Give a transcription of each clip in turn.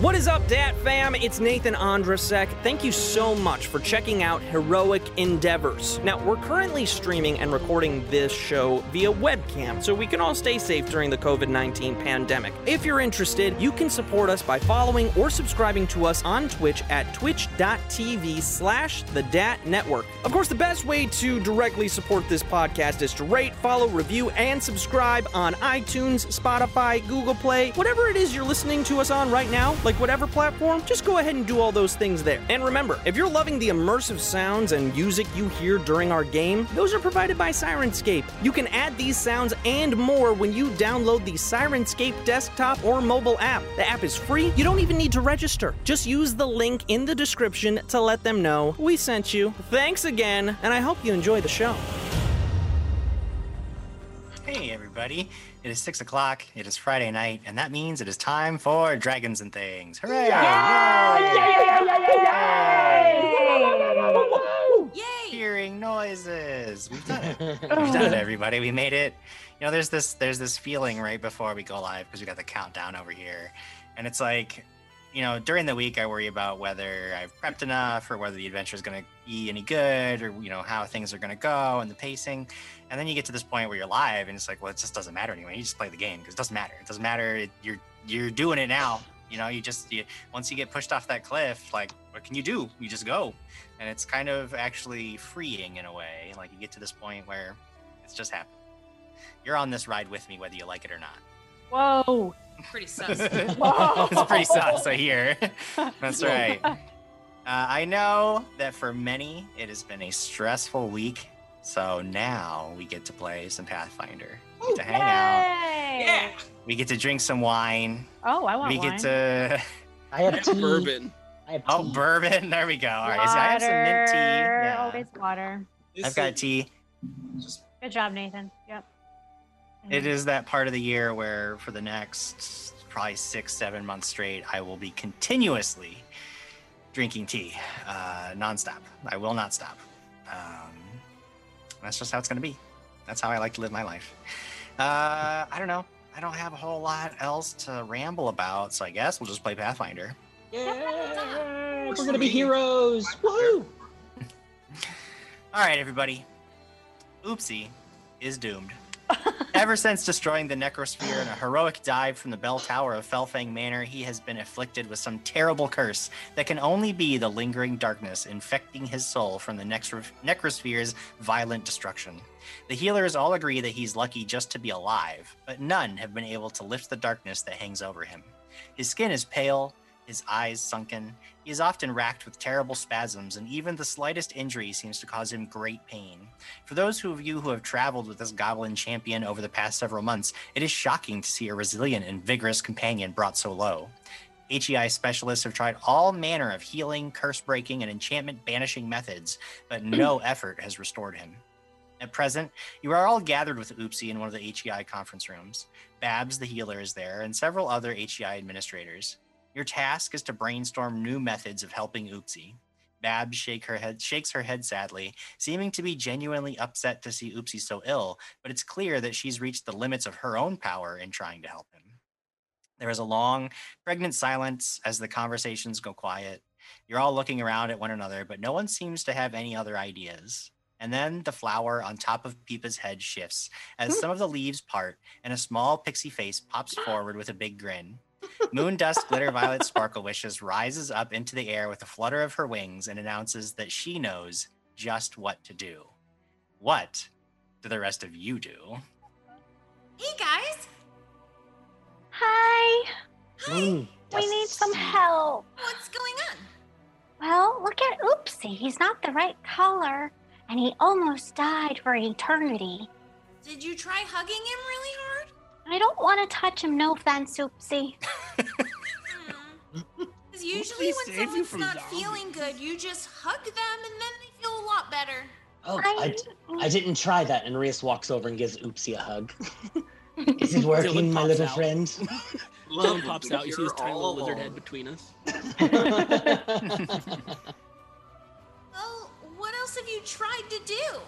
What is up, Dat fam? It's Nathan Andrasek. Thank you so much for checking out Heroic Endeavors. Now, we're currently streaming and recording this show via webcam so we can all stay safe during the COVID 19 pandemic. If you're interested, you can support us by following or subscribing to us on Twitch at twitch.tv slash the Dat Network. Of course, the best way to directly support this podcast is to rate, follow, review, and subscribe on iTunes, Spotify, Google Play, whatever it is you're listening to us on right now like whatever platform, just go ahead and do all those things there. And remember, if you're loving the immersive sounds and music you hear during our game, those are provided by Syrinscape. You can add these sounds and more when you download the Syrinscape desktop or mobile app. The app is free, you don't even need to register. Just use the link in the description to let them know we sent you. Thanks again, and I hope you enjoy the show. Hey, everybody. It is 6 o'clock. It is Friday night, and that means it is time for Dragons and Things. Hooray! Yay! Hearing noises. We've done it. We've done it, everybody. We made it. You know, there's this there's this feeling right before we go live because we got the countdown over here. And it's like, you know, during the week I worry about whether I've prepped enough or whether the adventure is going to be any good or, you know, how things are going to go and the pacing. And then you get to this point where you're live and it's like, well, it just doesn't matter anyway. You just play the game because it doesn't matter. It doesn't matter. It, you're you're doing it now. You know, you just you, once you get pushed off that cliff, like what can you do? You just go, and it's kind of actually freeing in a way. Like you get to this point where it's just happening. You're on this ride with me, whether you like it or not. Whoa. Pretty sus. it's pretty sus, I hear. That's right. Uh, I know that for many, it has been a stressful week. So now we get to play some Pathfinder. We get to hang out. Yeah. We get to drink some wine. Oh, I want to. we wine. get to. I have tea. bourbon. I have Oh, bourbon. There we go. All right. So I have some mint tea. Water. Yeah. Always water. I've got tea. Good job, Nathan. Yep. It is that part of the year where, for the next probably six, seven months straight, I will be continuously drinking tea, uh, nonstop. I will not stop. Um, that's just how it's going to be. That's how I like to live my life. Uh, I don't know. I don't have a whole lot else to ramble about, so I guess we'll just play Pathfinder. Yeah, We're gonna be heroes. Woo! All right, everybody. Oopsie is doomed. Ever since destroying the Necrosphere in a heroic dive from the bell tower of Felfang Manor, he has been afflicted with some terrible curse that can only be the lingering darkness infecting his soul from the Necro- Necrosphere's violent destruction. The healers all agree that he's lucky just to be alive, but none have been able to lift the darkness that hangs over him. His skin is pale, his eyes sunken. He is often racked with terrible spasms, and even the slightest injury seems to cause him great pain. For those of you who have traveled with this goblin champion over the past several months, it is shocking to see a resilient and vigorous companion brought so low. HEI specialists have tried all manner of healing, curse breaking, and enchantment banishing methods, but no effort has restored him. At present, you are all gathered with Oopsie in one of the HEI conference rooms. Babs, the healer, is there, and several other HEI administrators. Your task is to brainstorm new methods of helping Oopsie. Babs shake her head, shakes her head sadly, seeming to be genuinely upset to see Oopsie so ill, but it's clear that she's reached the limits of her own power in trying to help him. There is a long, pregnant silence as the conversations go quiet. You're all looking around at one another, but no one seems to have any other ideas. And then the flower on top of Peepa's head shifts as hmm. some of the leaves part and a small pixie face pops forward with a big grin. Moon Dust Glitter Violet Sparkle Wishes rises up into the air with a flutter of her wings and announces that she knows just what to do. What do the rest of you do? hey guys, Hi. Mm, We need some help. what's going on? Well, look at Oopsie. He's not the right color, and he almost died for eternity. Did you try hugging him really hard? I don't want to touch him. No offense, Oopsie. Because usually Please when save someone's not zombies. feeling good, you just hug them and then they feel a lot better. Oh, I, I didn't try that. And Rias walks over and gives Oopsie a hug. Is it working, Dylan my little out. friend? Dylan pops out. You see his tiny little lizard head between us. Well, what else have you tried to do?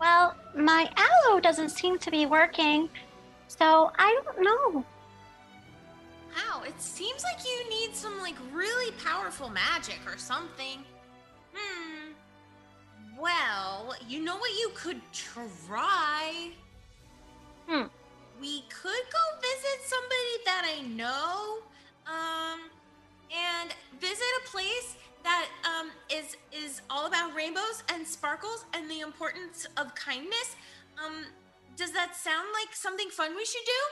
Well, my aloe doesn't seem to be working, so I don't know. Wow, it seems like you need some like really powerful magic or something. Hmm. Well, you know what you could try? Hmm. We could go visit somebody that I know. Um and visit a place that um is is all about rainbows and sparkles and the importance of kindness. Um does that sound like something fun we should do?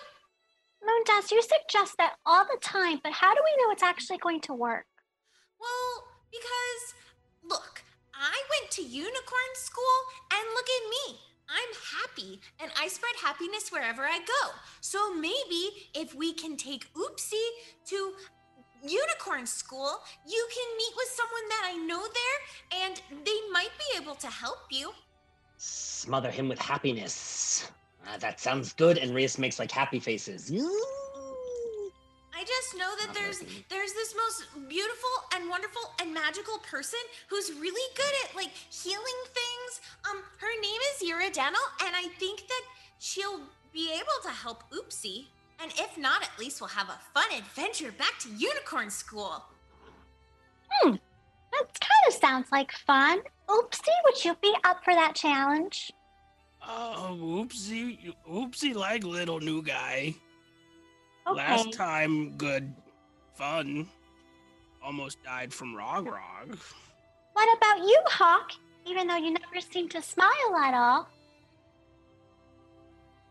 Moondust, you suggest that all the time, but how do we know it's actually going to work? Well, because look, I went to unicorn school and look at me. I'm happy and I spread happiness wherever I go. So maybe if we can take Oopsie to unicorn school, you can meet with someone that I know there and they might be able to help you. Smother him with happiness. Ah, that sounds good. And Rias makes like happy faces. I just know that Not there's working. there's this most beautiful and wonderful and magical person who's really good at like healing things. Um, her name is Uridano, and I think that she'll be able to help Oopsie. And if not, at least we'll have a fun adventure back to unicorn school. Hmm. That kind of sounds like fun. Oopsie, would you be up for that challenge? Oh, oopsie, oopsie, like little new guy. Okay. Last time, good, fun. Almost died from Rog Rog. What about you, Hawk? Even though you never seem to smile at all.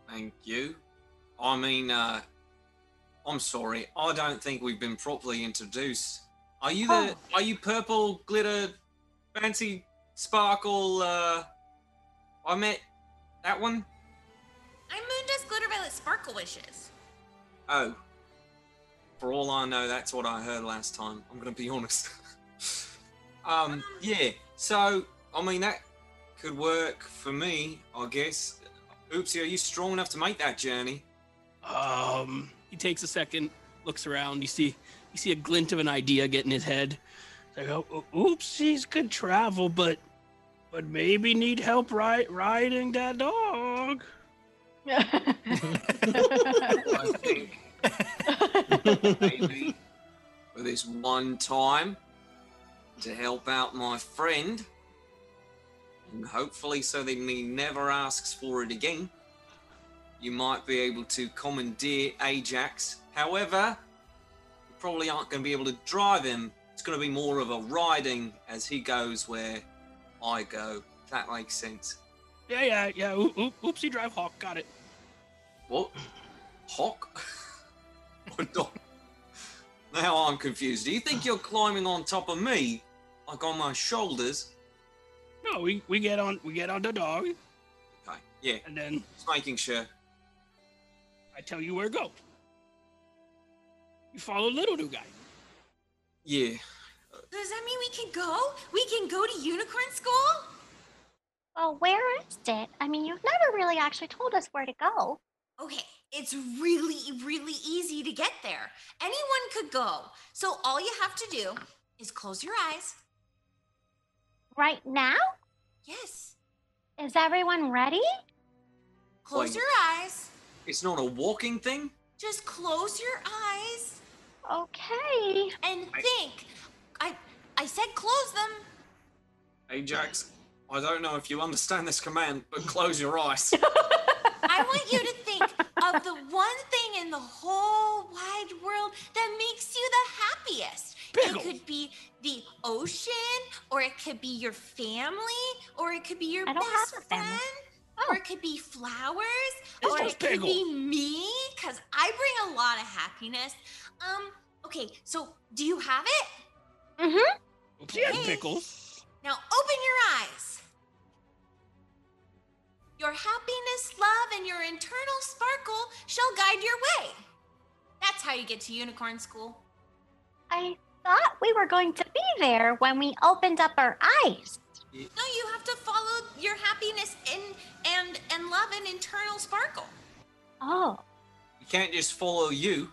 Thank you. I mean, uh, I'm sorry. I don't think we've been properly introduced. Are you the? Are you purple glitter, fancy sparkle? Uh, I met that one. I'm Moondust Glitter Violet Sparkle Wishes. Oh, for all I know, that's what I heard last time. I'm gonna be honest. um, yeah. So, I mean, that could work for me, I guess. Oopsie, are you strong enough to make that journey? Um, he takes a second, looks around. You see, you see a glint of an idea get in his head. Oh, oh, oopsies could travel, but, but maybe need help ri- riding that dog. I think maybe for this one time to help out my friend, and hopefully so that he never asks for it again. You might be able to commandeer Ajax. However, you probably aren't going to be able to drive him. It's going to be more of a riding as he goes where I go. If that makes sense. Yeah, yeah, yeah. Oop, oop, oopsie, drive hawk. Got it. What? Hawk? Now I'm confused. Do you think you're climbing on top of me, like on my shoulders? No, we, we get on we get on the dog, Okay, yeah, and then just making sure. I tell you where to go. You follow little new guy. Yeah, Does that mean we can go? We can go to unicorn school? Well, where is it? I mean, you've never really actually told us where to go. Okay, it's really, really easy to get there. Anyone could go. So all you have to do is close your eyes. Right now? Yes. Is everyone ready? Close Wait. your eyes. it's not a walking thing. Just close your eyes Okay. and think. I I said close them. Ajax, I don't know if you understand this command, but close your eyes. I want you to think of the one thing in the whole wide world that makes you the happiest. Pickle. It could be the ocean, or it could be your family, or it could be your I best friend, Oh. or it could be flowers, It's or just it could Pickle. be me, because I bring a lot of happiness. Um, okay, so do you have it? Mm-hmm. Oopsie has pickles. Now open your eyes. Your happiness, love, and your internal sparkle shall guide your way. That's how you get to unicorn school. I thought we were going to be there when we opened up our eyes. No, you have to follow your happiness and and and love and internal sparkle. Oh. you can't just follow you.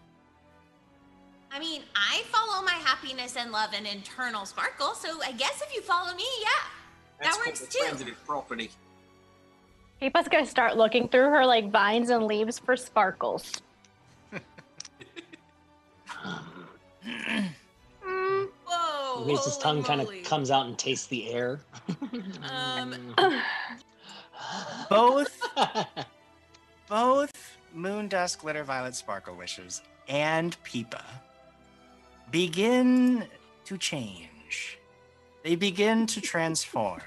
I mean, I follow my happiness and love and internal sparkle. So I guess if you follow me, yeah, That's that works too. Property. Apa's gonna start looking through her like vines and leaves for sparkles. mm, whoa! He his tongue kind of comes out and tastes the air. um, both, both Moondust Glitter Violet Sparkle wishes and Peepa begin to change. They begin to transform.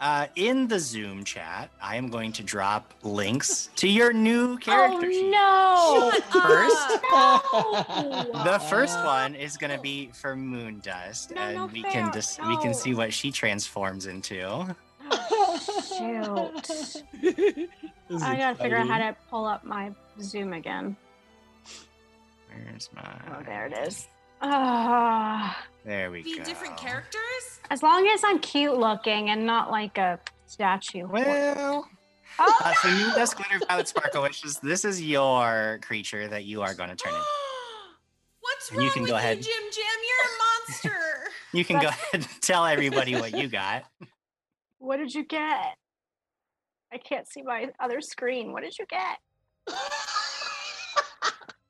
Uh, in the Zoom chat, I am going to drop links to your new character sheet. Oh Shut First, up. the first one is going to be for Moondust, No, and no we fair, can dis- we can see what she transforms into. no! Shoot. I gotta figure out how to pull up my Zoom again. Where's my? Oh, there it is. Ah. There we Be go. different characters? as long as I'm cute looking and not like a statue. Well, Oh, uh, so you just glitter violet sparkle wishes. This is your creature that you are going to turn in. What's And wrong you can with go you. Jim Jim? You're a monster. You can go ahead and tell everybody what you got. What did you get? I can't see my other screen. What did you get?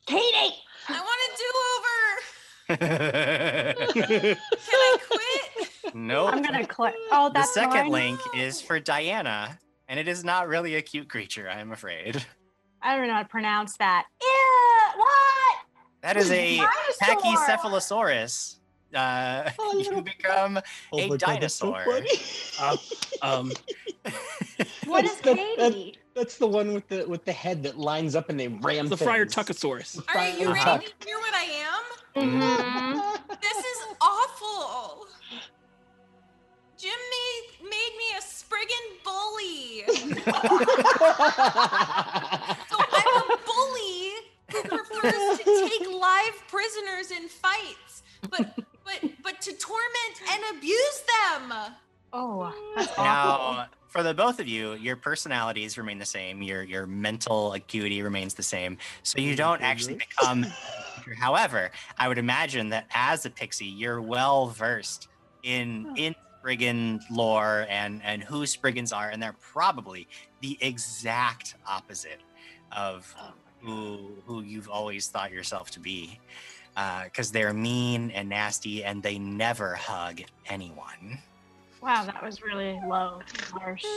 Katie! I want a do-over. Can I quit? nope. I'm gonna click. Oh, that's the second mine. link is for Diana, and it is not really a cute creature, I'm afraid. I don't know how to pronounce that. Yeah, what? That is a Dinosaur! Pachycephalosaurus. Uh, Oh, you become Oh a my God, so dinosaur. Uh, um, What is That's the- that- That's the one with the with the head that lines up and they ram the Friar things. Tuckosaurus. All right, you ready to hear what I am? Mhm. This is awful. Jim made made me a Spriggan bully. of you, your personalities remain the same. Your your mental acuity remains the same. So you don't mm-hmm. actually become. However, I would imagine that as a pixie, you're well versed in in Spriggan lore and and who Spriggans are, and they're probably the exact opposite of Oh who who you've always thought yourself to be. Uh, because they're mean and nasty, and they never hug anyone. Wow, that was really low. Harsh.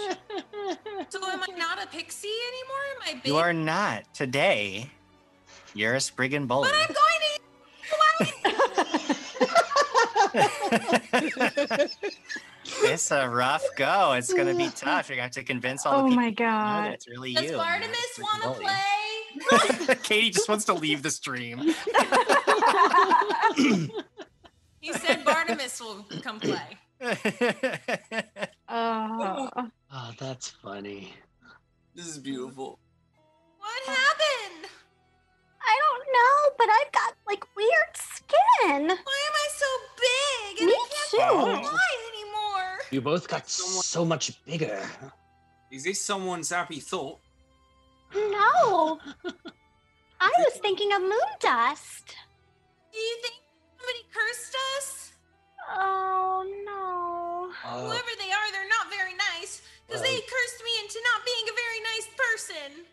So am I not a pixie anymore? Am I big? You are not today. You're a Spriggan bully. But I'm going to. it's a rough go. It's gonna be tough. You're gonna have to convince all Oh the people my to know that god. it's really Does you. and not Bartimus want to play? Katie just wants to leave the stream. He said Bartimus will come play. Oh. Oh, that's funny. This is beautiful. What happened? I don't know, but I've got like weird skin. Why am I so big? And Me I can't too. fly anymore. You both got Someone- so much bigger. Is this someone's happy thought? No. I was thinking of moon dust. Do you think somebody cursed us? Oh no. Uh, Whoever they are, they're not very nice. Because they cursed me into not being a very nice person.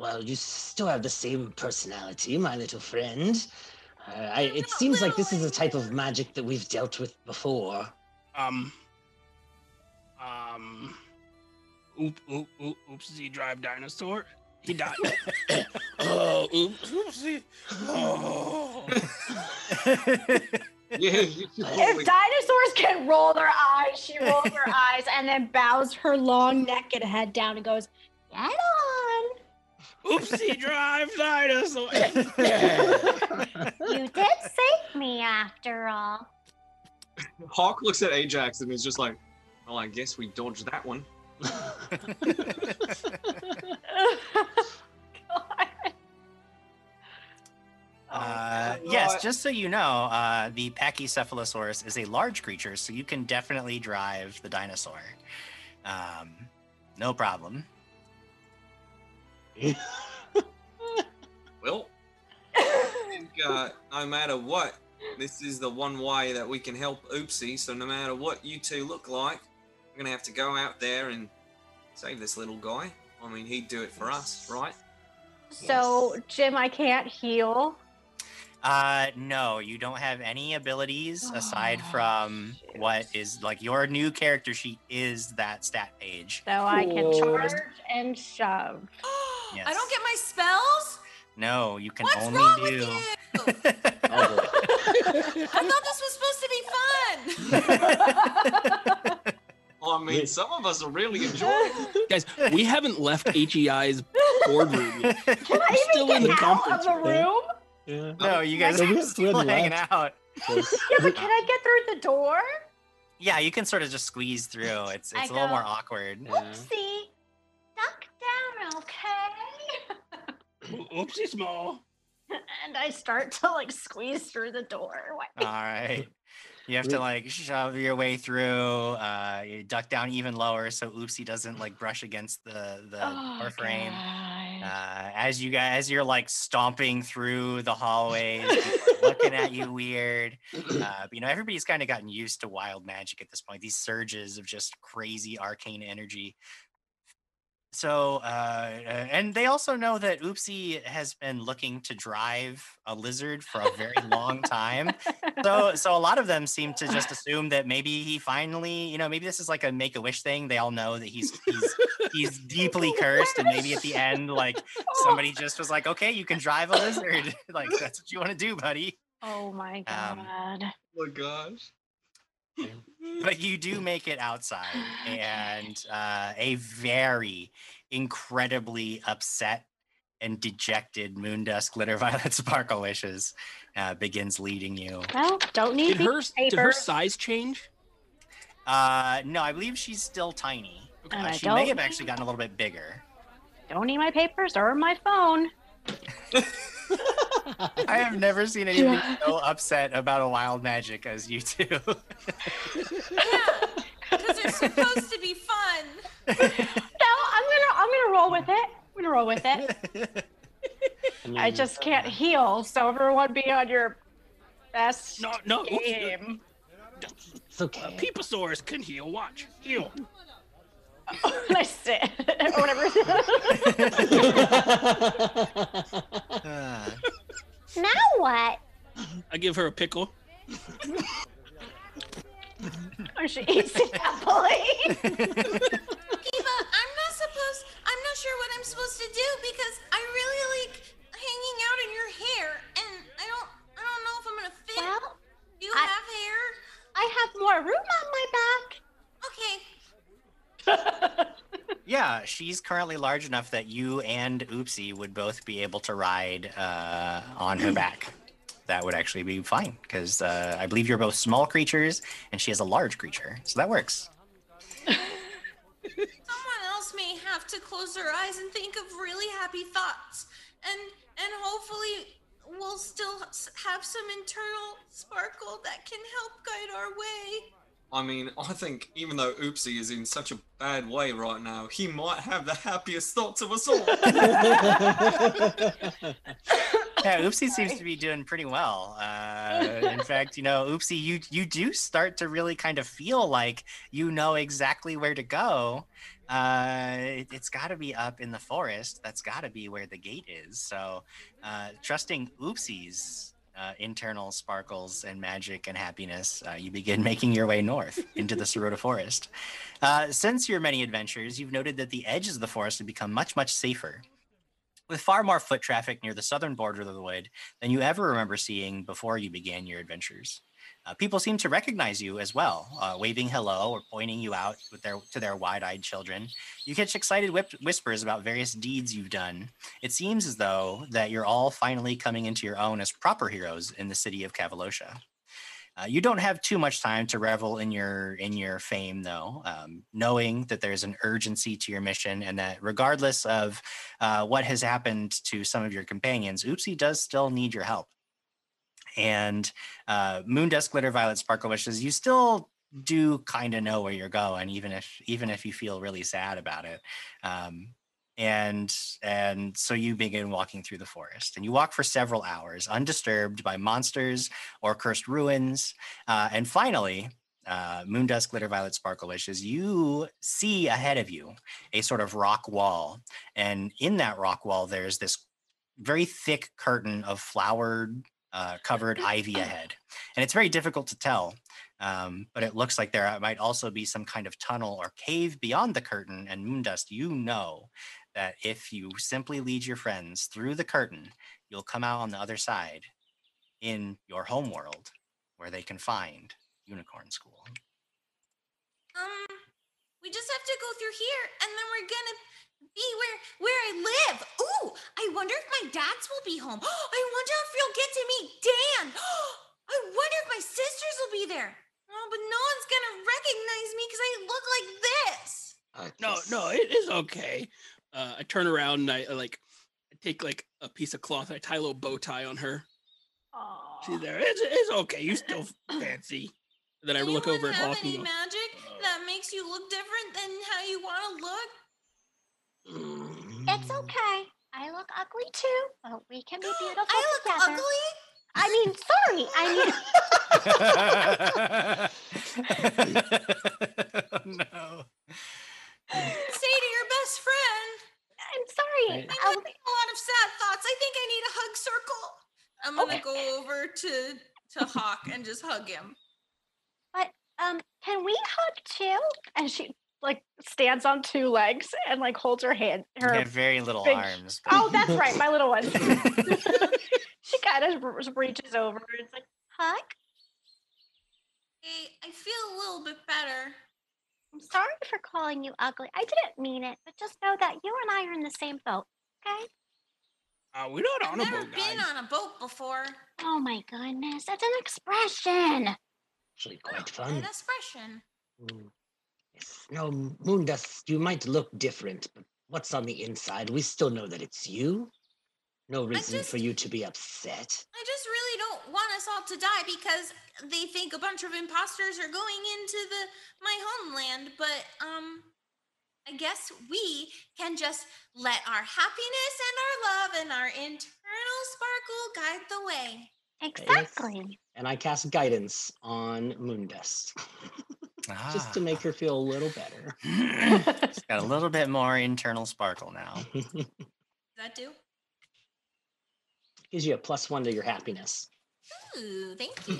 well, you still have the same personality, my little friend. Uh, I, it seems like this is a type of magic that we've dealt with before. Um. Um. Oop, oop, oop, oopsie, drive dinosaur. He died. oh, oops, oopsie. Oh. Yeah. you should If dinosaurs can roll their eyes, she rolls her eyes and then bows her long neck and head down and goes, Get on. Oopsie, drive dinosaur. You did save me after all. Hawk looks at Ajax and is just like, well, I guess we dodged that one. Uh, Oh, yes, just so you know, uh, the Pachycephalosaurus is a large creature, so you can definitely drive the dinosaur. Um, no problem. Well, I think uh, no matter what, this is the one way that we can help Oopsie. So no matter what you two look like, we're gonna have to go out there and save this little guy. I mean, he'd do it for us, right? So, Jim, I can't heal. Uh, no, you don't have any abilities aside Oh, from what is like your new character sheet is that stat page. So I can charge and shove. Yes. I don't get my spells? No, you can What's only wrong do. with you? Oh, I thought this was supposed to be fun. I mean, some of us are really enjoying it. Guys, we haven't left HEI's boardroom yet. Can I We're still even in the get out of conference the room. Room? yeah. no, you guys are we still hanging left. out. Yeah, but can I get through the door? Yeah, you can sort of just squeeze through. It's I it's a little go- more awkward. Oopsie. Duck down, okay? Oopsie small. And I start to like squeeze through the door. All right. You have to like shove your way through. Uh, you duck down even lower so Oopsie doesn't like brush against the the Oh, door frame. Uh, as you guys, as you're like stomping through the hallways, looking at you weird. Uh, but, you know, everybody's kind of gotten used to wild magic at this point. These surges of just crazy arcane energy. So, uh, uh, and they also know that Oopsie has been looking to drive a lizard for a very long time. So, so a lot of them seem to just assume that maybe he finally, you know, maybe this is like a make a wish thing. They all know that he's he's he's deeply cursed, and maybe at the end, like somebody just was like, "Okay, you can drive a lizard. like that's what you want to do, buddy." Oh my Um, god. Oh my gosh. But you do make it outside, and uh, a very incredibly upset and dejected Moondust Glitter Violet Sparkle Wishes uh, begins leading you. well, don't need Did her did her size change? Uh, no, I believe she's still tiny. And Uh, she may have actually gotten a little bit bigger. Don't need my papers or my phone. I have never seen anybody so upset about a wild magic as you two. yeah, because it's supposed to be fun. No, I'm gonna I'm gonna roll with it. I'm gonna roll with it. I just can't heal, so everyone be on your best No, no. oops, uh, game. It's okay. Uh, Peeposaurus can heal. Watch. Heal. And I sit or whatever. Now what? I give her a pickle. or she eats it happily. Eva, I'm not supposed. I'm not sure what I'm supposed to do because I really like hanging out in your hair, and I don't. I don't know if I'm gonna fit. Well, do you I- have hair? I have more room on my back. Okay. yeah, she's currently large enough that you and Oopsie would both be able to ride uh, on her back. That would actually be fine because uh, I believe you're both small creatures and she has a large creature, so that works. Someone else may have to close their eyes and think of really happy thoughts, and and hopefully we'll still have some internal sparkle that can help guide our way. I mean, I think even though Oopsie is in such a bad way right now, he might have the happiest thoughts of us all. Yeah, Oopsie seems to be doing pretty well. Uh, in fact, you know, Oopsie, you you do start to really kind of feel like you know exactly where to go. Uh, it, has got to be up in the forest. That's got to be where the gate is. So, uh, trusting Oopsie's uh, internal sparkles and magic and happiness, uh, you begin making your way north into the Sarota Forest. Uh, since your many adventures, you've noted that the edges of the forest have become much, much safer with far more foot traffic near the southern border of the wood than you ever remember seeing before you began your adventures. Uh, people seem to recognize you as well, uh, waving hello or pointing you out with their to their wide-eyed children. You catch excited whip- whispers about various deeds you've done. It seems as though that you're all finally coming into your own as proper heroes in the city of Cavalosha. Uh, you don't have too much time to revel in your in your fame, though. Um, knowing that there's an urgency to your mission, and that regardless of uh, what has happened to some of your companions, Oopsie does still need your help. And uh, Moondust, Glitter, Violet, Sparkle Wishes, you still do kind of know where you're going, even if even if you feel really sad about it. Um, and and so you begin walking through the forest, and you walk for several hours, undisturbed by monsters or cursed ruins. Uh, and finally, uh, Moondust, Glitter, Violet, Sparkle Wishes, you see ahead of you a sort of rock wall. And in that rock wall, there's this very thick curtain of flowered uh, covered ivy ahead. And it's very difficult to tell, um, but it looks like there might also be some kind of tunnel or cave beyond the curtain. And Moondust, you know that if you simply lead your friends through the curtain, you'll come out on the other side in your home world where they can find Unicorn School. Um, we just have to go through here, and then we're gonna be where where I live. Ooh, I wonder if my dads will be home. I wonder if you'll get to meet Dan. I wonder if my sisters will be there. Oh, but no one's gonna recognize me because I look like this. Uh, No, no, it is okay. Uh, I turn around and I, I like I take like a piece of cloth. I tie a little bow tie on her. She's there. It's, it's okay. You still fancy. And then I look over at have Hawk and any magic that makes you look different than how you want to look? It's okay. I look ugly too, but we can be beautiful I look together. ugly. I mean, sorry. I mean, no. Say to your best friend. I'm sorry. I'm having a lot of sad thoughts. I think I need a hug circle. I'm gonna Okay. go over to to Hawk and just hug him. But um, can we hug too? And she like stands on two legs and like holds her hand. You Her have very little big- arms. but- oh, that's right, my little one. she kind of r- reaches over. and It's like hug. Hey, I feel a little bit better. I'm sorry for calling you ugly. I didn't mean it, but just know that you and I are in the same boat. Okay? "Oh, we're not I've on a never boat, been guys." on a boat before. Oh my goodness, that's an expression. Actually, quite Oh, fun. An expression. Mm. Yes. No, Moondust, you might look different, but what's on the inside? We still know that it's you. No reason for you to be upset. I just really don't want us all to die because they think a bunch of imposters are going into the my homeland. But um, I guess we can just let our happiness and our love and our internal sparkle guide the way. Exactly. And I cast guidance on Moondust just to ah. make her feel a little better. It's got a little bit more internal sparkle now. Does that do? Gives you a plus one to your happiness. Ooh, thank you.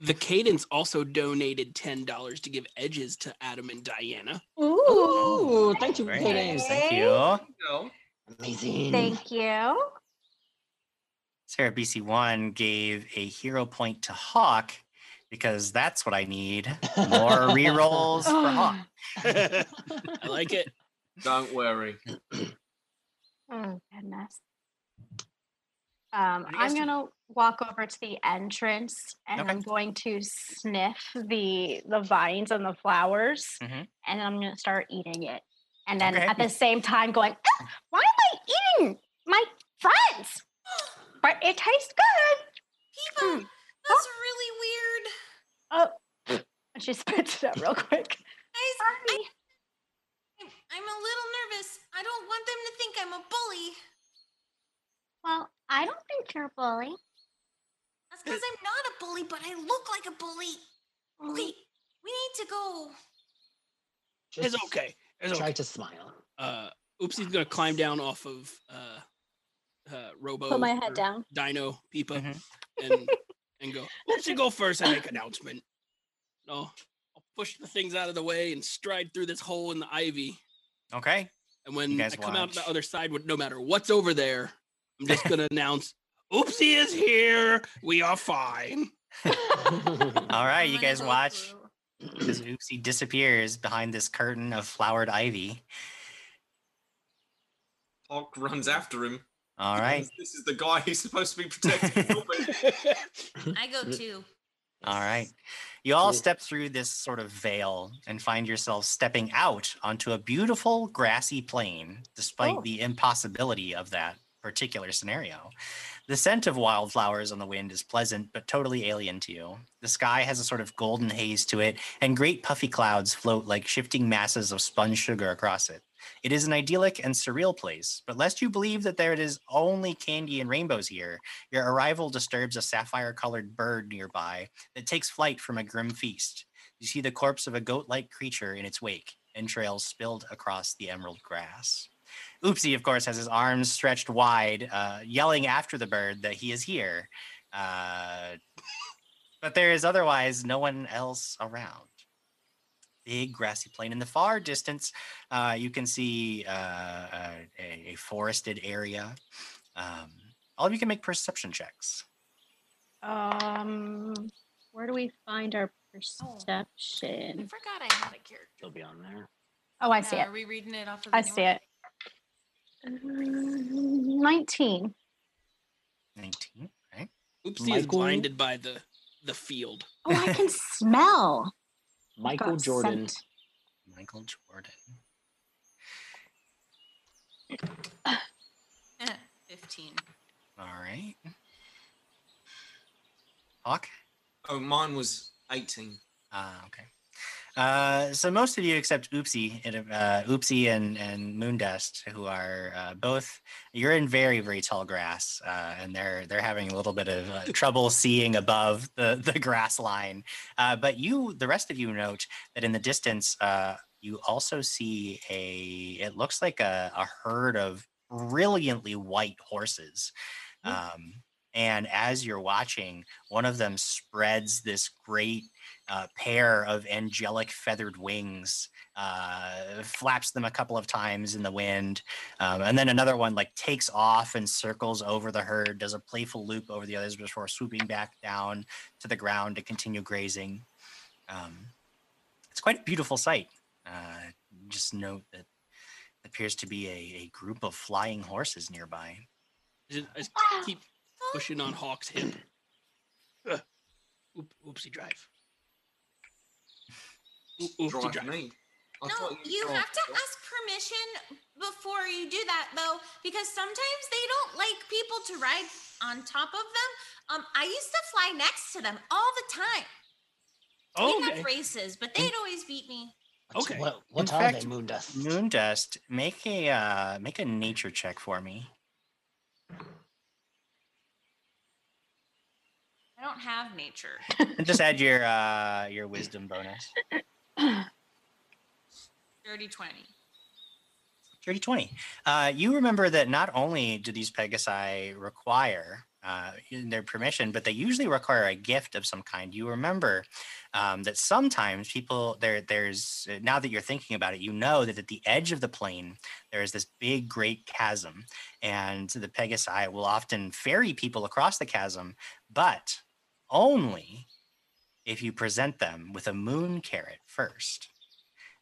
The Cadence also donated ten dollars to give edges to Adam and Diana. Ooh, thank you, Very Cadence. nice. Thank you. No. Amazing. Thank you. Sarah BC1 gave a hero point to Hawk because that's what I need. More rerolls for Hawk. I like it. Don't worry. Oh goodness. Um, What do you guys I'm gonna walk over to the entrance and Okay. I'm going to sniff the the vines and the flowers, Mhm. and I'm gonna start eating it. And then Okay. at the same time, going, "Ah, "Why am I eating my friends? But it tastes good." People, Hmm. That's really weird. Oh, and she spits it out real quick. Guys, I, Sorry. I'm- I'm a little nervous. I don't want them to think I'm a bully. Well, I don't think you're a bully. That's because I'm not a bully, but I look like a bully. Wait, we need to go. It's Just okay. It's Try okay. to smile. Uh, Oopsie's gonna climb down off of uh, uh, Robo. Put my or head down. Dino Peepa Mhm. and and go. Oopsie, go first. and make announcement. No, I'll push the things out of the way and stride through this hole in the ivy. Okay. And when I come out the other side, no matter what's over there, I'm just gonna announce, "Oopsie is here. We are fine." All right, you guys watch as Oopsie disappears behind this curtain of flowered ivy. Hawk runs after him. All right. because This is the guy who's supposed to be protecting Robin. I go too. All right. You all step through this sort of veil and find yourselves stepping out onto a beautiful grassy plain, despite Oh. the impossibility of that particular scenario. The scent of wildflowers on the wind is pleasant, but totally alien to you. The sky has a sort of golden haze to it, and great puffy clouds float like shifting masses of spun sugar across it. It is an idyllic and surreal place, but lest you believe that there it is only candy and rainbows here, your arrival disturbs a sapphire colored bird nearby that takes flight from a grim feast. You see the corpse of a goat like creature in its wake, entrails spilled across the emerald grass. Oopsie, of course, has his arms stretched wide, uh, yelling after the bird that he is here. Uh, but there is otherwise no one else around. Big grassy plain in the far distance, uh, you can see uh, uh, a, a forested area. Um, all of you can make perception checks. Um, where do we find our perception? I forgot I had a character. It'll be on there. Oh, I see Uh, it. Are we reading it off of the I see one? it. Nineteen. 19, right? Oopsie is blinded by the the field. Oh, I can smell. Michael got Jordan. scent. Michael Jordan. Eh, 15. All right. Hawk? Oh, mine was 18. Ah, okay. Uh, so most of you, except Oopsie, and, uh, Oopsie and and Moondust, who are uh, both, you're in very very tall grass, uh, and they're they're having a little bit of uh, trouble seeing above the the grass line. Uh, but you, the rest of you, note that in the distance, uh, you also see a. It looks like a, a herd of brilliantly white horses. Um, and as you're watching, one of them spreads this great uh, pair of angelic feathered wings, uh, flaps them a couple of times in the wind, um, and then another one like takes off and circles over the herd, does a playful loop over the others before swooping back down to the ground to continue grazing. Um, it's quite a beautiful sight. Uh, just note that it appears to be a, a group of flying horses nearby. I just, I just keep pushing on Hawk's hip. Ugh. Oop, oopsie drive. Oop- Oopsie Drive drive. me. I No, you drove have to ask permission before you do that, though, because sometimes they don't like people to ride on top of them. Um, I used to fly next to them all the time. Oh, We'd okay. have races, but they'd always beat me. Okay. What, what In are fact, they, Moondust? Moondust, make a uh, make a nature check for me. I don't have nature. And just add your uh, your wisdom bonus. Dirty 20. Dirty 20. Uh, you remember that not only do these Pegasi require uh, their permission, but they usually require a gift of some kind. You remember um, that sometimes people there there's now that you're thinking about it, you know that at the edge of the plane there is this big great chasm, and the Pegasi will often ferry people across the chasm, but only if you present them with a moon carrot first.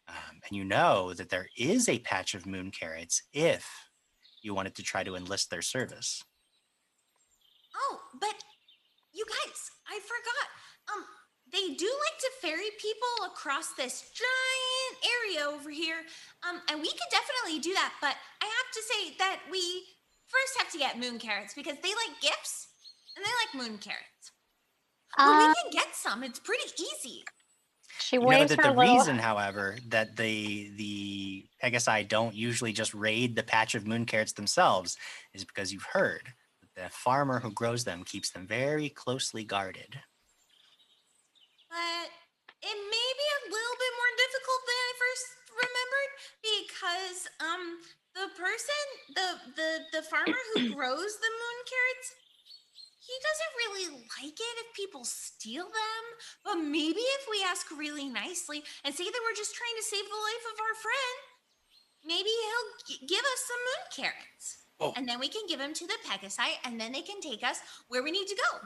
Um, and you know that there is a patch of moon carrots if you wanted to try to enlist their service. Oh, but you guys, I forgot. Um, they do like to ferry people across this giant area over here. Um, and we could definitely do that, but I have to say that we first have to get moon carrots because they like gifts and they like moon carrots. But Uh, we can get some. It's pretty easy. she You know waves that her the little. reason, however, that the the Pegasi don't usually just raid the patch of moon carrots themselves is because you've heard that the farmer who grows them keeps them very closely guarded. But it may be a little bit more difficult than I first remembered because um the person the the the farmer who grows the moon carrots he doesn't really like it if people steal them but maybe if we ask really nicely and say that we're just trying to save the life of our friend maybe he'll g- give us some moon carrots Oh. and then we can give them to the pegasi and then they can take us where we need to go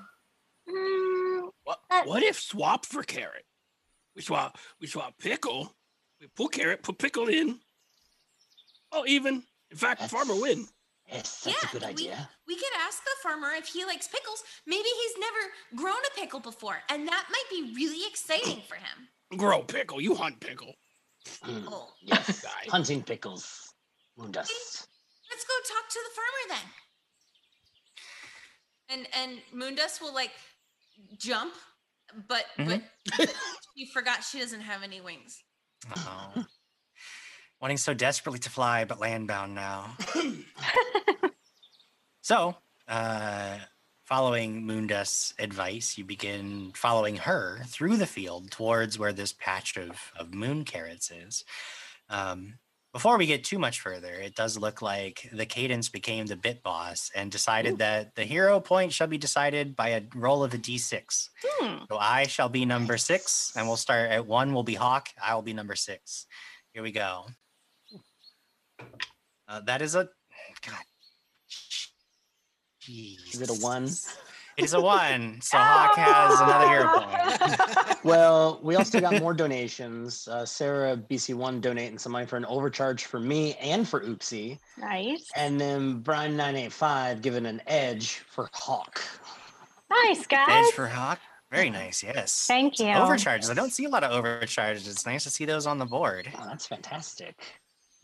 Mm, What, what if swap for carrot? We swap we swap pickle. We pull carrot, put pickle in. Oh, even. In fact, farmer win. Yes, that's a good we- idea. We could ask the farmer if he likes pickles. Maybe he's never grown a pickle before, and that might be really exciting for him. Grow pickle. You hunt pickle. Mm, Oh, yes, Guy. hunting pickles. Moondust. let's go talk to the farmer then. And and Moondust will like jump, but but she forgot she doesn't have any wings. Oh. Wanting so desperately to fly, but landbound now. So, uh, following Moondust's advice, you begin following her through the field towards where this patch of, of moon carrots is. Um, before we get too much further, it does look like the cadence became the bit boss and decided that the hero point shall be decided by a roll of a d6. Hmm. So I shall be number six, and we'll start at one. Will be Hawk. I will be number six. Here we go. Uh, that is a God. Jeez. Is it a one? It is a one. So Hawk has another hero point. Well, we also got more donations. Uh, Sarah BC1 donating some money for an overcharge for me and for Oopsie. Nice. And then Brian985 giving an edge for Hawk. Nice, guys. Edge for Hawk. Very nice. Yes. Thank you. Overcharges. I don't see a lot of overcharges. It's nice to see those on the board. Oh, that's fantastic.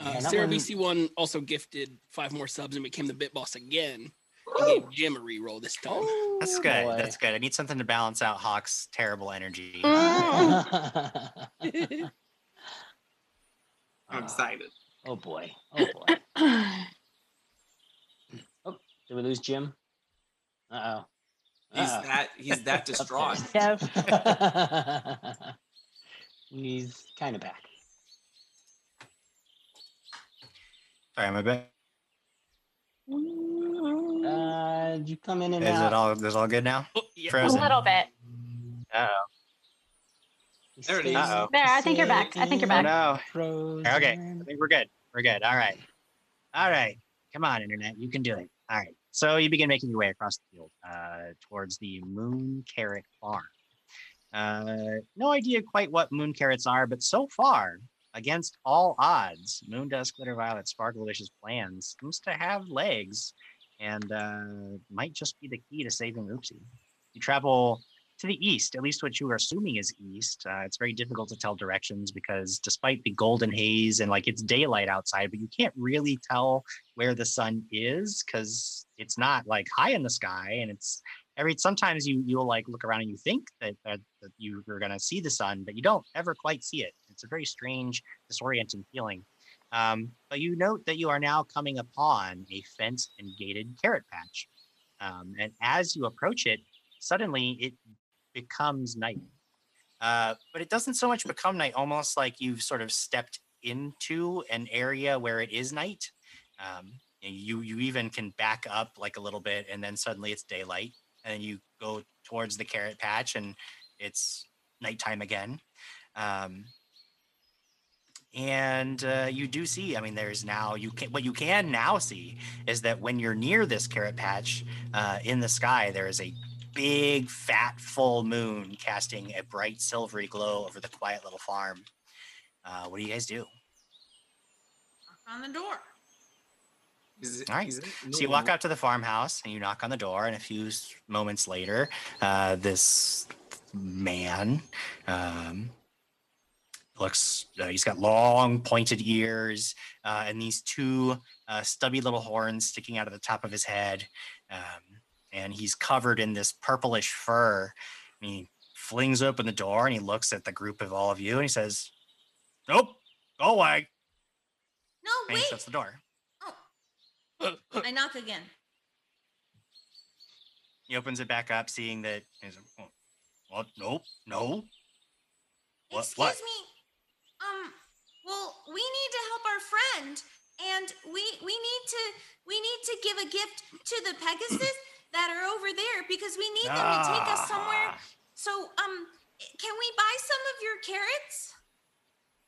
Uh, Man, Sarah BC1 also gifted five more subs and became the bit boss again. And gave Jim a reroll this time. That's Oh, good. boy. That's good. I need something to balance out Hawk's terrible energy. Mm. I'm excited. oh boy. Oh boy. Oh, did we lose Jim? Uh He's oh. that he's that distraught. Yes. He's kind of back. Sorry, I'm a bit. Uh, did you come in and Is out? it all? Is it all good now? Oh, yeah. A Frozen. little bit. Uh There it is. Uh-oh. There, I think you're back. I think you're oh. back. no. Frozen. Okay. I think we're good. We're good. All right. All right. Come on, internet. You can do it. All right. So you begin making your way across the field uh, towards the Moon Carrot Farm. Uh, no idea quite what moon carrots are, but so far, against all odds, Moondust, Glitter Violet, Sparkle Wishes plans seems to have legs and uh, might just be the key to saving Oopsie. You travel to the east, at least what you are assuming is east. Uh, it's very difficult to tell directions because despite the golden haze and like it's daylight outside, but you can't really tell where the sun is because it's not like high in the sky and it's every sometimes you you'll like look around and you think that, that, that you, you're to see the sun but you don't ever quite see it it's a very strange disorienting feeling. Um, but you note that you are now coming upon a fenced and gated carrot patch. Um, and as you approach it suddenly it becomes night. Uh, but it doesn't so much become night almost like you've sort of stepped into an area where it is night. Um, you you even can back up like a little bit and then suddenly it's daylight and you go towards the carrot patch and it's nighttime again. Um, and uh, you do see i mean there's now you can what you can now see is that when you're near this carrot patch uh, in the sky there is a big fat full moon casting a bright silvery glow over the quiet little farm uh, what do you guys do Knock on the door. Is it, All right. is it So you walk out to the farmhouse and you knock on the door, and a few moments later, uh, this man um, looks. Uh, he's got long, pointed ears uh, and these two uh, stubby little horns sticking out of the top of his head, um, and he's covered in this purplish fur. And he flings open the door and he looks at the group of all of you and he says, "Nope, go away." No, And he wait. shuts the door. oh. I knock again. He opens it back up, seeing that. He's "Oh. Nope, no. What- Excuse what? me. Um. Well, we need to help our friend, and we we need to we need to give a gift to the Pegasus that are over there because we need them to take us somewhere. Ah, So, um, can we buy some of your carrots?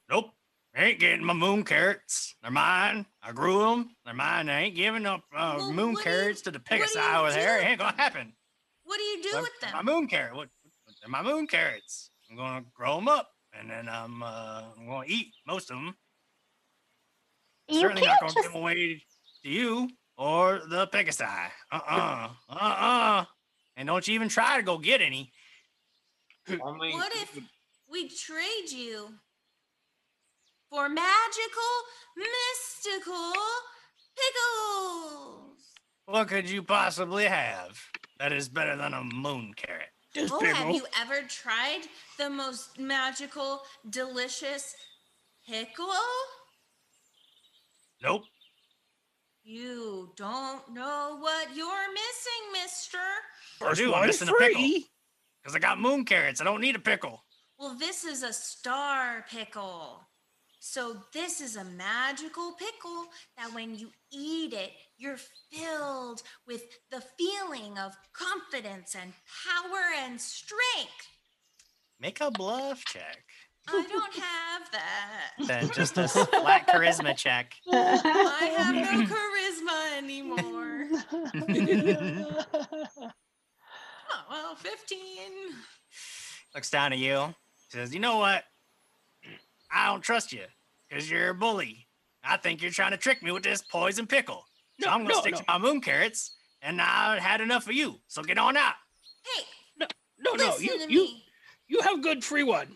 Nope. I ain't getting my moon carrots. They're mine. I grew them. They're mine. I ain't giving up uh, Well, moon do you- carrots to the Pegasus over there. It ain't gonna happen. What do you do They're- with them? My moon carrot. What? They're my moon carrots. I'm gonna grow them up, and then I'm uh, I'm gonna eat most of them. You Certainly not can't gonna just give 'em away to you or the Pegasus. Uh-uh. Uh-uh. And don't you even try to go get any. I mean, What if we trade you for magical, mystical pickles? What could you possibly have that is better than a moon carrot? Just Oh, have pickle. you ever tried the most magical, delicious pickle? Nope. You don't know what you're missing, mister. I do. I'm one missing a pickle. Because I got moon carrots. I don't need a pickle. Well, this is a star pickle. So, this is a magical pickle that when you eat it, you're filled with the feeling of confidence and power and strength. Make a bluff check. I don't have that. Then just a flat charisma check. I have no charisma anymore. Oh, well, 15. Looks down at you. Says, "You know what? I don't trust you because you're a bully. I think you're trying to trick me with this poison pickle. So No, I'm gonna no, stick no. to my moon carrots, and I've had enough of you. So get on out." Hey, No, no, no. You, you, you have good free one.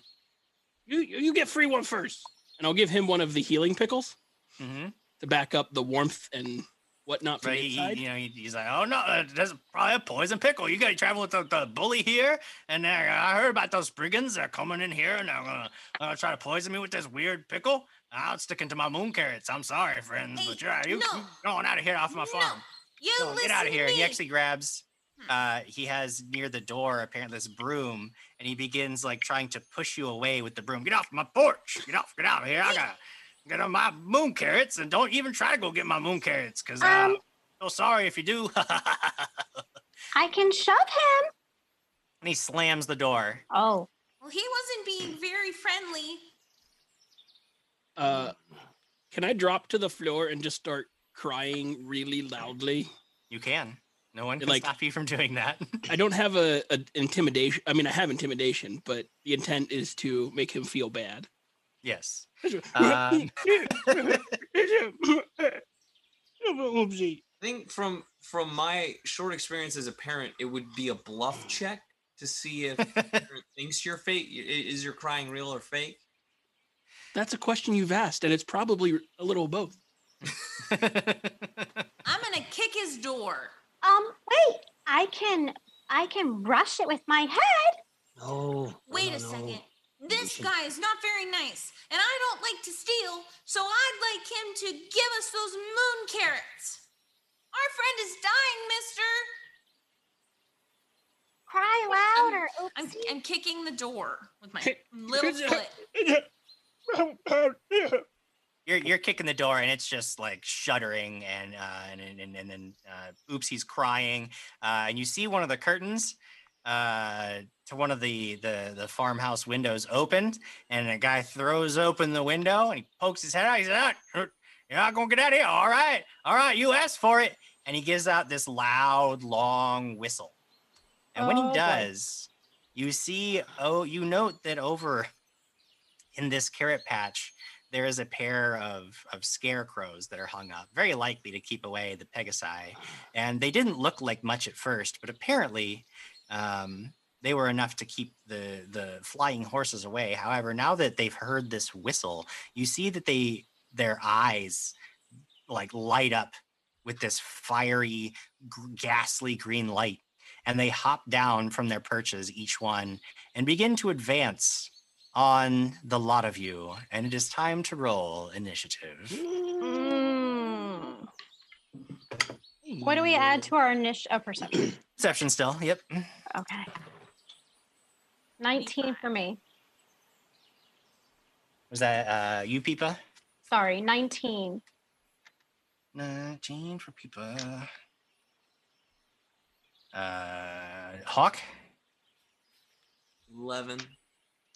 You, you you get free one first, and I'll give him one of the healing pickles Mm-hmm. to back up the warmth and whatnot from But the he, inside. you know, he- he's like, "Oh no, uh, there's probably a poison pickle. You got to travel with the, the bully here, and uh, I heard about those brigands. They're coming in here, and they're gonna uh, try to poison me with this weird pickle. I'm sticking to my moon carrots. I'm sorry, friends, but you're you, no. you going out of here off my No, farm. You No, listen get out of here. To He actually grabs. Hmm. Uh, he has near the door apparently this broom, and he begins like trying to push you away with the broom. Get off my porch! Get off! Get out of here! I got get on my moon carrots, and don't even try to go get my moon carrots, cause uh, Um, so sorry if you do. I can shove him. and he slams the door. Oh, Well, he wasn't being very friendly. Uh, can I drop to the floor and just start crying really loudly? You can. No one can Like- stop you from doing that. I don't have a, a intimidation. I mean, I have intimidation, but the intent is to make him feel bad. yes. Uh, I think from from my short experience as a parent, it would be a bluff check to see if the parent thinks you're fake. Is your crying real or fake? That's a question you've asked, and it's probably a little of both. I'm gonna kick his door. um, wait. I can, I can brush it with my head. No. Wait a no. second. We This guy is not very nice, and I don't like to steal, so I'd like him to give us those moon carrots. Our friend is dying, mister. Cry I'm- louder. I'm, I'm kicking the door with my little foot. you're you're kicking the door and it's just like shuddering and uh and and, and, and then uh oops he's crying uh and you see one of the curtains uh to one of the the the farmhouse windows opened and a guy throws open the window and he pokes his head out he says "Ah, you're not gonna get out of here all right all right you asked for it and he gives out this loud long whistle and when Oh, he boy. does you see oh you note that over in this carrot patch there is a pair of, of scarecrows that are hung up, very likely to keep away the Pegasi. And they didn't look like much at first, but apparently um, they were enough to keep the, the flying horses away. However, now that they've heard this whistle, you see that they their eyes like light up with this fiery, g- ghastly green light. And they hop down from their perches, each one, and begin to advance on the lot of you, and it is time to roll initiative. Mm. What do we add to our initial oh, perception? Perception still, yep. Okay. 19 for me. Was that uh, you, Peepa? Sorry, 19. 19 for Peepa. Uh, Hawk? Eleven.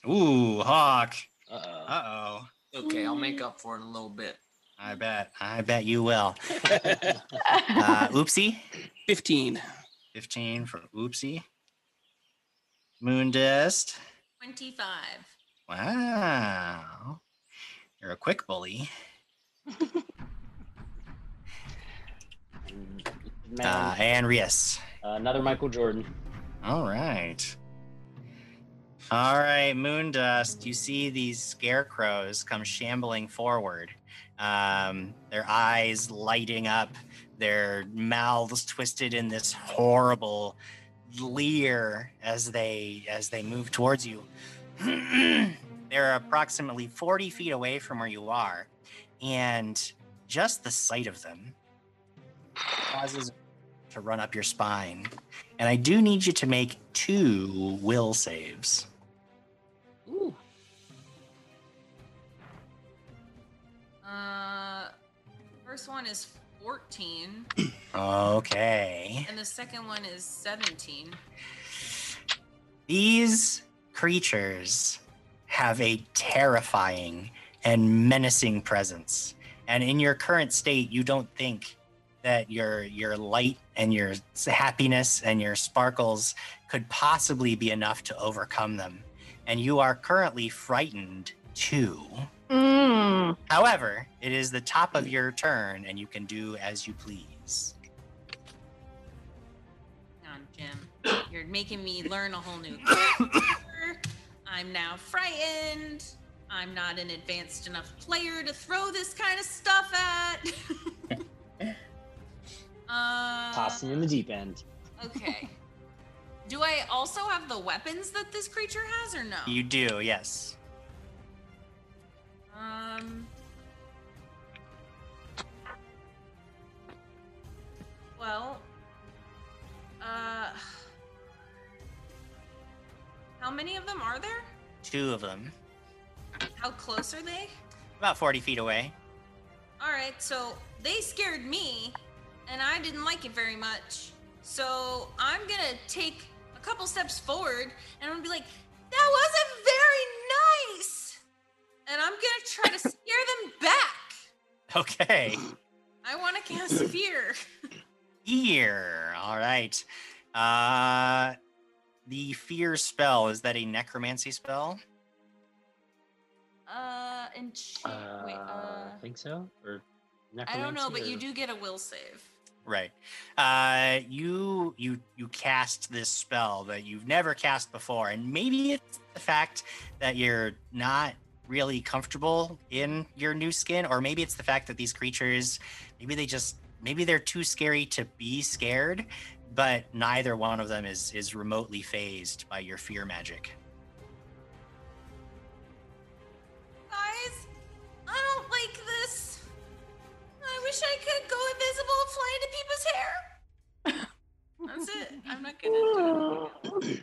Ooh, Hawk. Uh-oh. Uh oh. Okay, I'll make up for it in a little bit. I bet. I bet you will. Uh, oopsie. 15. 15 for Oopsie. Moondust. 25. Wow. You're a quick bully. Man, Uh, and Rias. another Michael Jordan. All right. All right, Moondust. You see these scarecrows come shambling forward. Um, their eyes lighting up, their mouths twisted in this horrible leer as they as they move towards you. They're approximately 40 feet away from where you are, and just the sight of them causes to run up your spine. And I do need you to make two will saves. Ooh. Uh, first one is 14, Okay. and the second one is 17. These creatures have a terrifying and menacing presence. And in your current state, you don't think that your your light and your happiness and your sparkles could possibly be enough to overcome them. And you are currently frightened two. Mm. However, it is the top of your turn and you can do as you please. Hang on, Jim. You're making me learn a whole new character. I'm now frightened. I'm not an advanced enough player to throw this kind of stuff at. uh, Tossing you in the deep end. okay. Do I also have the weapons that this creature has, or no? You do, yes. Um. Well. Uh. How many of them are there? Two of them. How close are they? About 40 feet away. All right, so they scared me, and I didn't like it very much. So I'm gonna take a couple steps forward, and I'm gonna be like, "That wasn't very nice," and I'm gonna try to scare them back. Okay. I want to cast fear. Fear. All right. Uh the fear spell is that a necromancy spell? Uh, and wait, uh, I think so. Or I don't know, but necromancy, you do get a will save. Right. Uh you you you cast this spell that you've never cast before and maybe it's the fact that you're not really comfortable in your new skin or maybe it's the fact that these creatures maybe they just maybe they're too scary to be scared but neither one of them is is remotely fazed by your fear magic. Guys, I don't like this. I wish I could go invisible, fly into people's hair. That's it. I'm not gonna do it.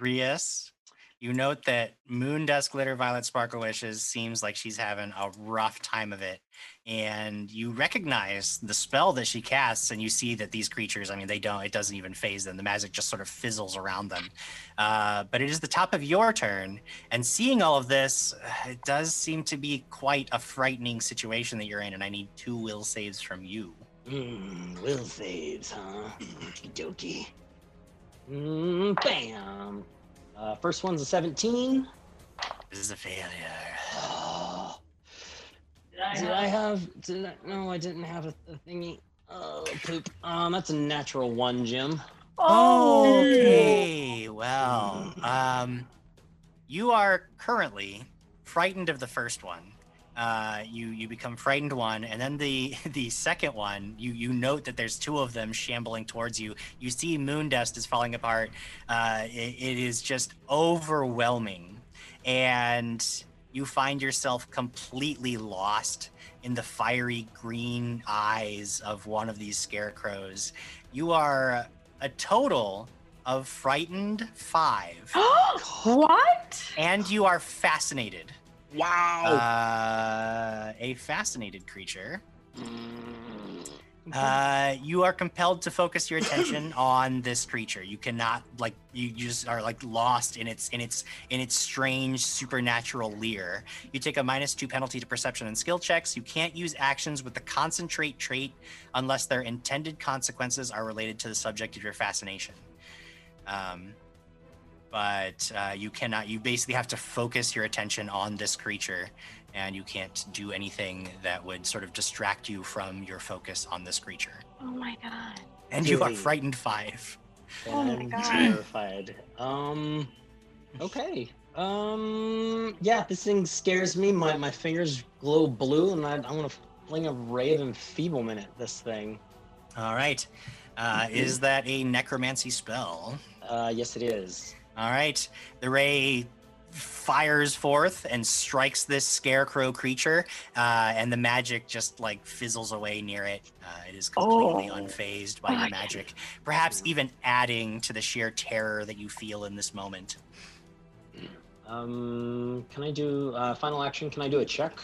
Rias, you note that Moondust Glitter Violet Sparkle Wishes seems like she's having a rough time of it. And you recognize the spell that she casts, and you see that these creatures, I mean, they don't, it doesn't even faze them. The magic just sort of fizzles around them. Uh, but it is the top of your turn. And seeing all of this, uh, it does seem to be quite a frightening situation that you're in. And I need two will saves from you. Mm, will saves, huh? Okie dokie. Mm, bam. Uh, first one's a 17. This is a failure. Oh. Did I have? Did I, no, I didn't have a, a thingy. Oh, poop. Um, that's a natural one, Jim. Oh. Okay, well, um, you are currently frightened of the first one. Uh, you you become frightened one, and then the the second one, you you note that there's two of them shambling towards you. You see Moondust is falling apart. Uh, it, it is just overwhelming, and you find yourself completely lost in the fiery green eyes of one of these scarecrows. You are a total of frightened five, what? and you are fascinated. Wow. Uh, a fascinated creature. Uh, you are compelled to focus your attention on this creature. You cannot like you just are like lost in its in its in its strange supernatural leer. You take a minus two penalty to perception and skill checks. You can't use actions with the concentrate trait unless their intended consequences are related to the subject of your fascination. Um, but uh, you cannot. You basically have to focus your attention on this creature, and you can't do anything that would sort of distract you from your focus on this creature. Oh my god. And you are frightened five. Oh my I'm God. terrified. Um. Okay. Um. Yeah, this thing scares me. My my fingers glow blue, and I, I want to fling a ray of enfeeblement at this thing. All right. Uh, is that a necromancy spell? Uh, yes, it is. All right. The ray fires forth and strikes this scarecrow creature, uh, and the magic just like fizzles away near it. Uh, it is completely Oh. unfazed by the magic, perhaps even adding to the sheer terror that you feel in this moment. Um. Can I do uh, final action? Can I do a check?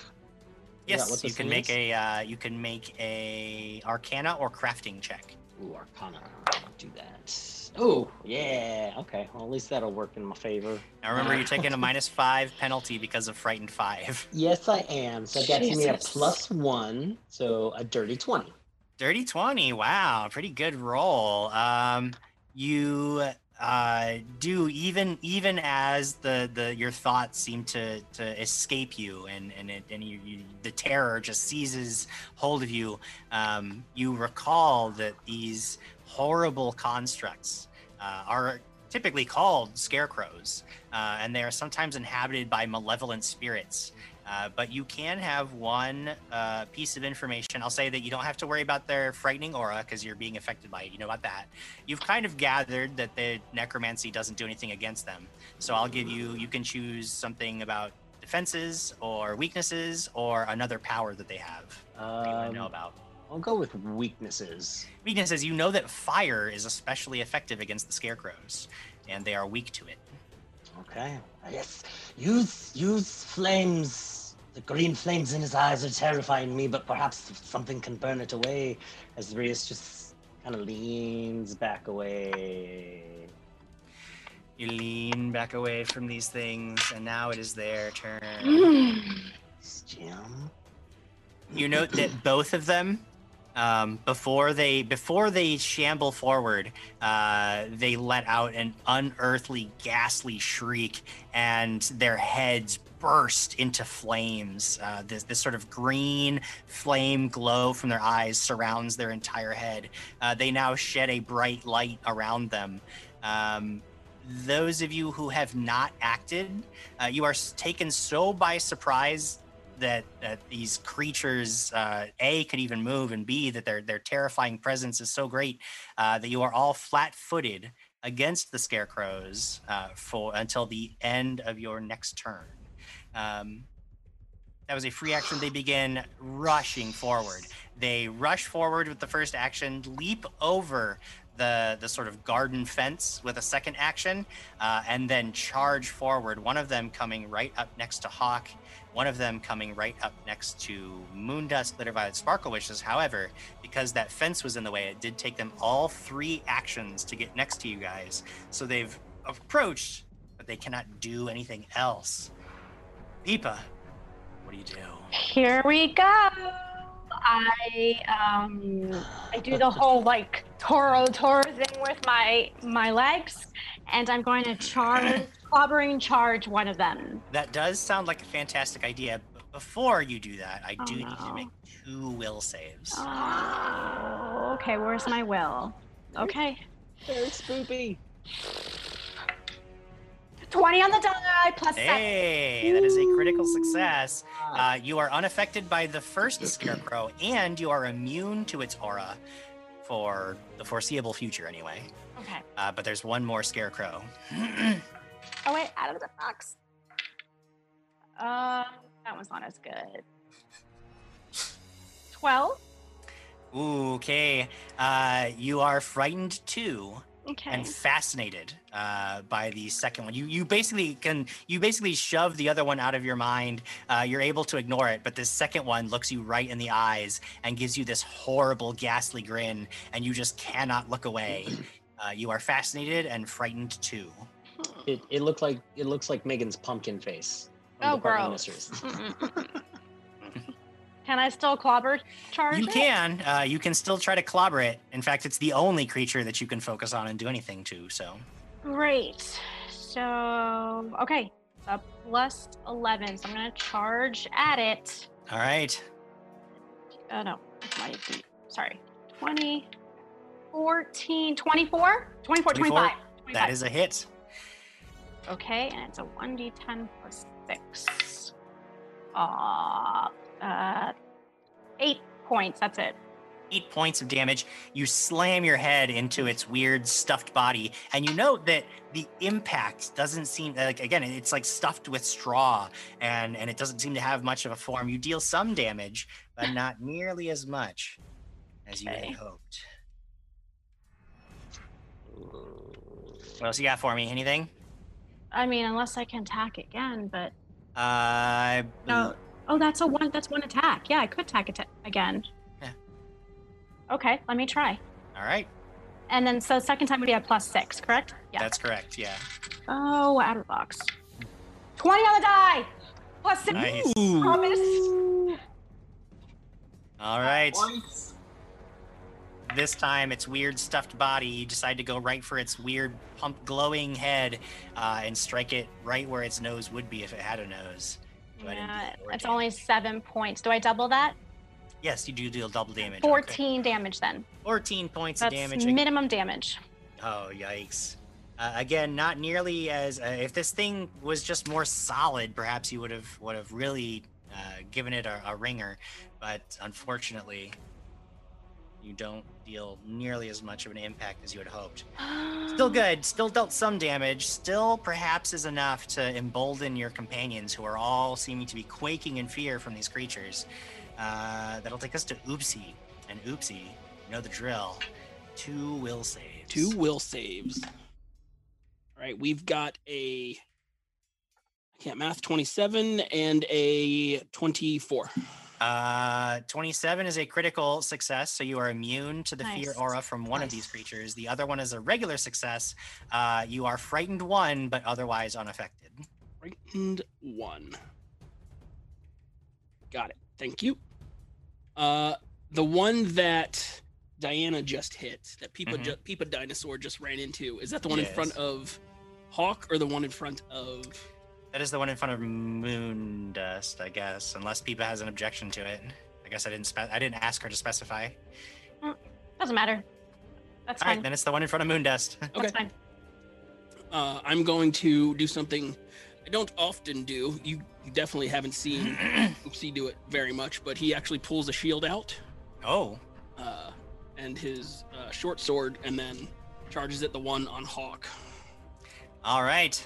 Yes, you can make is? a uh, you can make a Arcana or crafting check. Ooh, Arcana. I'll do that. Oh, yeah. Okay. Well, at least that'll work in my favor. Now remember, you're taking a minus five penalty because of frightened five. Yes, I am. So that gets me a plus one, so a dirty 20. Dirty 20. Wow, pretty good roll. Um you uh do even even as the the your thoughts seem to to escape you and and it, and you, you the terror just seizes hold of you um you recall that these horrible constructs uh, are typically called scarecrows uh, and they are sometimes inhabited by malevolent spirits uh, but you can have one uh, piece of information. I'll say that you don't have to worry about their frightening aura because you're being affected by it. You know about that. You've kind of gathered that the necromancy doesn't do anything against them. So I'll give you, you can choose something about defenses or weaknesses or another power that they have. that you want to know Um, about. I'll go with weaknesses. Weaknesses, you know that fire is especially effective against the scarecrows, and they are weak to it. Okay. Yes. Use use flames. The green flames in his eyes are terrifying me, but perhaps something can burn it away. As Rias just kind of leans back away. You lean back away from these things, and now it is their turn. Jim. you note that both of them um, before they before they shamble forward uh, they let out an unearthly ghastly shriek and their heads burst into flames. Uh, this, this sort of green flame glow from their eyes surrounds their entire head. Uh, they now shed a bright light around them. Um, those of you who have not acted uh, you are taken so by surprise that that these creatures uh, a could even move and b that their their terrifying presence is so great uh, that you are all flat-footed against the scarecrows uh, for until the end of your next turn. Um, that was a free action. They begin rushing forward. They rush forward with the first action, leap over the the sort of garden fence with a second action, uh, and then charge forward. One of them coming right up next to Hawk, one of them coming right up next to Moondust, Glitter Violet, Sparkle Wishes. However, because that fence was in the way, it did take them all three actions to get next to you guys. So they've approached, but they cannot do anything else. Peepa, what do you do? Here we go. I um I do the whole like Toro Toro thing with my my legs, and I'm going to charge clobbering charge one of them. That does sound like a fantastic idea. But before you do that, I Oh, do need to make two will saves. Oh, okay, where's my will? Okay. Very spoopy. 20 on the die plus seven. Hey, that is a critical success. Uh, you are unaffected by the first scarecrow, and you are immune to its aura for the foreseeable future, anyway. Okay. Uh, but there's one more scarecrow. Oh wait, out of the box. Um, that one's not as good. Twelve. Ooh, okay. Uh, you are frightened two. Okay. and fascinated uh, by the second one. You you basically can you basically shove the other one out of your mind. Uh, you're able to ignore it, but this second one looks you right in the eyes and gives you this horrible, ghastly grin, and you just cannot look away. Uh, you are fascinated and frightened two. It, it looked like it looks like Megan's pumpkin face. Oh, Department gross. Can I still clobber charge? You it? can uh, you can still try to clobber it. In fact, it's the only creature that you can focus on and do anything to. So Great. So okay, a plus eleven. So I'm gonna charge at it. all right. Oh no, my. Sorry. 20, 14, 24? 24, 24. 25. That is a hit. Okay, and it's a 1d10 plus 6. Uh, uh, 8 points. That's it. eight points of damage. You slam your head into its weird stuffed body, and you note that the impact doesn't seem like again, it's like stuffed with straw, and and it doesn't seem to have much of a form. You deal some damage, but not nearly as much as you Okay. had hoped. What else you got for me? Anything? I mean, unless I can attack again, but Uh, no. Oh, that's a one. That's one attack. Yeah, I could attack it again. Yeah. Okay, let me try. All right. And then, so second time would be a plus six, correct? Yeah. That's correct. Yeah. Oh, out of the box. 20 on the die! Plus six. Nice. Promise. All right. This time, its weird stuffed body, you decide to go right for its weird pump glowing head uh, and strike it right where its nose would be if it had a nose. Go ahead and Yeah, four it's damage. only seven points. Do I double that? Yes, you do deal double damage. on a 14 damage then. 14 points That's of damage. minimum damage. Oh, yikes. Uh, again, not nearly as uh, if this thing was just more solid, perhaps you would have would have really uh, given it a, a ringer. But unfortunately, you don't deal nearly as much of an impact as you had hoped. Still good. Still dealt some damage. Still, perhaps, is enough to embolden your companions, who are all seeming to be quaking in fear from these creatures. Uh, that'll take us to Oopsie, and Oopsie, you know the drill. Two will saves. Two will saves. All right, we've got a I can't math 27 and a 24. Uh, 27 is a critical success, so you are immune to the fear aura from one of these creatures. The other one is a regular success. Uh, you are frightened one, but otherwise unaffected. Frightened one. Got it. Thank you. Uh, the one that Diana just hit, that Peepa, Mhm. ju- Peepa dinosaur just ran into, is that the one in front of Hawk or the one in front of? That is the one in front of Moondust, I guess, unless Peepa has an objection to it. I guess I didn't spe- I didn't ask her to specify. Doesn't matter. That's All fine. right, then it's the one in front of Moondust. Okay. That's fine. Uh, I'm going to do something I don't often do. You, you definitely haven't seen Oopsie do it very much, but he actually pulls a shield out. Oh. Uh, and his uh, short sword, and then charges at the one on Hawk. All right.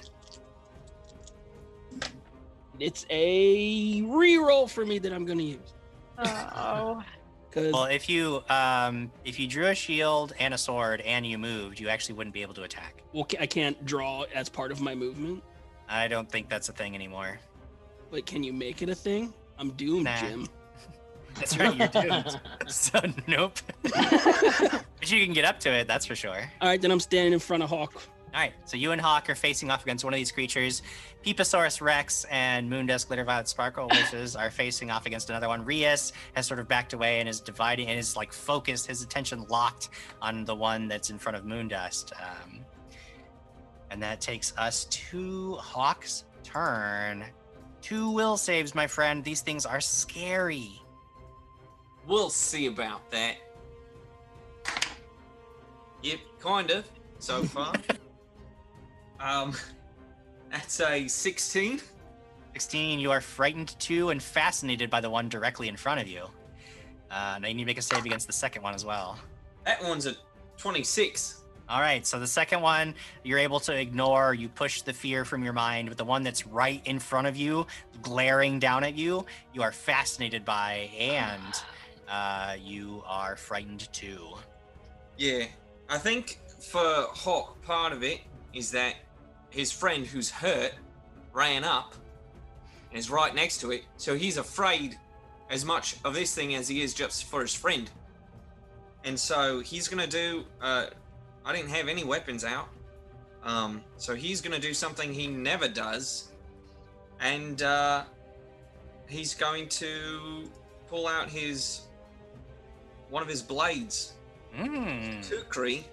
It's a reroll for me that I'm going to use. Oh. Because Well, if you um if you drew a shield and a sword and you moved, you actually wouldn't be able to attack. well, I can't draw as part of my movement, I don't think that's a thing anymore. but can you make it a thing? I'm doomed, Nah. Jim. That's right, you're doomed. so nope. but you can get up to it, that's for sure. All right, then I'm standing in front of Hawk. All right, so you and Hawk are facing off against one of these creatures. Peeposaurus Rex and Moondust Glitter Violet Sparkle Wishes are facing off against another one. Rias has sort of backed away and is dividing and is like focused, his attention locked on the one that's in front of Moondust. Um, and that takes us to Hawk's turn. Two will saves, my friend. These things are scary. We'll see about that. Yep, kind of, so far. Um, that's a 16. 16, you are frightened two and fascinated by the one directly in front of you. Uh, now you need to make a save against the second one as well. That one's a 26. All right, so the second one you're able to ignore. You push the fear from your mind, but the one that's right in front of you, glaring down at you, you are fascinated by, and uh, you are frightened two. Yeah, I think for Hawk, part of it is that his friend who's hurt ran up and is right next to it, so he's afraid as much of this thing as he is just for his friend. And so he's gonna do. Uh, I didn't have any weapons out, um, so he's gonna do something he never does, and uh, he's going to pull out his one of his blades Mm. Kukri.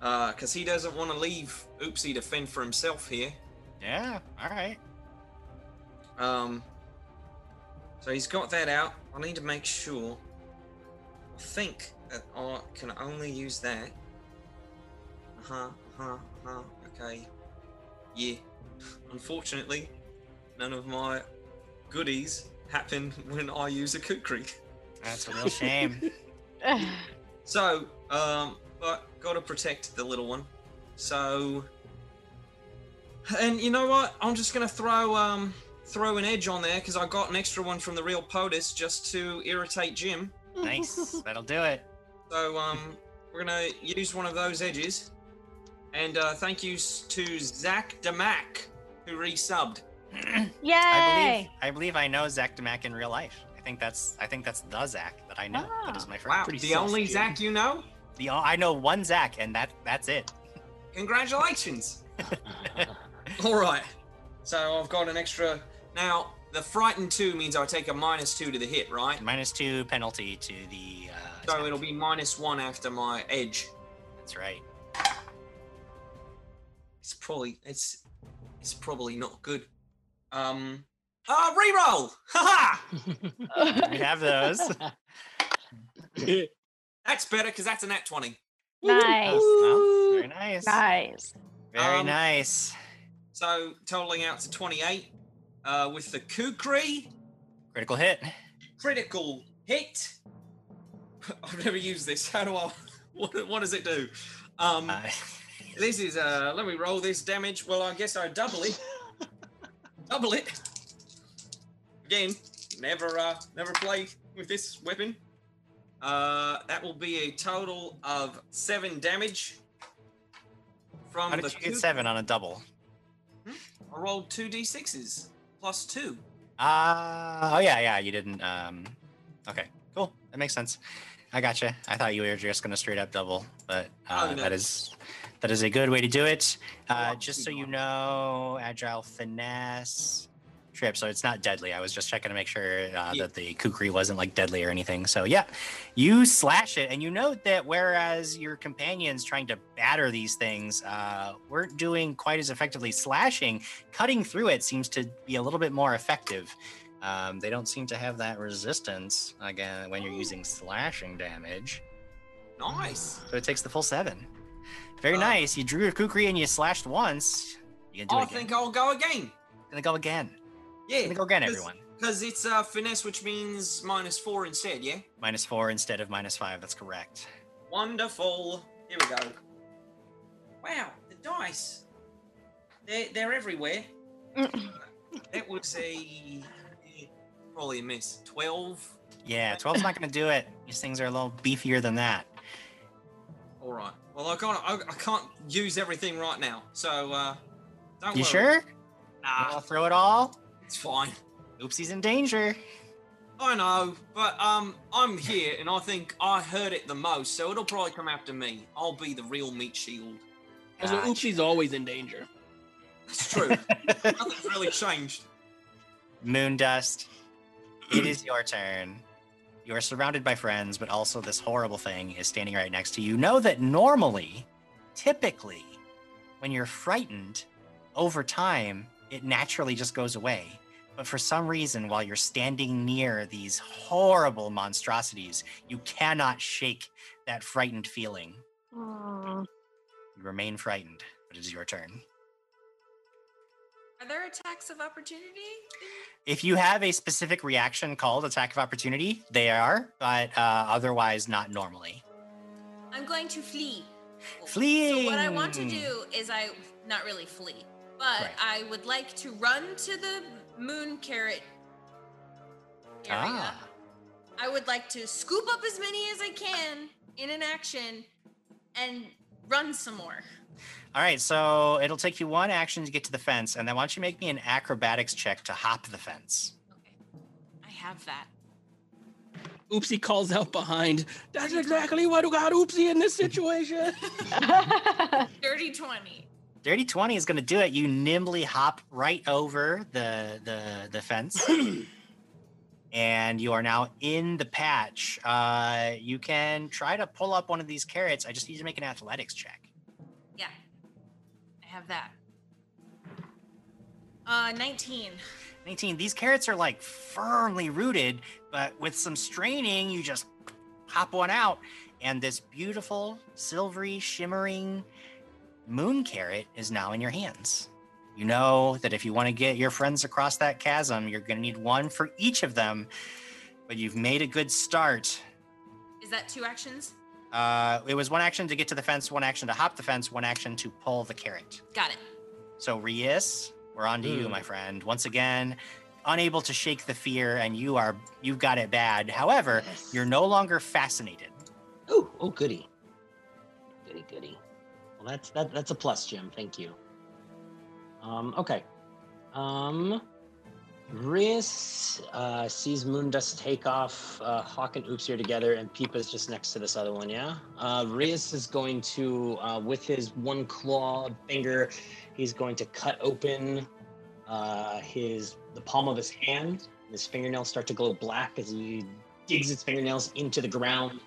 Uh, because he doesn't want to leave Oopsie to fend for himself here. Yeah, all right. Um, so he's got that out. I need to make sure. I think that I can only use that. Uh huh. Uh huh. Uh huh. Okay. Yeah. Unfortunately, none of my goodies happen when I use a Kukri. That's a real shame. So, um, but gotta protect the little one. So, and you know what? I'm just gonna throw um throw an edge on there because I got an extra one from the real POTUS just to irritate Jim. nice, that'll do it. So um, we're gonna use one of those edges. And uh, thank you to Zach Damac who resubbed. Yay! I believe I believe I know Zach Demack in real life. I think that's I think that's the Zach that I know. That is my friend. Wow, the only Zach you know? The I know one Zach, and that that's it. Congratulations. All right. So I've got an extra. Now, the frightened two means I take a minus two to the hit, right? Minus two penalty to the. Uh, so it'll be minus one after my edge. That's right. It's probably it's it's probably not good. Um. Uh, reroll. Ha we have those. that's better because that's a nat twenty. Nice. Oh, very nice. Nice. Very Um, nice. So totaling out to twenty-eight. Uh, with the kukri, Critical hit. critical hit. I've never used this. How do I? What, what does it do? Um, this is uh. Let me roll this damage. Well, I guess I double it. double it. Again, never uh, never play with this weapon. Uh, that will be a total of seven damage. From How did the you get seven on a double? I rolled two d6s plus two. Uh oh yeah, yeah. You didn't. Um. Okay, cool. That makes sense. I gotcha. I thought you were just gonna straight up double, but uh, Oh, no. that is that is a good way to do it. Uh, just so you know, agile finesse trip. So it's not deadly. I was just checking to make sure uh, that the kukri wasn't like deadly or anything. So yeah, you slash it, and you note that whereas your companions trying to batter these things uh, weren't doing quite as effectively slashing, cutting through it seems to be a little bit more effective. Um, they don't seem to have that resistance again when you're using slashing damage. Nice. So it takes the full seven. Very Uh, nice. You drew your kukri and you slashed once. You can do I it again. think I'll go again. Gonna go again. Yeah. Gonna go again, everyone. Because it's uh, finesse, which means minus four instead, yeah? Minus four instead of minus five. That's correct. Wonderful. Here we go. Wow, the dice. They're, they're everywhere. that was a. Probably a miss. 12. Yeah, 12's not gonna do it. These things are a little beefier than that. All right. Well, I can't, I, I can't use everything right now. So, uh. Don't you worry. sure? Nah. I'll throw it all. It's fine. Oopsie's in danger. I know, but um, I'm here, and I think I heard it the most, so it'll probably come after me. I'll be the real meat shield. Also, Oopsie's always in danger. That's true. Nothing's really changed. Moondust. It is your turn. You are surrounded by friends, but also this horrible thing is standing right next to you. Know that normally, typically, when you're frightened, over time, it naturally just goes away. But for some reason, while you're standing near these horrible monstrosities, you cannot shake that frightened feeling. Aw. You remain frightened, but it is your turn. Are there attacks of opportunity? If you have a specific reaction called attack of opportunity, they are, but uh, otherwise not normally. I'm going to flee. Fleeing. So what I want to do is I not really flee, but Right. I would like to run to the moon carrot area. Ah, I would like to scoop up as many as I can in an action and run some more. all right. So it'll take you one action to get to the fence, and then why don't you make me an acrobatics check to hop the fence? Okay, I have that. Oopsie calls out behind. That's exactly what got Oopsie in this situation. Dirty 20. Dirty twenty is going to do it. You nimbly hop right over the the the fence, and you are now in the patch. Uh, you can try to pull up one of these carrots. I just need to make an athletics check. Yeah. I have that. Uh 19. 19. These carrots are like firmly rooted, but with some straining, you just hop one out, and this beautiful, silvery, shimmering moon carrot is now in your hands. You know that if you want to get your friends across that chasm, you're going to need one for each of them, but you've made a good start. Is that two actions? Uh, it was one action to get to the fence, one action to hop the fence, one action to pull the carrot. Got it. So Rias, we're on to you, Hmm. my friend. Once again, unable to shake the fear, and you are you've got it bad. However, Yes. you're no longer fascinated. Oh, oh, goody, goody, goody. Well, that's that. That's a plus, Jim. Thank you. Um. Okay. Um, Riz uh, sees Moondust take off uh, Hawk and Oops here together, and Peepa's just next to this other one, yeah? Uh, is going to, uh, with his one claw finger, he's going to cut open uh, his the palm of his hand. His fingernails start to glow black as he digs his fingernails into the ground.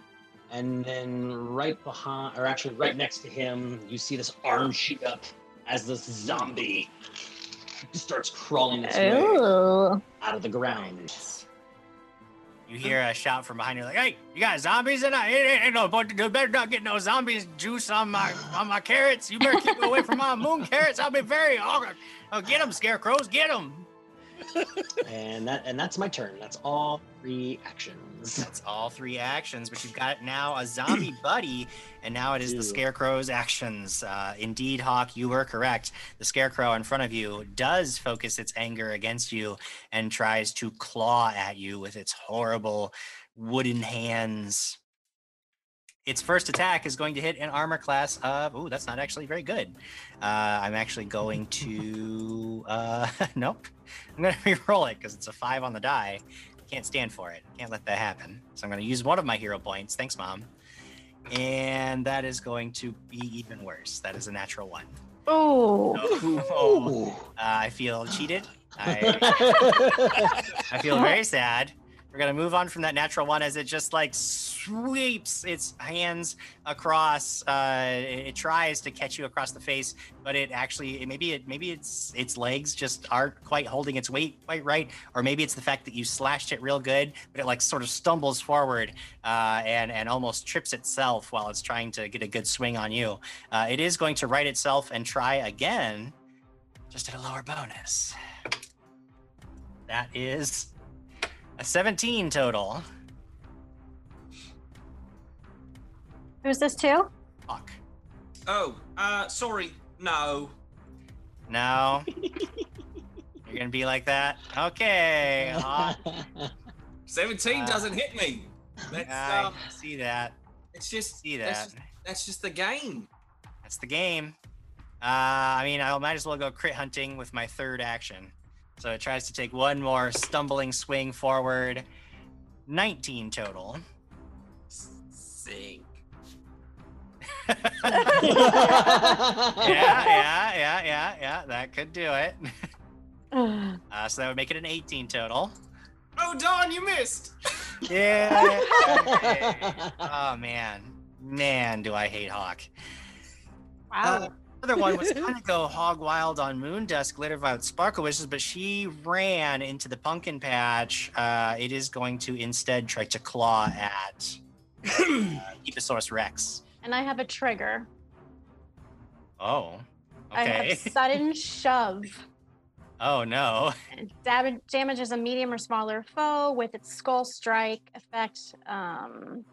And then right behind, or actually right next to him, you see this arm shoot up as this zombie starts crawling its way Ooh. out of the ground. You hear a shout from behind you, like, "Hey, you got zombies in there? Ain't, ain't no, but you better not get no zombies juice on my on my carrots. You better keep away from my moon carrots. I'll be very. Oh, oh get them, scarecrows, get them." And that and that's my turn. That's all three actions. That's all three actions, but you've got now a zombie buddy, and now it is the scarecrow's actions. Uh, indeed, Hawk, you were correct. The scarecrow in front of you does focus its anger against you and tries to claw at you with its horrible wooden hands. Its first attack is going to hit an armor class of. Oh, that's not actually very good. Uh, I'm actually going to. Uh, nope. I'm going to re-roll it because it's a five on the die. Can't stand for it. Can't let that happen. So I'm going to use one of my hero points. Thanks, mom. And that is going to be even worse. That is a natural one. Ooh. Oh, uh, I feel cheated. I, I feel very sad. We're gonna move on from that natural one as it just like sweeps its hands across. Uh, it, tries to catch you across the face, but it actually maybe it maybe its its legs just aren't quite holding its weight quite right, or maybe it's the fact that you slashed it real good, but it like sort of stumbles forward uh, and and almost trips itself while it's trying to get a good swing on you. Uh, it is going to right itself and try again, just at a lower bonus. That is a 17 total. Who's this to? Fuck. Oh, uh, sorry. No. No. You're gonna be like that? Okay. uh, 17 Uh, doesn't hit me. That's, I um, see that. it's just See That's that. just, that's just the game. That's the game. Uh, I mean, I might as well go crit hunting with my third action. So it tries to take one more stumbling swing forward. 19 total. Sink. yeah, yeah, yeah, yeah, yeah. That could do it. Uh, so that would make it an 18 total. Oh, Don, you missed. Yeah. oh man, man, do I hate Hawk. Wow. Uh, other one was kind of go hog wild on Moondust, Glitter Violet Sparkle Wishes, but she ran into the pumpkin patch. Uh, it is going to instead try to claw at uh, Peeposaurus Rex. and I have a trigger. Oh, Okay. I have sudden shove. oh no. Dab- damages a medium or smaller foe with its skull strike effect. Um,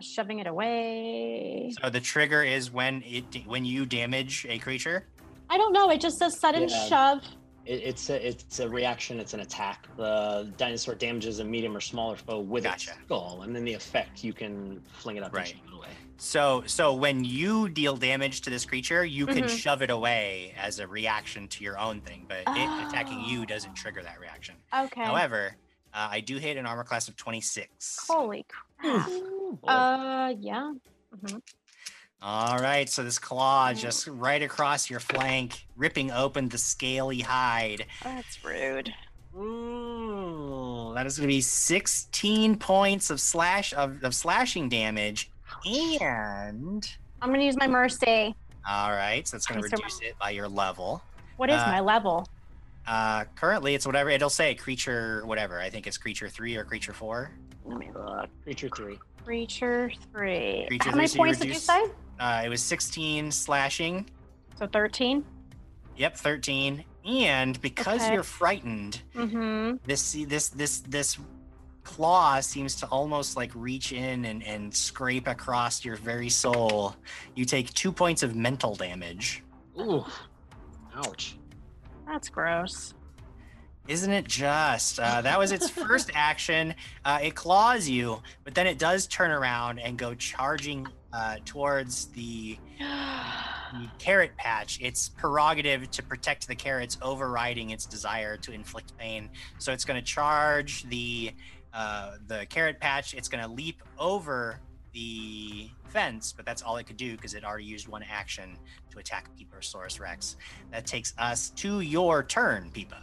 shoving it away. So the trigger is when it when you damage a creature. I don't know. It just says sudden Yeah. shove. It, it's a it's a reaction. It's an attack. The dinosaur damages a medium or smaller foe with Gotcha. its skull, and then the effect you can fling it up Right. and shove it away. So so when you deal damage to this creature, you can Mhm. shove it away as a reaction to your own thing, but it attacking you doesn't trigger that reaction. Okay. However, uh, I do hit an armor class of 26. Holy crap. uh, yeah. hmm All right, so this claw just right across your flank, ripping open the scaly hide. That's rude. Ooh, that is going to be 16 points of slash of, of slashing damage, and I'm gonna use my mercy. all right, so that's going to Thanks so reduce it by your level. What is Uh, my level? Uh, currently, it's whatever it'll say. Creature, whatever. I think it's creature three or creature four. Let me look. Creature three. Creature three. Creature How many three, so you points did you say? Uh, it was 16 slashing. So 13. Yep, 13. And because Okay. you're frightened, Mm-hmm. this this this this claw seems to almost like reach in and, and scrape across your very soul. You take two points of mental damage. Ooh. Ouch. That's gross. Isn't it just? Uh, that was its first action. Uh, it claws you, but then it does turn around and go charging uh, towards the the carrot patch, its prerogative to protect the carrots overriding its desire to inflict pain. So it's going to charge the uh, the carrot patch. It's going to leap over the fence, but that's all it could do because it already used one action to attack Peeposaurus Rex. That takes us to your turn, Peepa.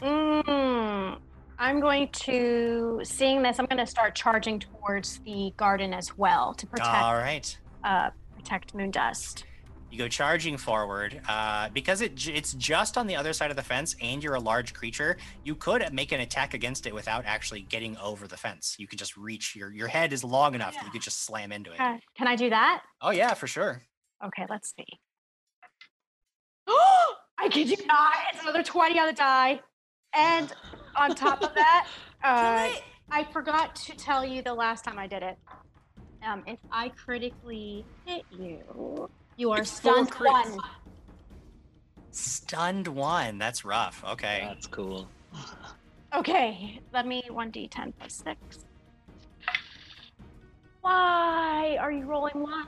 Mm, I'm going to, seeing this, I'm going to start charging towards the garden as well to protect All right. uh, protect Moondust. You go charging forward. Uh, because it it's just on the other side of the fence, and you're a large creature. You could make an attack against it without actually getting over the fence. You could just reach your your head is long enough that you could just slam into it. Uh, can I do that? Oh yeah, for sure. Okay, let's see. Oh, I kid you not. It's another 20 on the die. And on top of that, uh, I forgot to tell you the last time I did it. Um, if I critically hit you, you are It's stunned one. Stunned one. That's rough. Okay. That's cool. Okay, let me 1d10 plus 6. Why are you rolling one?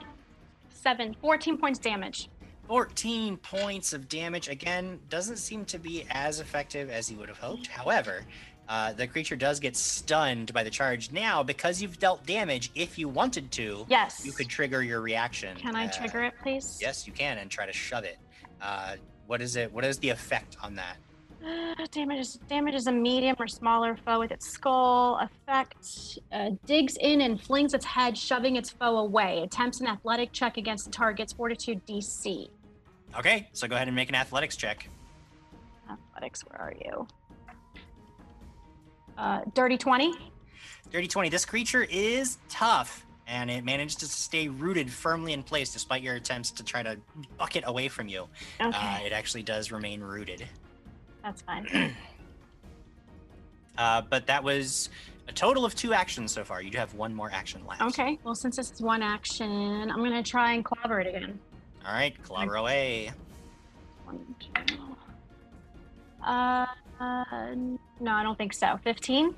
Seven. 14 points damage. 14 points of damage. Again, doesn't seem to be as effective as you would have hoped. However, uh, the creature does get stunned by the charge. Now, because you've dealt damage, if you wanted to, Yes. you could trigger your reaction. Can I uh, trigger it, please? Yes, you can, and try to shove it. Uh, what is it? What is the effect on that? Uh, damage is damage is a medium or smaller foe with its skull. Effect uh, digs in and flings its head, shoving its foe away. Attempts an athletic check against the target's fortitude DC. Okay, so go ahead and make an athletics check. Athletics, where are you? Uh, dirty twenty. Dirty 20. This creature is tough, and it managed to stay rooted firmly in place despite your attempts to try to buck it away from you. Uh, Okay. it actually does remain rooted. That's fine. Uh, but that was a total of two actions so far. You do have one more action left. okay. Well, since this is one action, I'm gonna try and clobber it again. All right, clobber away. One, two. Uh, uh, no, I don't think so. Fifteen.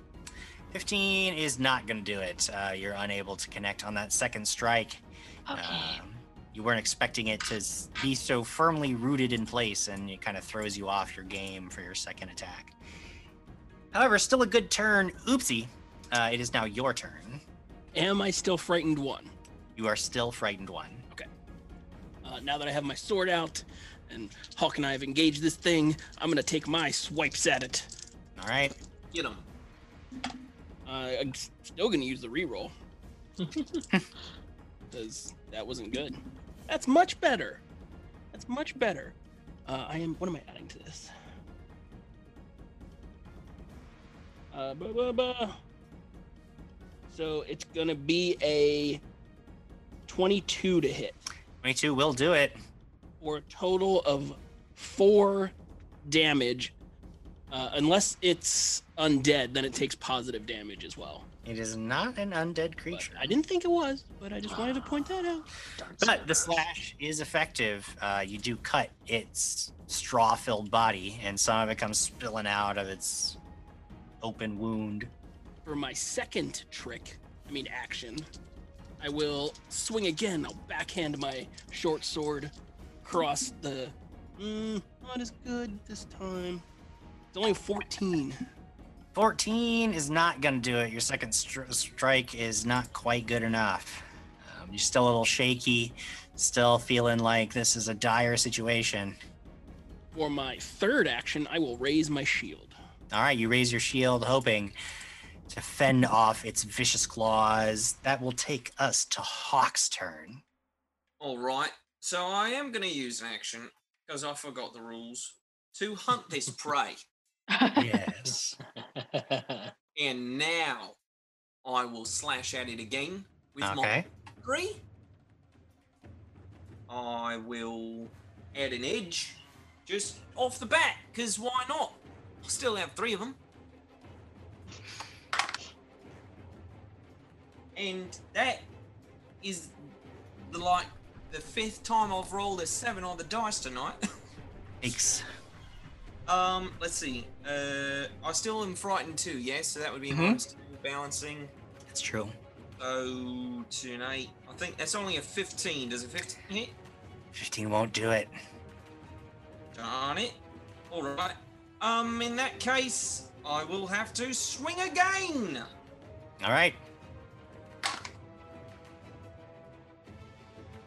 15 is not going to do it. Uh, you're unable to connect on that second strike. Okay. Um, you weren't expecting it to be so firmly rooted in place, and it kind of throws you off your game for your second attack. However, still a good turn. Oopsie. Uh, it is now your turn. Am I still frightened one? You are still frightened one. Uh, now that I have my sword out and Hawk and I have engaged this thing, I'm gonna take my swipes at it. All right. Get him. Uh, I'm still gonna use the reroll. Because that wasn't good. That's much better. That's much better. Uh, I am. What am I adding to this? Uh, buh, buh, buh. So it's gonna be a 22 to hit. 22 will do it. For a total of four damage. Uh, unless it's undead, then it takes positive damage as well. It is not an undead creature. I didn't think it was, but I just wanted to point that out. But the slash is effective. Uh, you do cut its straw-filled body, and some of it comes spilling out of its open wound. For my second trick, I mean action, I will swing again. I'll backhand my short sword across the. Mm, not as good this time. It's only 14. 14 is not going to do it. Your second stri- strike is not quite good enough. Um, you're still a little shaky, still feeling like this is a dire situation. For my third action, I will raise my shield. All right, you raise your shield, hoping to fend off its vicious claws. That will take us to Hawk's turn. All right. So I am going to use an action because I forgot the rules to hunt this prey. yes. And now I will slash at it again with Okay. my three. I will add an edge just off the bat because why not? I still have three of them. And that is the like the fifth time I've rolled a seven on the dice tonight. Thanks. Um, let's see. Uh, I still am frightened too. Yes, so that would be Mhm. minus two balancing. That's true. So two and eight. I think that's only a fifteen. Does a fifteen hit? 15 won't do it. Darn it. All right. Um, in that case, I will have to swing again. All right.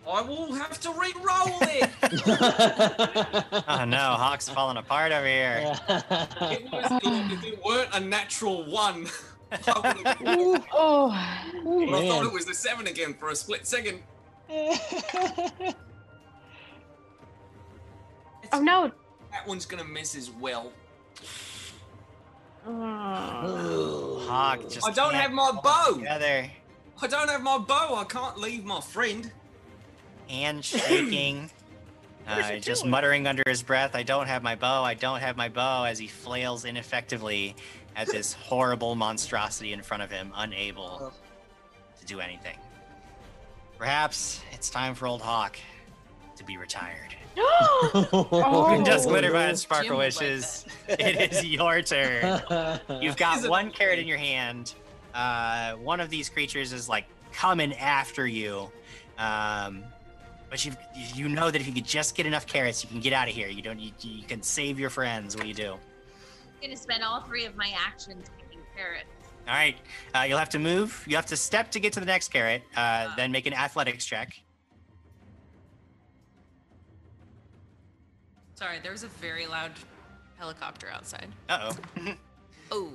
I will have to re-roll it. Oh no, Hawk's falling apart over here. it was, if it weren't a natural one, I would have. Oh. oh I thought it was the seven again for a split second. Oh no. That one's gonna miss as well. Oh. Hawk just. I don't have my hold bow. Together. I don't have my bow. I can't leave my friend. Hand shaking. Uh, just muttering under his breath, I don't have my bow, I don't have my bow, as he flails ineffectively at this horrible monstrosity in front of him, unable to do anything. Perhaps it's time for old Hawk to be retired. Oh. Just glitter by Jim sparkle would like wishes. it is your turn. You've got Is one carrot in your hand. Uh, one of these creatures is like coming after you. Um, but you you know that if you could just get enough carrots, you can get out of here. You don't you, you can save your friends. What do you do? I'm gonna spend all three of my actions picking carrots. All right, uh, you'll have to move. You have to step to get to the next carrot. Uh, then make an athletics check. Sorry, there was a very loud helicopter outside. Uh oh. Oh.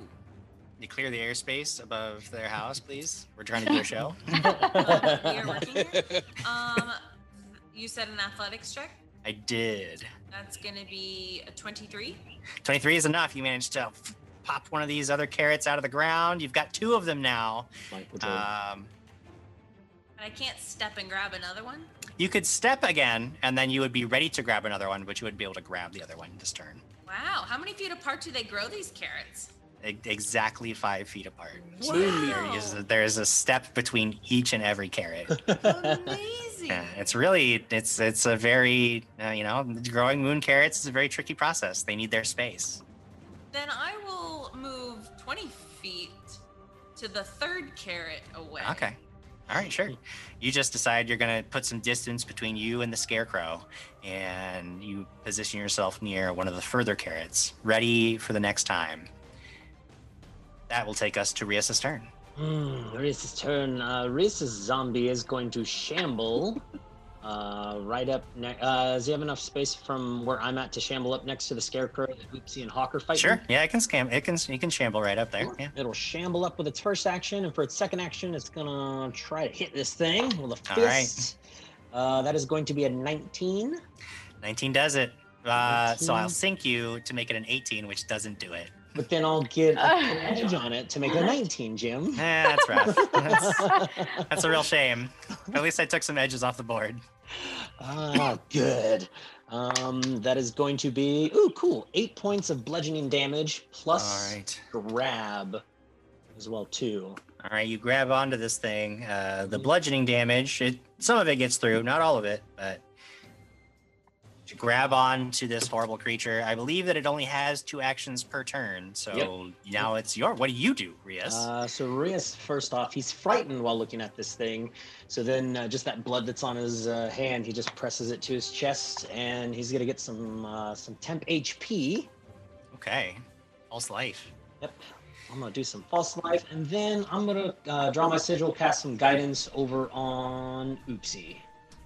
you clear the airspace above their house, please. We're trying to do a show. We are working here. Um, you said an athletics check. I did. That's gonna be a 23. 23 is enough. You managed to f- pop one of these other carrots out of the ground. You've got two of them now. Um, But I can't step and grab another one. you could step again, and then you would be ready to grab another one, but you would be able to grab the other one this turn. Wow. How many feet apart do they grow these carrots? E- Exactly five feet apart. So Wow. there, is a, there is a step between each and every carrot. Amazing. Yeah, it's really it's it's a very uh, you know growing moon carrots is a very tricky process. They need their space. Then I will move 20 feet to the third carrot away. Okay. All right, sure. You just decide you're going to put some distance between you and the scarecrow, and you position yourself near one of the further carrots, ready for the next time. That will take us to Rias's turn. Hmm, Rias's turn. Uh, Rias's zombie is going to shamble uh, right up. Ne- uh, does he have enough space from where I'm at to shamble up next to the scarecrow that Oopsie and Hawk are fighting? Sure. Yeah, it can scam. It can. You can shamble right up there. Yeah. It'll shamble up with its first action, and for its second action, it's gonna try to hit this thing with a All right. fist. Uh, that is going to be a 19. 19 does it. Uh, so I'll 19. sync you to make it an 18, which doesn't do it. But then I'll get an edge on it to make a 19, Jim. Eh, that's rough. that's, that's a real shame. At least I took some edges off the board. Ah, good. Um, that is going to be ooh, cool. Eight points of bludgeoning damage plus All right. grab as well too. All right, you grab onto this thing. Uh, the bludgeoning damage, it, some of it gets through, not all of it, but you grab on to this horrible creature. I believe that it only has two actions per turn. So now it's your. What do you do, Rias? Uh, so Rias, first off, he's frightened while looking at this thing. So then, uh, just that blood that's on his uh, hand, he just presses it to his chest, and he's gonna get some uh, some temp HP. okay, false life. Yep. I'm gonna do some false life, and then I'm gonna uh, draw my sigil, cast some guidance over on Oopsie.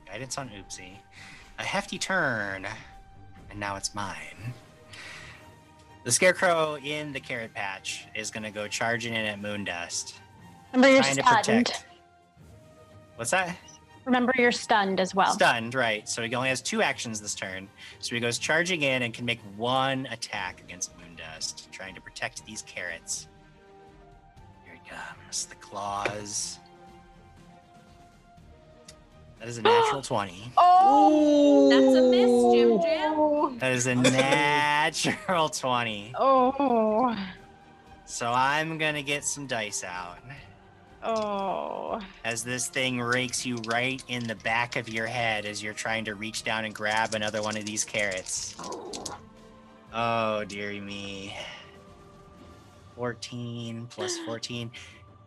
Guidance on Oopsie. A hefty turn, and now it's mine. The scarecrow in the carrot patch is gonna go charging in at Moondust. Remember you're to stunned. protect. What's that? Remember you're stunned as well. Stunned, right. So he only has two actions this turn. So he goes charging in and can make one attack against Moondust, trying to protect these carrots. Here he comes. The claws. That is a natural 20. Oh, That's a miss, Jim Jam. That is a natural 20. Oh, So I'm going to get some dice out. oh. as this thing rakes you right in the back of your head as you're trying to reach down and grab another one of these carrots. Oh, dearie me. 14 plus 14.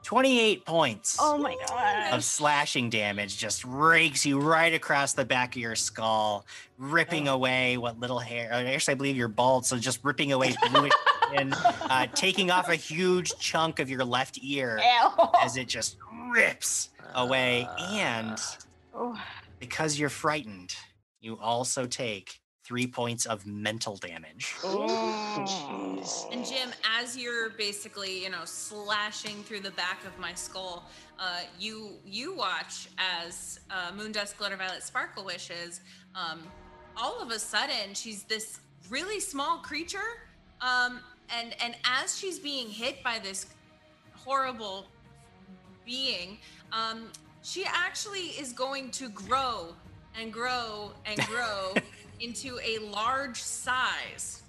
28 points Oh my god. of slashing damage just rakes you right across the back of your skull, ripping away what little hair. uh, Actually, I believe you're bald, so just ripping away bluish skin, uh, taking off a huge chunk of your left ear Ew. as it just rips away. And Oh. because you're frightened, you also take three points of mental damage. And Jim, as you're basically, you know, slashing through the back of my skull, uh, you you watch as uh, Moondust Glitter Violet Sparkle Wishes. Um, all of a sudden, she's this really small creature, um, and and as she's being hit by this horrible being, um, she actually is going to grow and grow and grow into a large size.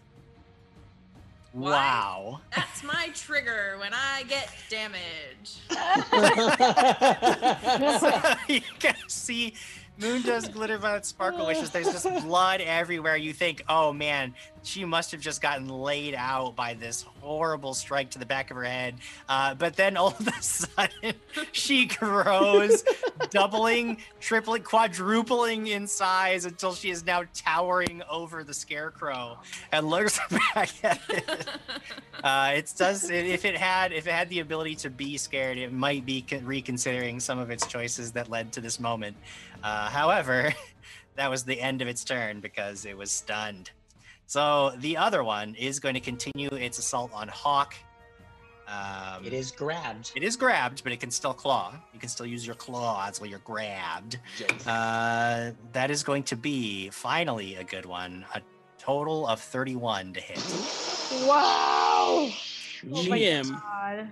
Why? Wow. That's my trigger when I get damage. you can see Moondust glitter violet sparkle wishes. There's just blood everywhere. You think, oh man, she must have just gotten laid out by this horrible strike to the back of her head. Uh, but then all of a sudden, she grows, doubling, tripling, quadrupling in size until she is now towering over the scarecrow and looks back at it. Uh, it does. If it had, if it had the ability to be scared, it might be reconsidering some of its choices that led to this moment. Uh, however, that was the end of its turn because it was stunned. So the other one is going to continue its assault on Hawk. Um, It is grabbed. It is grabbed, but it can still claw. You can still use your claws while you're grabbed. Uh, that is going to be finally a good one. A total of 31 to hit. Wow. Oh my Jim, god.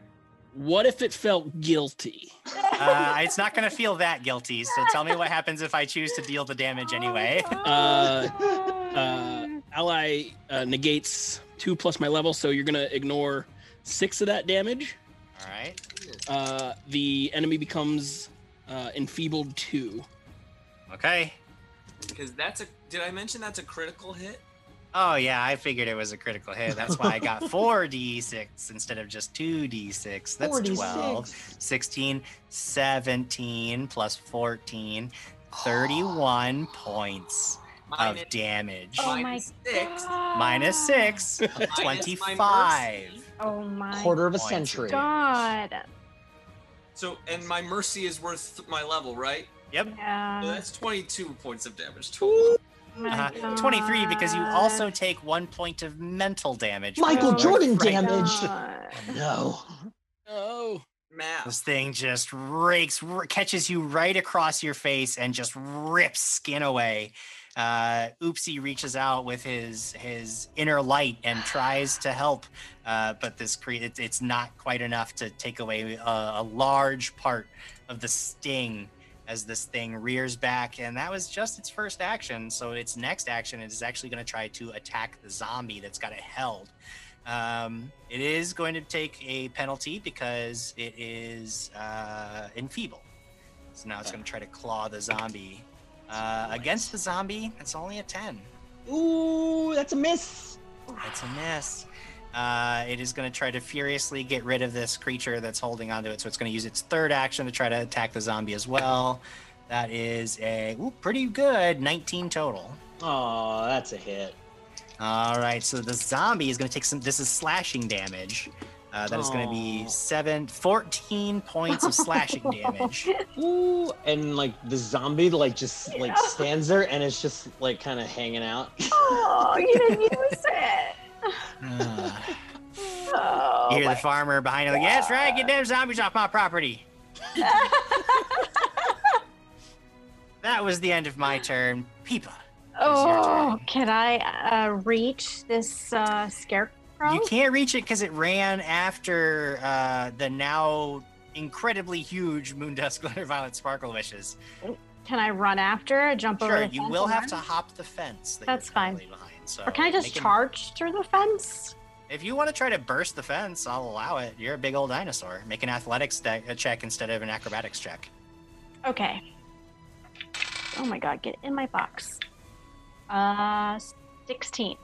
What if it felt guilty? Uh, it's not going to feel that guilty. So tell me what happens if I choose to deal the damage anyway. Uh, uh, ally uh, negates two plus my level, so you're gonna ignore six of that damage. All right. Uh, the enemy becomes uh, enfeebled two. Okay. Because that's a. Did I mention that's a critical hit? Oh yeah, I figured it was a critical hit. That's why I got 4d6 instead of just 2d6. That's 12, 16, 17 plus 14, 31 points Minus- of damage. Oh my Minus six. god. Minus 6, Minus my 25. Oh my Quarter of a century. god. So, and my mercy is worth my level, right? Yep. So Yeah. that's 22 points of damage total. Oh my Uh, 23 because you also take one point of mental damage. Michael Jordan fright. damage. God. No. Oh, Math. This thing just rakes, r- catches you right across your face and just rips skin away. Uh, Oopsie reaches out with his his inner light and tries to help, uh, but this cre- it, it's not quite enough to take away a, a large part of the sting as this thing rears back. And that was just its first action. So its next action is actually going to try to attack the zombie that's got it held. Um, it is going to take a penalty because it is uh, enfeebled. So now it's going to try to claw the zombie. Uh, against the zombie, it's only a 10. Ooh, that's a miss. That's a miss. Uh, it is going to try to furiously get rid of this creature that's holding onto it. So it's going to use its third action to try to attack the zombie as well. That is a ooh, pretty good 19 total. Oh, that's a hit. All right, so the zombie is going to take some. This is slashing damage. Uh, that is going to be seven, 14 points of slashing damage. Ooh, and like the zombie like just like stands there and it's just like kind of hanging out. Oh, you didn't use it. Uh, Oh, you hear the farmer behind you, like, "Yeah, that's right. Get them zombies off my property." that was the end of my turn. Peepa. Oh, can I uh, reach this uh, scarecrow? You can't reach it because it ran after uh, the now incredibly huge Moondust Glitter Violet Sparkle Wishes. Can I run after it? Jump over Sure, you will have run? to hop the fence. That That's you're fine. Behind, so Or can I just charge through the fence? If you want to try to burst the fence, I'll allow it. You're a big old dinosaur. Make an athletics de- a check instead of an acrobatics check. Okay. Oh my god, get in my box. Uh, 16.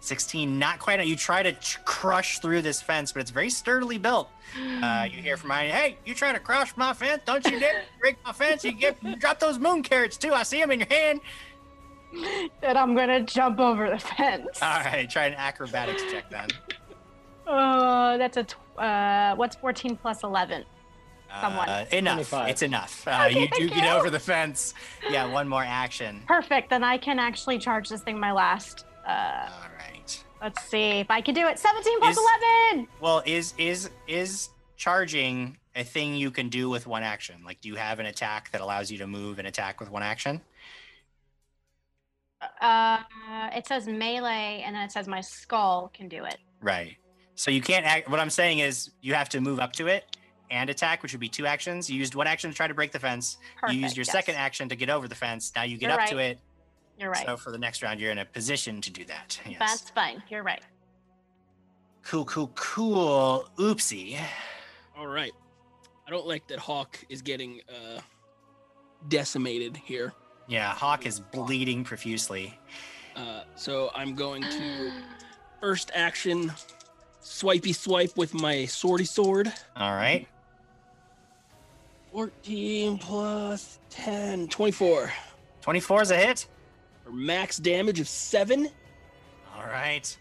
16, not quite. You try to ch- crush through this fence, but it's very sturdily built. Uh, you hear from behind, hey, you trying to crush my fence? Don't you dare break my fence. You get you drop those moon carrots too. I see them in your hand. That I'm gonna jump over the fence. All right, try an acrobatics check then. Uh, that's a tw- uh, what's 14 plus 11? Someone. Uh, enough. 25. It's enough. Uh, Okay, you do thank get you. over the fence. Yeah, one more action. Perfect. Then I can actually charge this thing my last. Uh, All right. let's see if I can do it. 17 plus Is- 11. Well, is is is charging a thing you can do with one action? Like, do you have an attack that allows you to move and attack with one action? Uh, it says melee, and then it says my skull can do it. Right. So you can't act. What I'm saying is, you have to move up to it and attack, which would be two actions. You used one action to try to break the fence. Perfect, you used your yes. second action to get over the fence. Now you get You're up to it. You're right. So for the next round, you're in a position to do that. Yes. That's fine. You're right. Cool, cool, cool. Oopsie. All right. I don't like that Hawk is getting uh, decimated here. Yeah, Hawk is bleeding profusely. Uh, so I'm going to first action swipey swipe with my swordy sword. All right. 14 plus 10, 24. 24 is a hit. For max damage of 7. All right.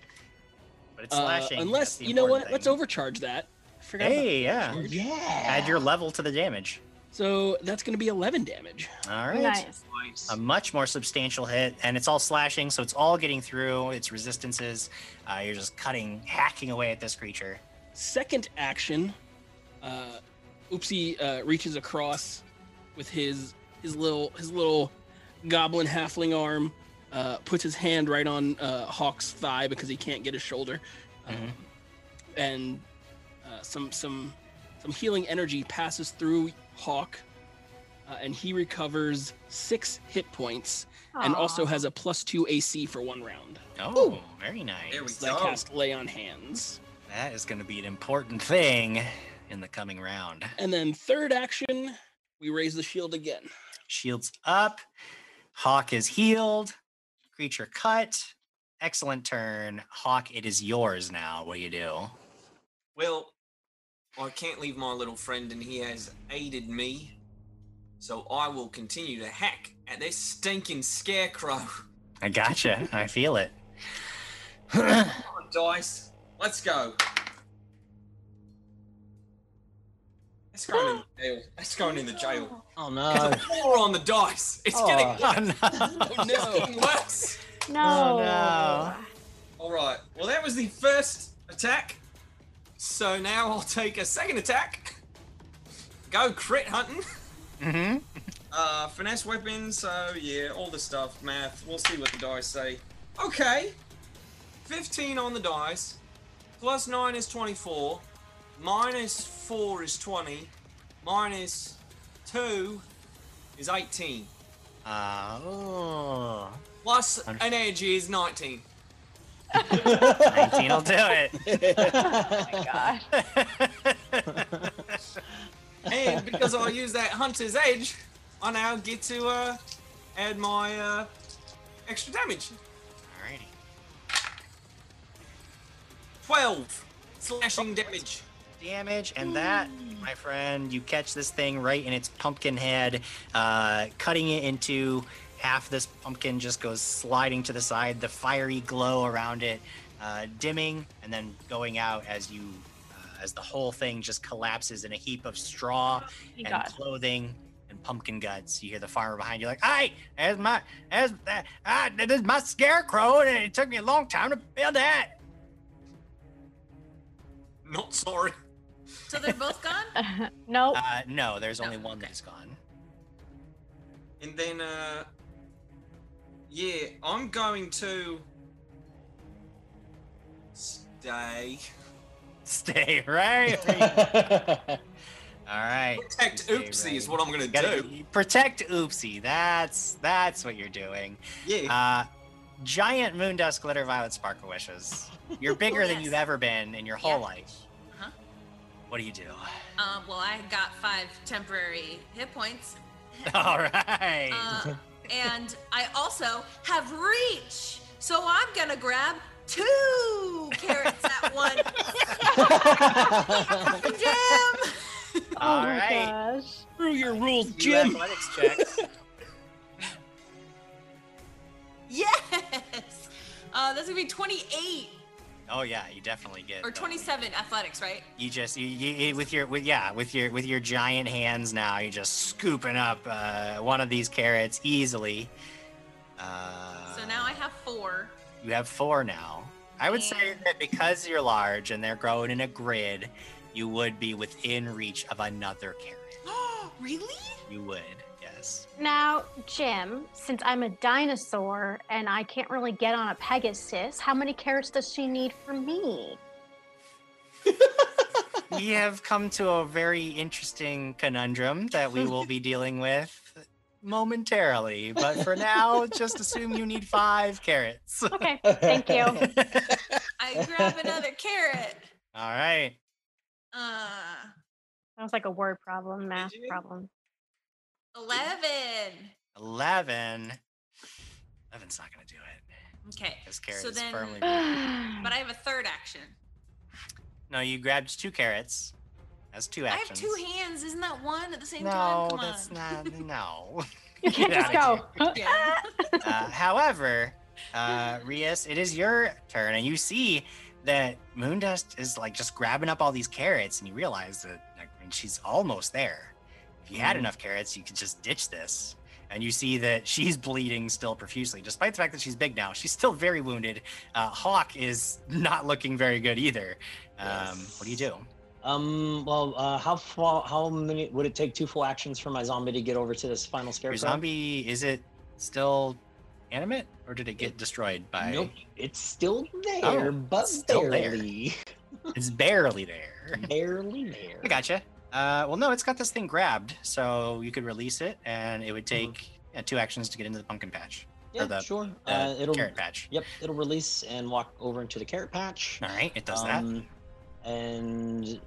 But it's Uh, slashing. That's unless, you know what? important Let's overcharge that. I forgot about Hey, yeah. overcharge. Yeah. Add your level to the damage. So that's going to be 11 damage. All right. Nice. Nice. A much more substantial hit, and it's all slashing, so it's all getting through its resistances. Uh, you're just cutting, hacking away at this creature. Second action, uh, Oopsie uh, reaches across with his his little his little goblin halfling arm, uh, puts his hand right on uh, Hawk's thigh because he can't get his shoulder, um, Mhm. and uh, some some some healing energy passes through Hawk, uh, and he recovers six hit points, and also has a plus two AC for one round. Oh, very nice. There we So I go. cast Lay on Hands. That is going to be an important thing in the coming round. And then third action, we raise the shield again. Shields up. Hawk is healed. Creature cut. Excellent turn. Hawk, it is yours now. What do you do? Well, I can't leave my little friend, and he has aided me. So I will continue to hack at this stinking scarecrow. I gotcha. I feel it. Come on, dice. Let's go. That's going in the jail. That's going in the jail. Oh There's no. a four on the dice. It's Oh. getting, oh, no. Oh it's no! getting worse. No. no. All right. Well, that was the first attack. So now I'll take a second attack. Go crit hunting. Mm-hmm. Uh, finesse weapons. So yeah, all the stuff. Math. We'll see what the dice say. Okay. 15 on the dice. Plus 9 is 24. Minus 4 is 20. Minus 2 is 18. Uh, oh. Plus an edge is 19. 19 will do it. Oh my god. And because I'll use that hunter's edge, I now get to uh, add my uh, extra damage. Alrighty. 12 slashing damage. Damage, and that, my friend, you catch this thing right in its pumpkin head, uh, cutting it into half. This pumpkin just goes sliding to the side, the fiery glow around it uh, dimming, and then going out as you. uh, As the whole thing just collapses in a heap of straw Thank and God. clothing and pumpkin guts. You hear the farmer behind you, like, "Hey, as my, there's that, ah, this is my scarecrow, and it took me a long time to build that." Not sorry. So they're both gone? nope. Uh, no, there's only one that's gone. And then, uh, yeah, I'm going to stay. Stay right. All right. Protect Stay Oopsie ready. is what I'm gonna Gotta do. protect Oopsie. That's that's what you're doing. Yeah. Uh, giant Moondust glitter violet sparkle wishes. You're bigger than Yes. you've ever been in your whole Yeah. life. Uh-huh. What do you do? Uh, well, I got five temporary hit points. All right. Uh, and I also have reach. So I'm gonna grab two carrots at once. Damn. All oh my right. gosh. Screw your rules, You Jim. athletics checks. Yes. Uh, that's gonna be 28 oh yeah, you definitely get. or them. 27 athletics, right? You just you, you, with your with yeah with your with your giant hands now you're just scooping up uh, one of these carrots easily. Uh, So now I have four. you have four now. I would say that because you're large and they're growing in a grid, you would be within reach of another carrot. Oh, really? You would. Now, Jim, since I'm a dinosaur and I can't really get on a Pegasus, how many carrots does she need for me? we have come to a very interesting conundrum that we will be dealing with momentarily. But for now, just assume you need five carrots. Okay, thank you. I grab another carrot. All right. Uh, Sounds like a word problem, math problem. 11. 11. 11's not going to do it. Okay. This carrot So is then, firmly. but I have a third action. No, you grabbed two carrots. That's two actions. I have two hands. Isn't that one at the same no, time? Come that's on. not. No. You can't just go. Uh, however, uh, Rias, it is your turn, and you see that Moondust is like just grabbing up all these carrots, and you realize that like, I mean, she's almost there. If you had Mhm. enough carrots, you could just ditch this. And you see that she's bleeding still profusely, despite the fact that she's big now. She's still very wounded. Uh, Hawk is not looking very good either. Um, What do you do? Um. Well, uh, how far? How many would it take two full actions for my zombie to get over to this final Your zombie is it still animate, or did it get destroyed by? Nope. It's still there, Oh, but it's still there. barely, It's barely there. barely there. I gotcha. Uh, well, no, it's got this thing grabbed, so you could release it, and it would take yeah, two actions to get into the pumpkin patch. Yeah, the- sure. The Uh, it'll. carrot patch. Yep, it'll release and walk over into the carrot patch. All right, it does Um, And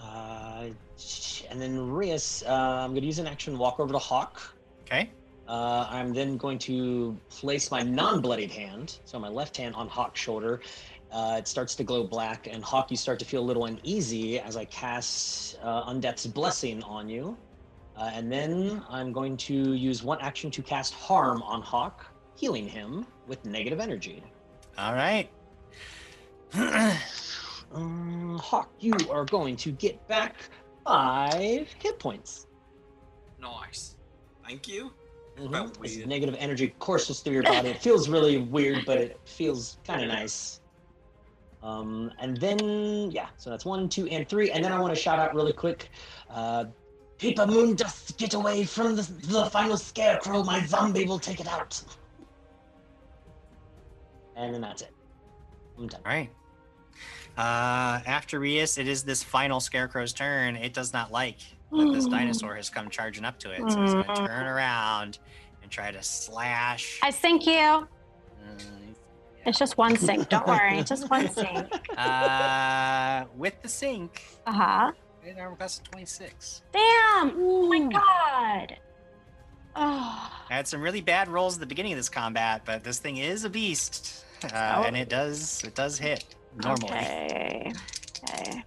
uh, and then Rias, uh, I'm going to use an action walk over to Hawk. Okay. Uh, I'm then going to place my non-bloodied hand, so my left hand on Hawk's shoulder. Uh, it starts to glow black, and Hawk, you start to feel a little uneasy as I cast uh, Undeath's Blessing on you. Uh, and then I'm going to use one action to cast Harm on Hawk, healing him with negative energy. All right. Um, Hawk, you are going to get back five hit points. Nice. Thank you. Mhm. Felt negative energy courses through your body. It feels really weird, but it feels kind of nice. Um, and then yeah, so that's one, two, and three. And then I want to shout out really quick. Uh, Peepa Moon, Dust, get away from the, the final scarecrow. My zombie will take it out. And then that's it. I'm done. All right. Uh, after Rias, it is this final scarecrow's turn. It does not like that this dinosaur has come charging up to it, so it's going to turn around and try to slash. I sink you. Uh, It's just one sink. Don't worry. It's just one sink. uh, with the sink, Uh huh. it armor class is 26. Damn. Oh my god. Oh. I had some really bad rolls at the beginning of this combat, but this thing is a beast, uh, and it does it does hit normally. Okay. Okay.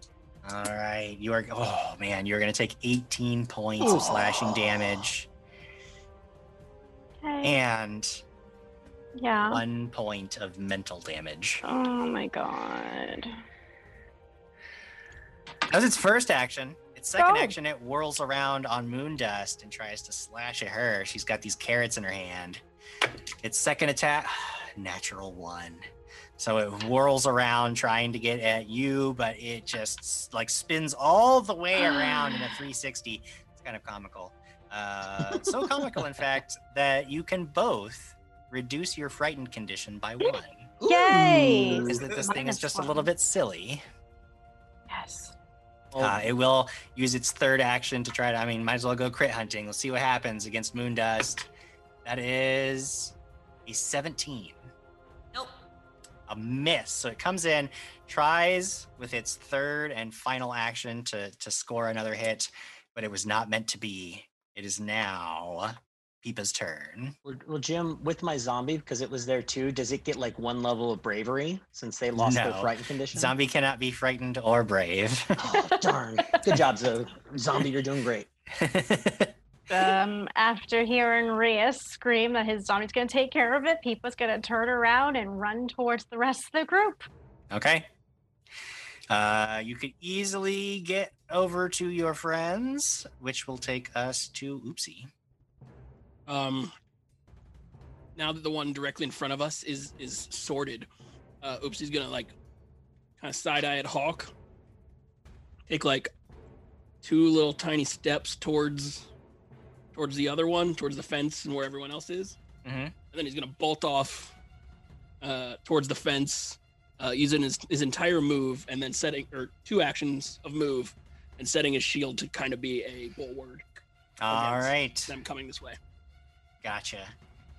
All right, you are. Oh man, you're gonna take 18 points of slashing damage Okay. and Yeah. one point of mental damage. Oh my god. That was its first action. Its second Go. action, it whirls around on Moondust and tries to slash at her. She's got these carrots in her hand. Its second attack, natural one. So it whirls around trying to get at you, but it just like spins all the way around in a 360. It's kind of comical. Uh, so comical, in fact, that you can both reduce your frightened condition by one. Yay! Is that this thing is Minus just a one. little bit silly. Yes. Uh, it will use its third action to try to. I mean, might as well go crit hunting. Let's see what happens against Moondust. That is a 17, Nope. a miss. So it comes in, tries with its third and final action to to score another hit, but it was not meant to be. It is now Peepa's turn. Well, well, Jim, with my zombie, because it was there too, does it get like one level of bravery since they lost their No. frightened condition? Zombie cannot be frightened or brave. Oh, darn. Good job, Zo- Zombie. You're doing great. Um, after hearing Rhea scream that his zombie's gonna take care of it, Peepa's gonna turn around and run towards the rest of the group. Okay. Uh, you could easily get over to your friends, which will take us to Oopsie. Um, now that the one directly in front of us is is sorted, uh, Oopsie's gonna like kind of side eye at Hawk. Take like two little tiny steps towards towards the other one, towards the fence and where everyone else is, Mm-hmm. and then he's gonna bolt off uh, towards the fence, uh, using his his entire move, and then setting or two actions of move, and setting his shield to kind of be a bulwark. All right. them coming this way. Gotcha.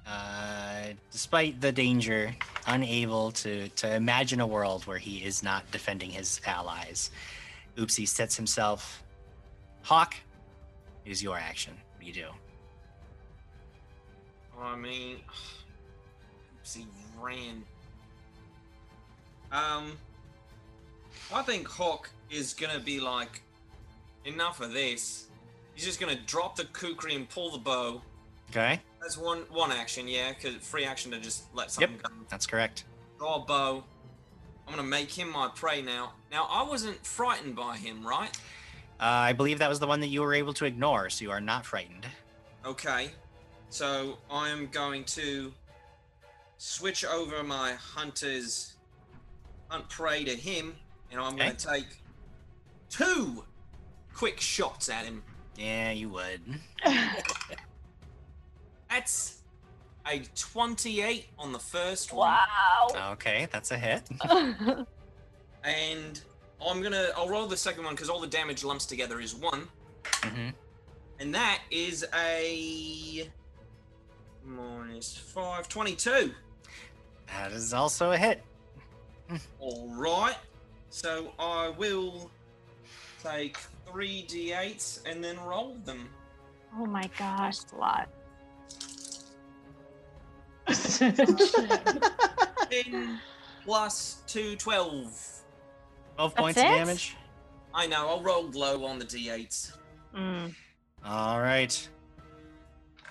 Uh, despite the danger, unable to, to imagine a world where he is not defending his allies, Oopsie sets himself. Hawk, it is your action. What do you do? I mean, oopsie ran. Um, I think Hawk is gonna be like, enough of this. He's just gonna drop the kukri and pull the bow. Okay, That's one one action, yeah, because free action to just let something go. that's correct. Draw a bow. I'm gonna make him my prey now. Now I wasn't frightened by him, right? Uh, I believe that was the one that you were able to ignore, so you are not frightened. Okay. So I am going to switch over my hunter's hunt prey to him, and I'm going to take two quick shots at him. Yeah, you would. That's a 28 on the first one. Wow. Okay, that's a hit. And I'm gonna I'll roll the second one because all the damage lumps together is one. Mm-hmm. And that is a minus five, 22. That is also a hit. All right. So I will take three d8s and then roll them. oh my gosh, a lot. 10 plus 2, 12. 12 points of it? damage. I know, I rolled low on the d8s. Mm. All right.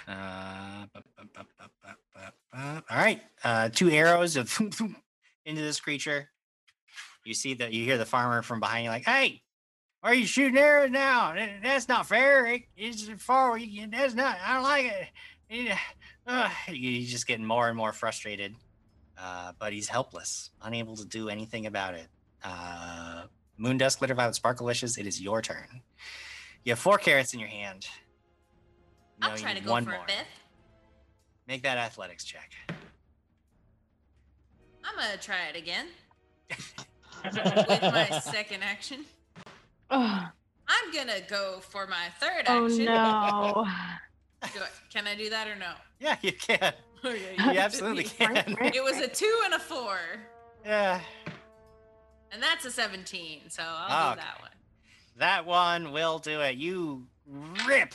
Uh, bu- bu- bu- bu- bu- bu- bu- all right. Uh, two arrows of into this creature. You see that you hear the farmer from behind you, like, "Hey, why are you shooting arrows now? That's not fair. It- It's far. you- That's not. I don't like it." It- uh, He's just getting more and more frustrated, uh, but he's helpless, unable to do anything about it. Uh, Moondust, Glitter Violet, Sparkle Wishes, it is your turn. You have four carrots in your hand. I'll try to go one for more. a fifth. Make that athletics check. I'm gonna try it again with my second action. Ugh. I'm gonna go for my third action. Oh no. Do I- can I do that or no? Yeah, you can. Okay, You absolutely can. It was a two and a four, Yeah. and that's a 17. So I'll Okay. do that one. That one will do it. You rip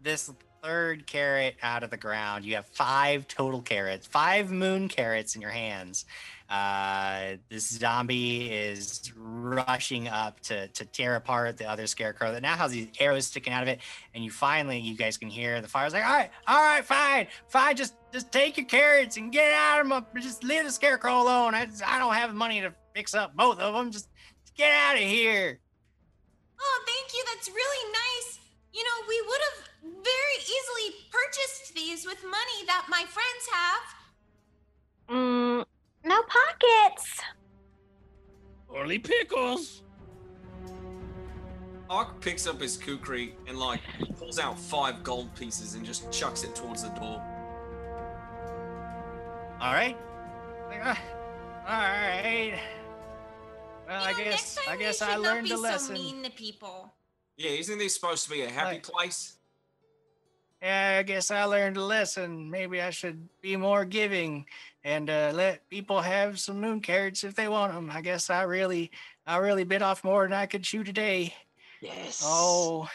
this third carrot out of the ground. You have five total carrots, five moon carrots in your hands. Uh, this zombie is rushing up to, to tear apart the other scarecrow that now has these arrows sticking out of it. And you finally, you guys can hear the fire's like, all right, all right, fine, fine. Just, just take your carrots and get out of them. Just leave the scarecrow alone. I, I don't have money to fix up both of them. Just, just get out of here. Oh, thank you. That's really nice. You know, we would have very easily purchased these with money that my friends have. Mm, no pockets. Only pickles. Hawk picks up his kukri and like pulls out five gold pieces and just chucks it towards the door. All right. Like, uh, all right. Well, You I know, guess I guess I learned not a lesson. mean to people. Yeah, isn't this supposed to be a happy Right. place? Yeah, I guess I learned a lesson. Maybe I should be more giving and uh, let people have some moon carrots if they want them. I guess I really, I really bit off more than I could chew today. Yes. Oh,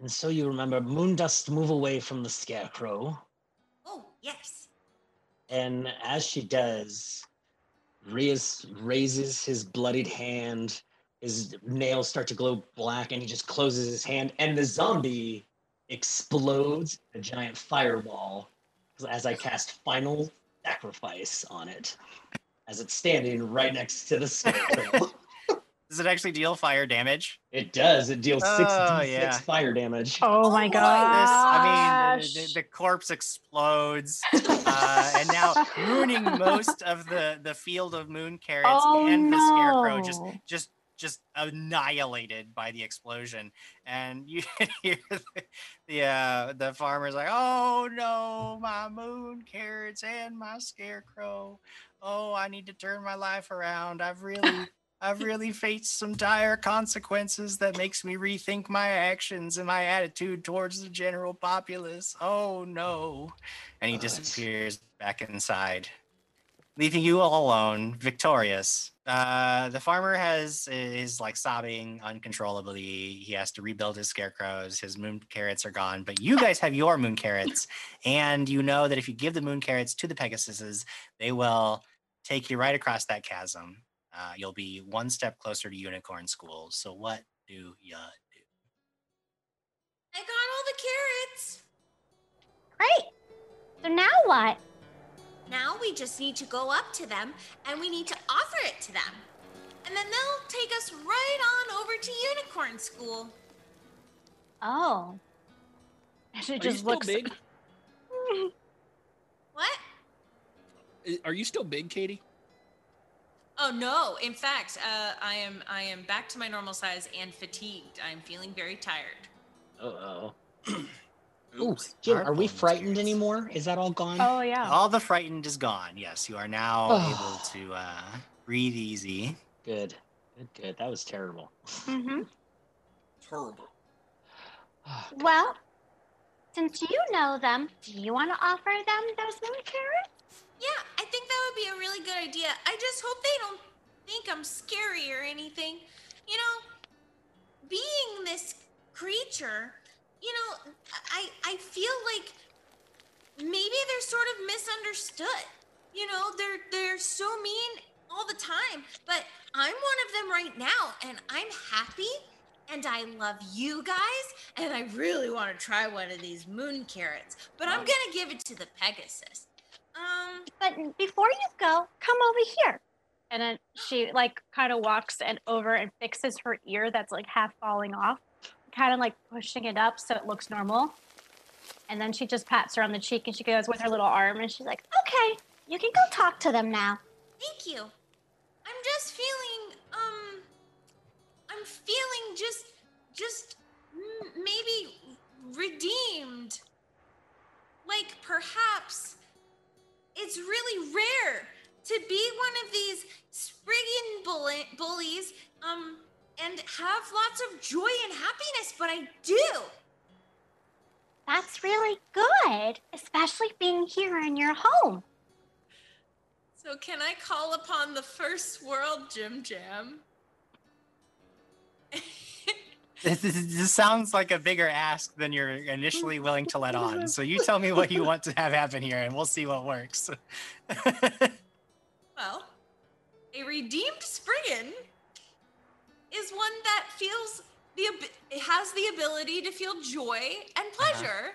And so you remember moon dust move away from the scarecrow. Oh, yes. And as she does, Rias raises his bloodied hand. His nails start to glow black, and he just closes his hand, and the zombie explodes a giant fireball as I cast Final Sacrifice on it, as it's standing right next to the scarecrow. Does it actually deal fire damage? it does. It deals six Oh, d6 yeah. fire damage. Oh my god. I mean, the, the, the corpse explodes, uh, and now ruining most of the the field of moon carrots Oh, and the scarecrow just just just annihilated by the explosion. And you hear the the, uh, the farmer's like, "Oh no, my moon carrots and my scarecrow! Oh, I need to turn my life around. I've really." I've really faced some dire consequences that makes me rethink my actions and my attitude towards the general populace. Oh no. And he disappears back inside, leaving you all alone, victorious. Uh, the farmer has is like sobbing uncontrollably. He has to rebuild his scarecrows. His moon carrots are gone, but you guys have your moon carrots, and you know that if you give the moon carrots to the Pegasuses, they will take you right across that chasm. Uh, you'll be one step closer to unicorn school. So what do ya do? I got all the carrots. Great. So now what? Now we just need to go up to them and we need to offer it to them. And then they'll take us right on over to unicorn school. Oh. And she Are just still looks big? What? Are you still big, Katie? Oh no! In fact, uh, I am I am back to my normal size and fatigued. I'm feeling very tired. Uh oh. Ooh, Oops. Jim, are we frightened carrots. anymore? Is that all gone? Oh yeah. All the frightened is gone. Yes, you are now Oh. able to uh, breathe easy. Good. Good, good. That was terrible. Mm-hmm. Terrible. Ah, Well, since you know them, do you want to offer them those moon carrots? Yeah, I think that would be a really good idea. I just hope they don't think I'm scary or anything. You know, being this creature, you know, I I feel like maybe they're sort of misunderstood. You know, they're they're so mean all the time, but I'm one of them right now and I'm happy and I love you guys and I really want to try one of these moon carrots, but I'm going to give it to the Pegasus. Um But before you go, come over here. And then she like kind of walks and over and fixes her ear that's like half falling off, kind of like pushing it up so it looks normal. And then she just pats her on the cheek and she goes with her little arm and she's like, Okay, you can go talk to them now. Thank you. I'm just feeling um I'm feeling just just maybe redeemed. Like perhaps it's really rare to be one of these Spriggan bullies um and have lots of joy and happiness, but I do. That's really good, especially being here in your home. So can I call upon the first world Jim Jam? This, this, this sounds like a bigger ask than you're initially willing to let on. So you tell me what you want to have happen here, and we'll see what works. Well, a redeemed Spriggan is one that feels the it has the ability to feel joy and pleasure.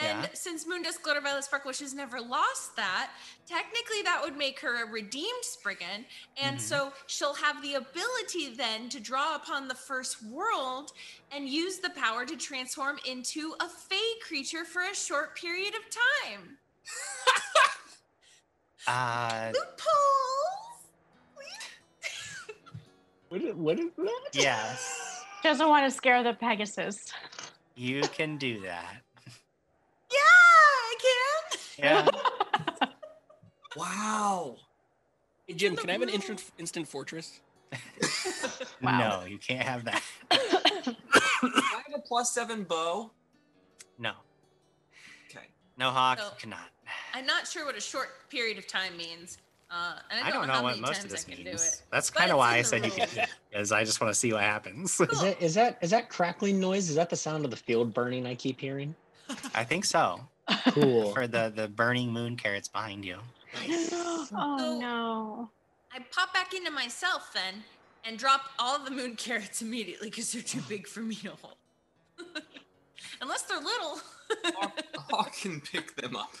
And Yeah. since Moondust Glitter Violet Sparkle has never lost that, technically that would make her a redeemed Spriggan. And Mhm. so she'll have the ability then to draw upon the first world and use the power to transform into a fey creature for a short period of time. uh, Loopholes! What is, what is that? yes, doesn't want to scare the Pegasus. you can do that. Yeah, I can. Yeah. Wow. Hey, Jim, can I have an instant instant fortress? No, you can't have that. Can I have a plus seven bow? No, Okay. no hawk, No. you cannot. I'm not sure what a short period of time means. Uh, and I I don't, don't know, how know what most of this means. That's kind of why I the said you rules. could, because I just want to see what happens. Is that is that is that crackling noise? Is that the sound of the field burning I keep hearing? I think so. Cool. For the the burning moon carrots behind you. oh So- no. I pop back into myself then and drop all the moon carrots immediately because they're too big for me to hold. Unless they're little. I, I can pick them up.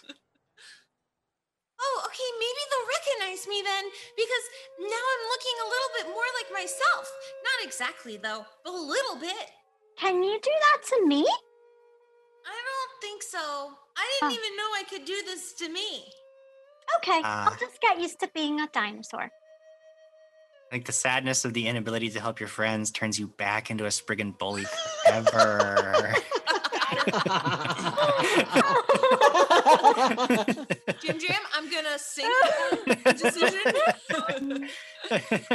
Oh, okay, maybe they'll recognize me then, because now I'm looking a little bit more like myself. Not exactly, though, but a little bit. Can you do that to me? I don't think so. I didn't Oh. even know I could do this to me. Okay, Ah. I'll just get used to being a dinosaur. Like the sadness of the inability to help your friends turns you back into a Spriggan bully forever. Jim Jam, I'm gonna sink that decision.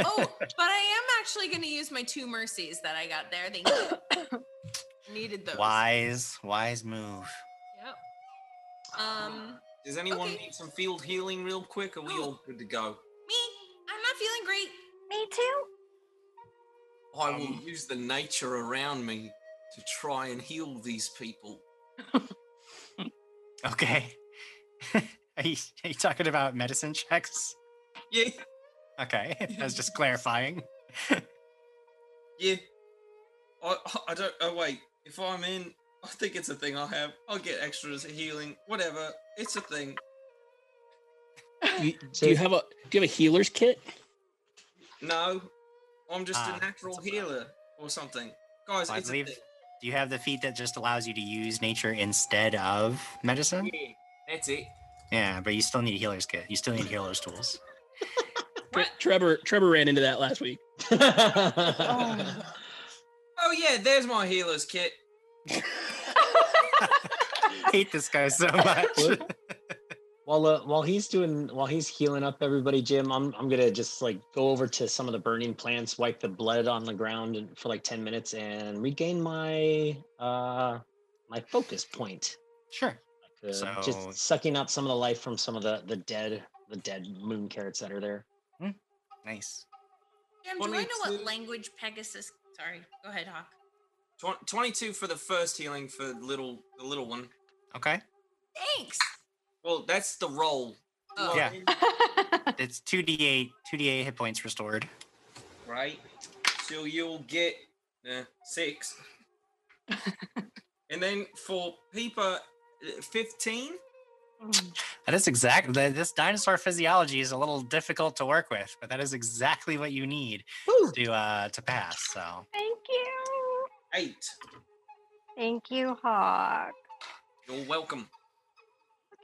oh, but I am actually gonna use my two mercies that I got there. Thank you. Needed those. wise, wise move. Yep. Um, Does anyone Okay. need some field healing real quick? Are we all good to go? me, I'm not feeling great. Me too. I will use the nature around me to try and heal these people. Okay. are, you, are you talking about medicine checks? Yeah, Okay, I was just clarifying. yeah. I, I don't. Oh wait, if I'm in, I think it's a thing I have. I'll get extras healing. Whatever, it's a thing. You- do you have a do you have a healer's kit? No, I'm just Ah, a natural healer or something. Guys, Well, I it's a believe. Thing. Do you have the feat that just allows you to use nature instead of medicine? Yeah, that's it. Yeah, but you still need a healer's kit. You still need healer's tools. Tre- Trevor Trevor ran into that last week. Oh, oh yeah, there's my healer's kit. hate this guy so much. While uh, while he's doing while he's healing up everybody, Jim, I'm I'm gonna just like go over to some of the burning plants, wipe the blood on the ground for like ten minutes, and regain my uh my focus point. sure. Uh, So- just sucking out some of the life from some of the the dead the dead moon carrots that are there. Nice. Jim, do I know what language Pegasus? Sorry, go ahead, Hawk. Tw- Twenty-two for the first healing for the little the little one. Okay. Thanks. Well, that's the roll. Oh. Yeah. mean? It's 2d8, 2d8 hit points restored. right? So you'll get uh, six. and then for Peeper, uh, 15. That is exactly this dinosaur physiology is a little difficult to work with, but that is exactly what you need to uh to pass. So Thank you. Eight. Thank you, Hawk. You're welcome.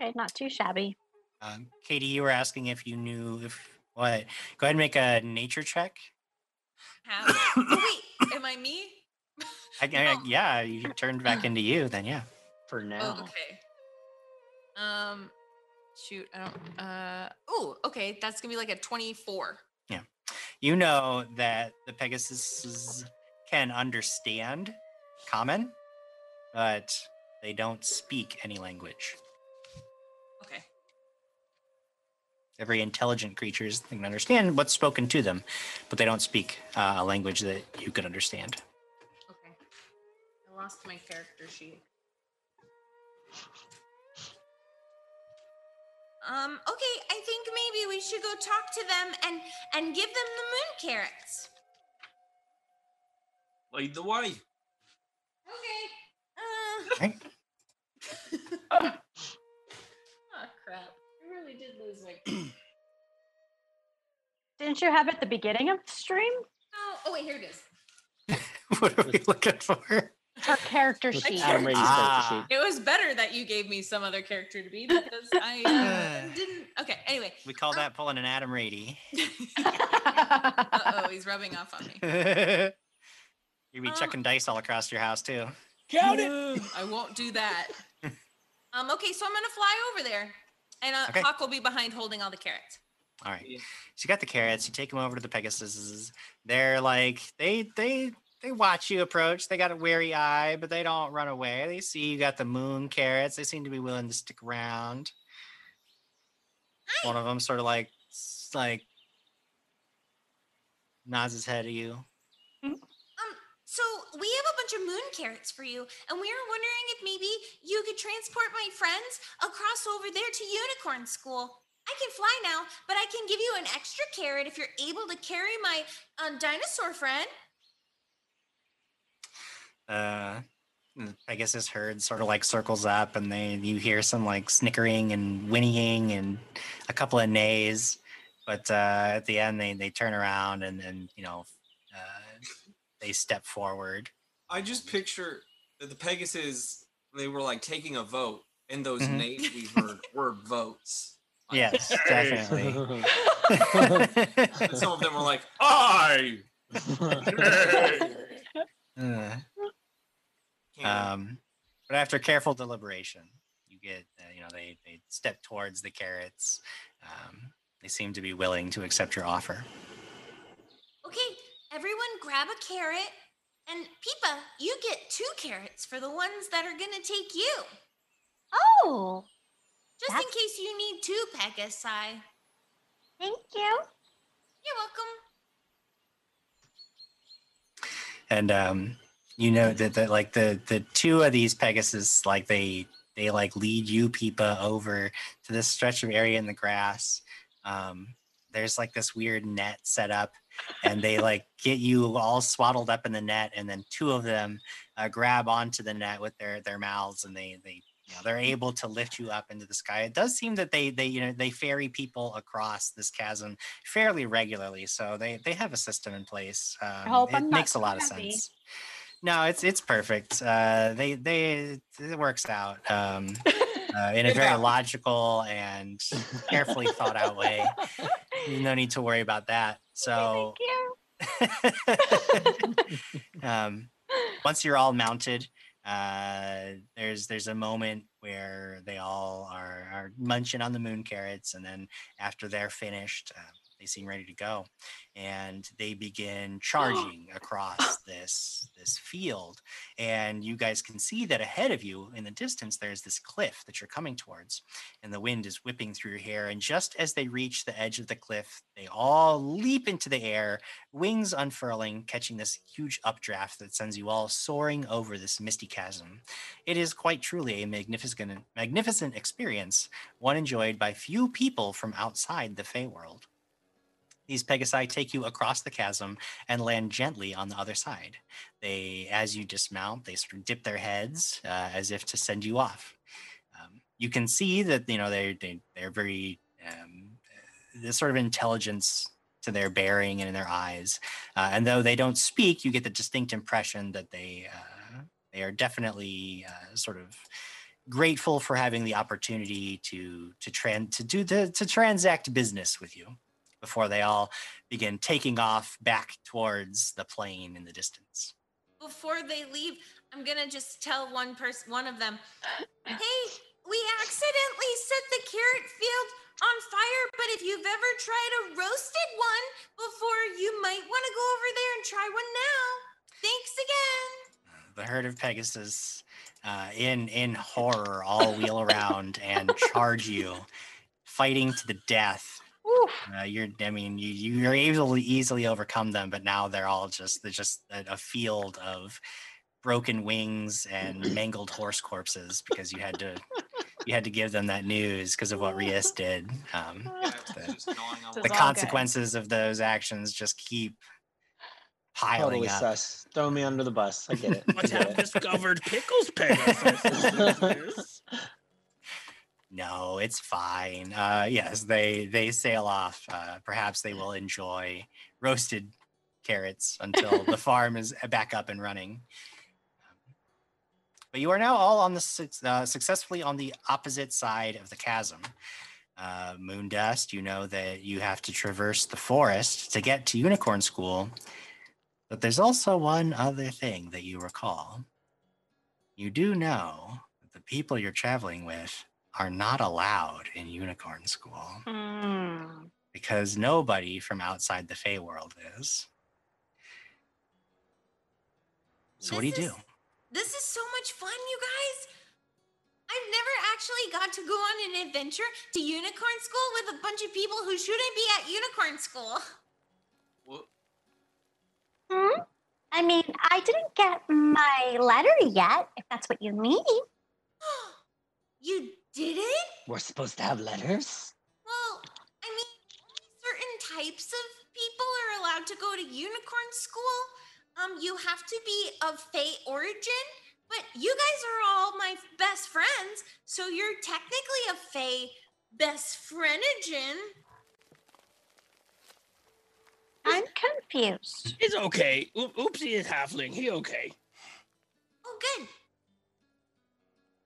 Okay, not too shabby. um, Katie, you were asking if you knew if what. Go ahead and make a nature check. Have oh, wait, am I me? I, I- yeah, you turned back into you. Then yeah. For now. Oh, okay. Um, shoot, I don't. Uh, oh, okay, that's gonna be like a twenty-four. Yeah, You know that the Pegasus can understand common, but they don't speak any language. They're very intelligent creatures. They can understand what's spoken to them, but they don't speak uh, a language that you could understand. Okay. I lost my character sheet. Um, okay, I think maybe we should go talk to them and and give them the moon carrots. Lead the way. Okay. Uh, Right? crap. I did lose my Didn't you have it at the beginning of the stream? Oh, oh wait, here it is. what are we looking for? Her character sheet. Adam Rady's Ah. character sheet. It was better that you gave me some other character to be because I uh, didn't. Okay, anyway. We call that pulling an Adam Rady. Uh oh, he's rubbing off on me. You'd be Um, chucking dice all across your house too. Count it. I won't do that. Um, okay, so I'm gonna fly over there, and uh, Okay. Hawk will be behind holding all the carrots. All right. Yeah. So you got the carrots. You take them over to the Pegasus. They're like they they they watch you approach. They got a wary eye, but they don't run away. They see you got the moon carrots. They seem to be willing to stick around. One of them sort of like s- like nods his head at you. Um, so we have a bunch of moon carrots for you, and we were wondering if maybe you could transport my friends across over there to Unicorn School. I can fly now, but I can give you an extra carrot if you're able to carry my uh, dinosaur friend. Uh, I guess this herd sort of like circles up, and they you hear some like snickering and whinnying and a couple of neighs, but uh, at the end they they turn around and and you know they step forward. I just picture that the Pegasus, they were like taking a vote, and those Mhm. names we heard were votes. Like, Yes, definitely. and some of them were like, I. Uh, um, but after careful deliberation, you get uh, you know they they step towards the carrots. Um, they seem to be willing to accept your offer. Okay, everyone grab a carrot, and Peepa, you get two carrots for the ones that are gonna take you. Oh, Just in case you need two Pegasi. thank you. You're welcome. and um you know that that like the the two of these pegasus like they they like lead you peepa over to this stretch of area in the grass um there's like this weird net set up and they like get you all swaddled up in the net and then two of them uh, grab onto the net with their their mouths and they they you know they're able to lift you up into the sky. It does seem that they they you know they ferry people across this chasm fairly regularly so they they have a system in place. Um, it I'm makes a lot of sense. No it's it's perfect. Uh they they it works out. Um uh, in a very logical and carefully thought out way. No need to worry about that. So Thank you. um, once you're all mounted, uh, there's there's a moment where they all are, are munching on the moon carrots, and then after they're finished, uh, they seem ready to go, and they begin charging across this this field, and you guys can see that ahead of you in the distance there's this cliff that you're coming towards, and the wind is whipping through your hair, and just as they reach the edge of the cliff, they all leap into the air wings unfurling, catching this huge updraft that sends you all soaring over this misty chasm. It is quite truly a magnificent, magnificent experience, one enjoyed by few people from outside the Feyworld. These Pegasi take you across the chasm and land gently on the other side. They, as you dismount, they sort of dip their heads uh, as if to send you off. Um, you can see that you know they they they're very um, this sort of intelligence to their bearing and in their eyes. Uh, and though they don't speak, you get the distinct impression that they uh, they are definitely uh, sort of grateful for having the opportunity to to tran to do the to transact business with you before they all begin taking off back towards the plane in the distance. Before they leave, I'm gonna just tell one person, one of them, hey, we accidentally set the carrot field on fire, but if you've ever tried a roasted one before, you might want to go over there and try one now. Thanks again. the herd of Pegasus uh, in in horror all wheel around and charge you, fighting to the death. Oof. Uh, you're, I mean, you you're able to easily overcome them, but now they're all just they're just a, a field of broken wings and mangled horse corpses because you had to you had to give them that news because of what Rias did. Um, Yeah, it was just gnawing on It's the all good. consequences of those actions just keep piling Totally up. sus. Throw me under the bus. I get it. I Must get have it. discovered pickles Pegasus. No, it's fine. Uh, yes, they they sail off. Uh, perhaps they will enjoy roasted carrots until the farm is back up and running. But you are now all on the uh, successfully on the opposite side of the chasm. Uh, Moondust, you know that you have to traverse the forest to get to Unicorn School. But there's also one other thing that you recall. You do know that the people you're traveling with are not allowed in Unicorn School Mm. because nobody from outside the Fey world is. So what do you This do? This is so much fun, you guys. I've never actually got to go on an adventure to unicorn school with a bunch of people who shouldn't be at unicorn school. What? Hmm? I mean, I didn't get my letter yet, if that's what you mean. You didn't? We're supposed to have letters? Well, I mean, only certain types of people are allowed to go to unicorn school. Um, you have to be of Fey origin, but you guys are all my best friends, so you're technically a Fey best friendogen. I'm confused. It's okay. Oop- Oopsie is halfling. He okay. Oh, good.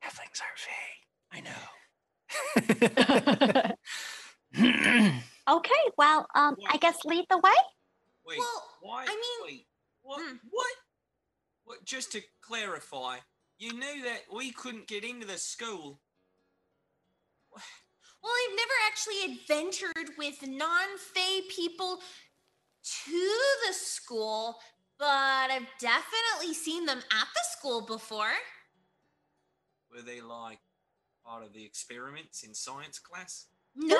Halflings are fey. I know. Okay, well, um, I guess lead the way. Wait, Well, why? I mean- wait, what? Hmm. What? What? Just to clarify, you knew that we couldn't get into the school. Well, I've never actually adventured with non Fey people to the school, but I've definitely seen them at the school before. Were they like part of the experiments in science class? No,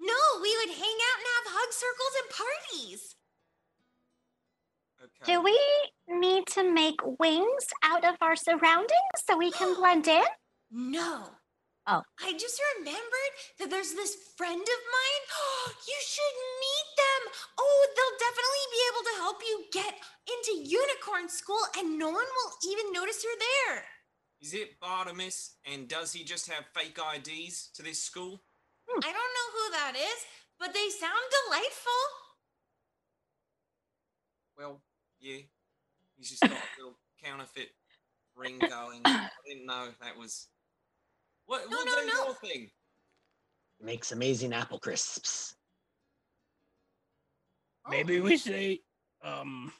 no, we would hang out and have hug circles and parties. Okay. Do we need to make wings out of our surroundings so we can blend in? No. Oh. I just remembered that there's this friend of mine. you should meet them. Oh, they'll definitely be able to help you get into unicorn school, and no one will even notice you're there. Is it Bartimus? And does he just have fake IDs to this school? I don't know who that is, but they sound delightful. Well, yeah. He's just got a little counterfeit ring going. I didn't know that was. What? No, What's no, that no. your thing? Makes amazing apple crisps. Maybe we say, um,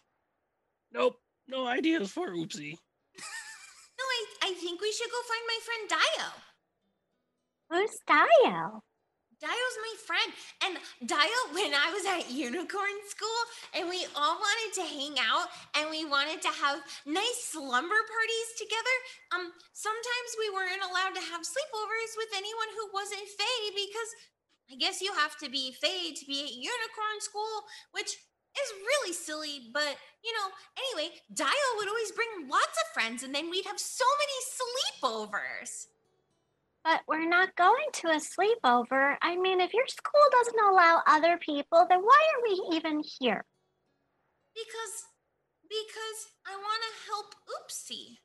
nope, no ideas for Oopsie. I, I think we should go find my friend Dio. Who's Dio? Dio's my friend. And Dio, when I was at unicorn school and we all wanted to hang out and we wanted to have nice slumber parties together, um, sometimes we weren't allowed to have sleepovers with anyone who wasn't Fae because I guess you have to be Fae to be at unicorn school, which is really silly, but you know, anyway, Dio would always bring lots of friends and then we'd have so many sleepovers. But we're not going to a sleepover. I mean, if your school doesn't allow other people, then why are we even here? Because because I want to help Oopsie.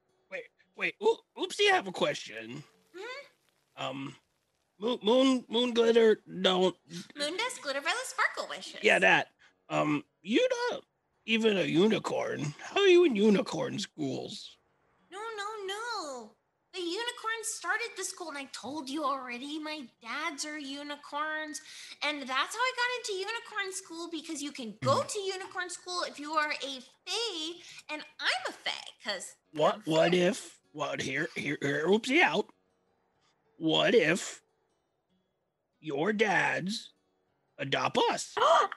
Wait, Oop- Oopsie, I have a question. Hmm? Um, Moon, Moon, Moon Glitter, don't. Moondust Glitter Violet Sparkle Wishes. Yeah, that. Um, you not even a unicorn. How are you in unicorn schools? No, no, no. The unicorns started the school, and I told you already. My dads are unicorns, and that's how I got into unicorn school because you can go hmm. to unicorn school if you are a fae, and I'm a fae. Cause What? What if? What? Here, here, here. Oopsie out. What if your dads adopt us? I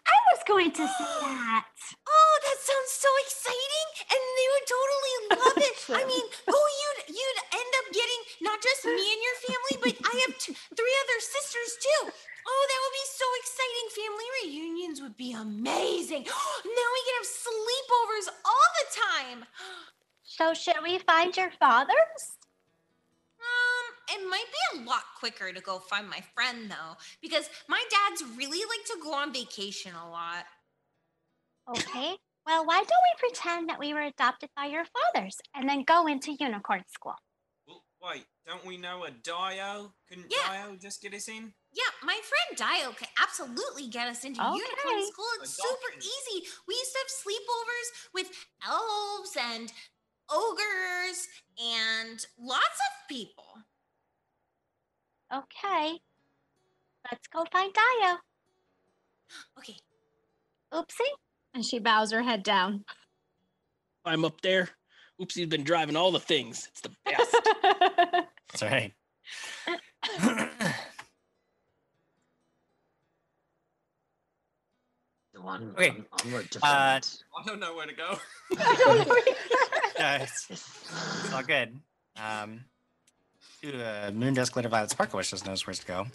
was going to say that. Oh, that sounds so exciting, and they would totally love it. I mean, oh, you'd you'd end up getting not just me and your family, but I have three other sisters too. Oh, that would be so exciting. Family reunions would be amazing. now we can have sleepovers all the time. So, should we find your fathers? It might be a lot quicker to go find my friend though, because my dads really like to go on vacation a lot. Okay. Well, why don't we pretend that we were adopted by your fathers and then go into unicorn school? Well, wait, don't we know a Dio? Couldn't Yeah. Dio just get us in? Yeah, my friend Dio can absolutely get us into unicorn school. It's super easy. We used to have sleepovers with elves and ogres and lots of people. Okay. Let's go find Dio. Okay. Oopsie. And she bows her head down. I'm up there. Oopsie's been driving all the things. It's the best. That's right. So on, Okay, on- onward to uh, friend. I don't know where to go. Yeah, it's, it's all good. Um, uh, Moondust Glitter Violet Sparkle Wishes knows where to go.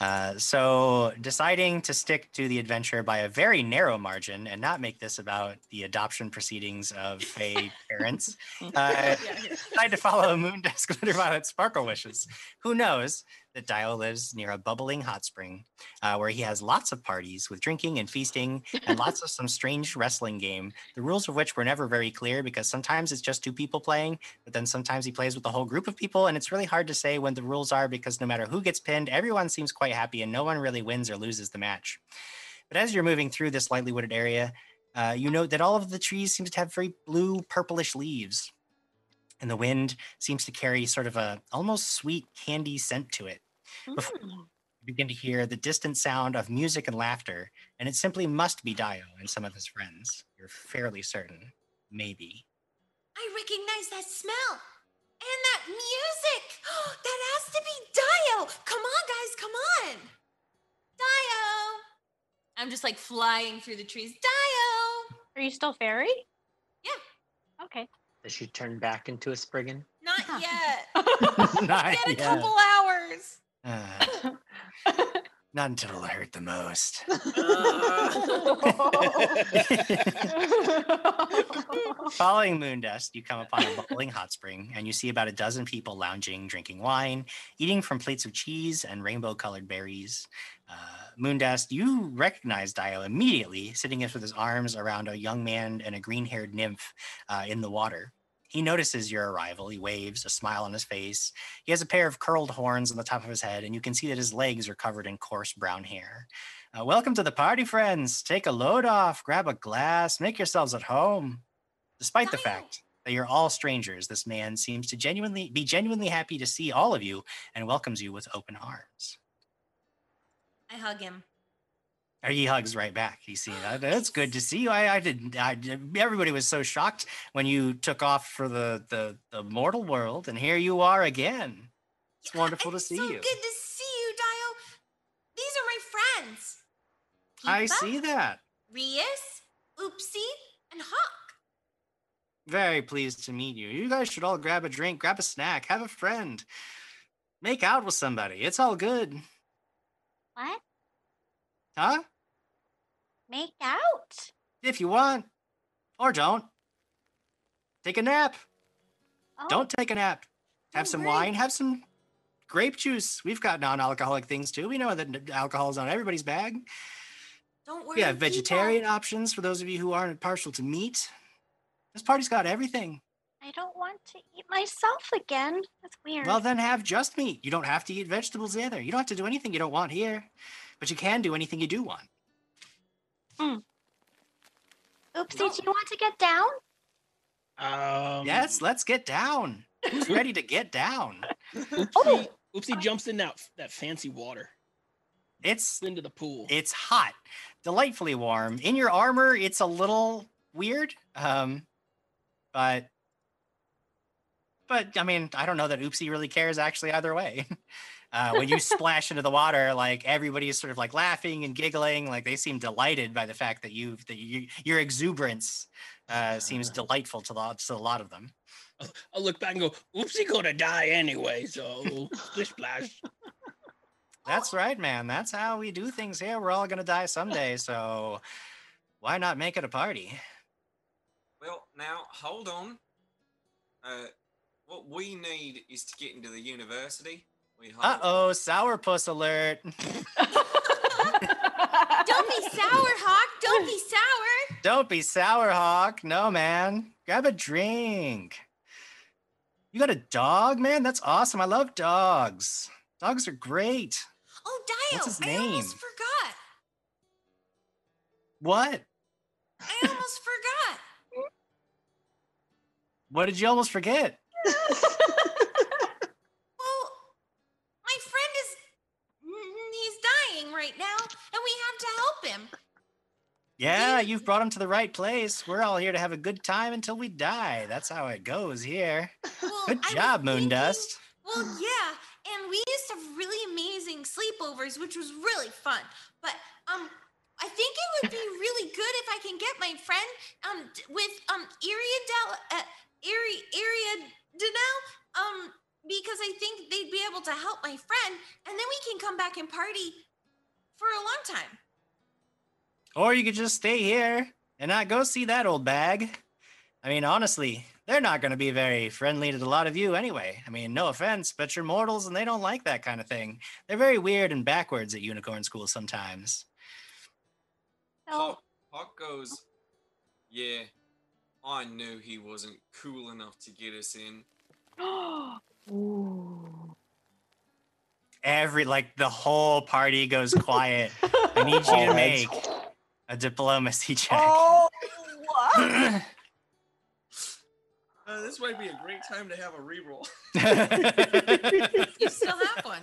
Uh, so, deciding to stick to the adventure by a very narrow margin and not make this about the adoption proceedings of Fae parents, uh, decide to follow Moondust Glitter Violet Sparkle Wishes. Who knows that Dio lives near a bubbling hot spring uh, where he has lots of parties with drinking and feasting and lots of some strange wrestling game, the rules of which were never very clear because sometimes it's just two people playing, but then sometimes he plays with a whole group of people, and it's really hard to say when the rules are because no matter who gets pinned, everyone seems quite happy and no one really wins or loses the match. But as you're moving through this lightly wooded area, uh, you note that all of the trees seem to have very blue, purplish leaves. And the wind seems to carry sort of a almost sweet candy scent to it. Before mm. you begin to hear the distant sound of music and laughter, and it simply must be Dio and some of his friends. You're fairly certain. Maybe. I recognize that smell and that music. that has to be Dio. Come on, guys, come on. Dio. I'm just like flying through the trees. Dio. Are you still fairy? Yeah. Okay. Does she turn back into a Spriggan? Not yet. Not Get a yet. couple hours. Uh, not until it'll hurt the most. Following Moondust, you come upon a bubbling hot spring, and you see about a dozen people lounging, drinking wine, eating from plates of cheese and rainbow colored berries. Uh, Moondust, you recognize Dio immediately, sitting with his arms around a young man and a green haired nymph uh, in the water. He notices your arrival. He waves, a smile on his face. He has a pair of curled horns on the top of his head, and you can see that his legs are covered in coarse brown hair. Uh, welcome to the party, friends. Take a load off, grab a glass, make yourselves at home. Despite the fact that you're all strangers, this man seems to genuinely be genuinely happy to see all of you and welcomes you with open arms. I hug him. Or he hugs right back. You see that? That's good to see you. I, I didn't. I, everybody was so shocked when you took off for the, the the mortal world, and here you are again. It's wonderful to see so you. good to see you, Dio. These are my friends. I see that. Rias, Oopsie, and Hawk. Very pleased to meet you. You guys should all grab a drink, grab a snack, have a friend, make out with somebody. It's all good, What? huh? Make out? If you want, or don't. Take a nap. Oh, Don't take a nap. Have Oh, some wine. Have some grape juice. We've got non-alcoholic things too. We know that alcohol is on everybody's bag. Don't worry. We have vegetarian options for those of you who aren't partial to meat. This party's got everything. I don't want to eat myself again. That's weird. Well, then have just meat. You don't have to eat vegetables either. You don't have to do anything you don't want here, but you can do anything you do want. Oopsie, do you want to get down? Um, yes, let's get down. Who's ready to get down? Oopsie, Oopsie jumps in that that fancy water It's into the pool. it's hot, delightfully warm. In your armor, it's a little weird. Um, but but I mean, I don't know that Oopsie really cares actually either way. Uh, when you splash into the water, like everybody is sort of like laughing and giggling, like they seem delighted by the fact that you've that you, your exuberance uh, seems delightful to, lo- to a lot of them. I'll look back and go, Oopsie gonna die anyway, so splish splash. That's right, man. That's how we do things here. We're all gonna die someday, so why not make it a party? Well, now hold on. Uh, what we need is to get into the university. We Uh hope- oh, sourpuss alert. Don't be sour, Hawk. Don't be sour. Don't be sour, Hawk. No, man. Grab a drink. You got a dog, man? That's awesome. I love dogs. Dogs are great. Oh, Dio. What's his name? I almost forgot. What? I almost forgot. What did you almost forget? we have to help him. Yeah, you've brought him to the right place. We're all here to have a good time until we die. That's how it goes here. Well, Good job, Moondust. Well, yeah, and we used to have really amazing sleepovers, which was really fun. But um, I think it would be really good if I can get my friend um with um Iriadel uh, Iri Iriadanel um because I think they'd be able to help my friend, and then we can come back and party for a long time. Or you could just stay here and not go see that old bag. I mean, honestly, they're not going to be very friendly to a lot of you anyway. I mean, no offense, but you're mortals and they don't like that kind of thing. They're very weird and backwards at unicorn school sometimes. Hawk, Hawk goes, Yeah, I knew he wasn't cool enough to get us in. Ooh. Every, like, the whole party goes quiet. I need you to make a diplomacy check. Oh, what? Uh, this might be a great time to have a reroll. You still have one.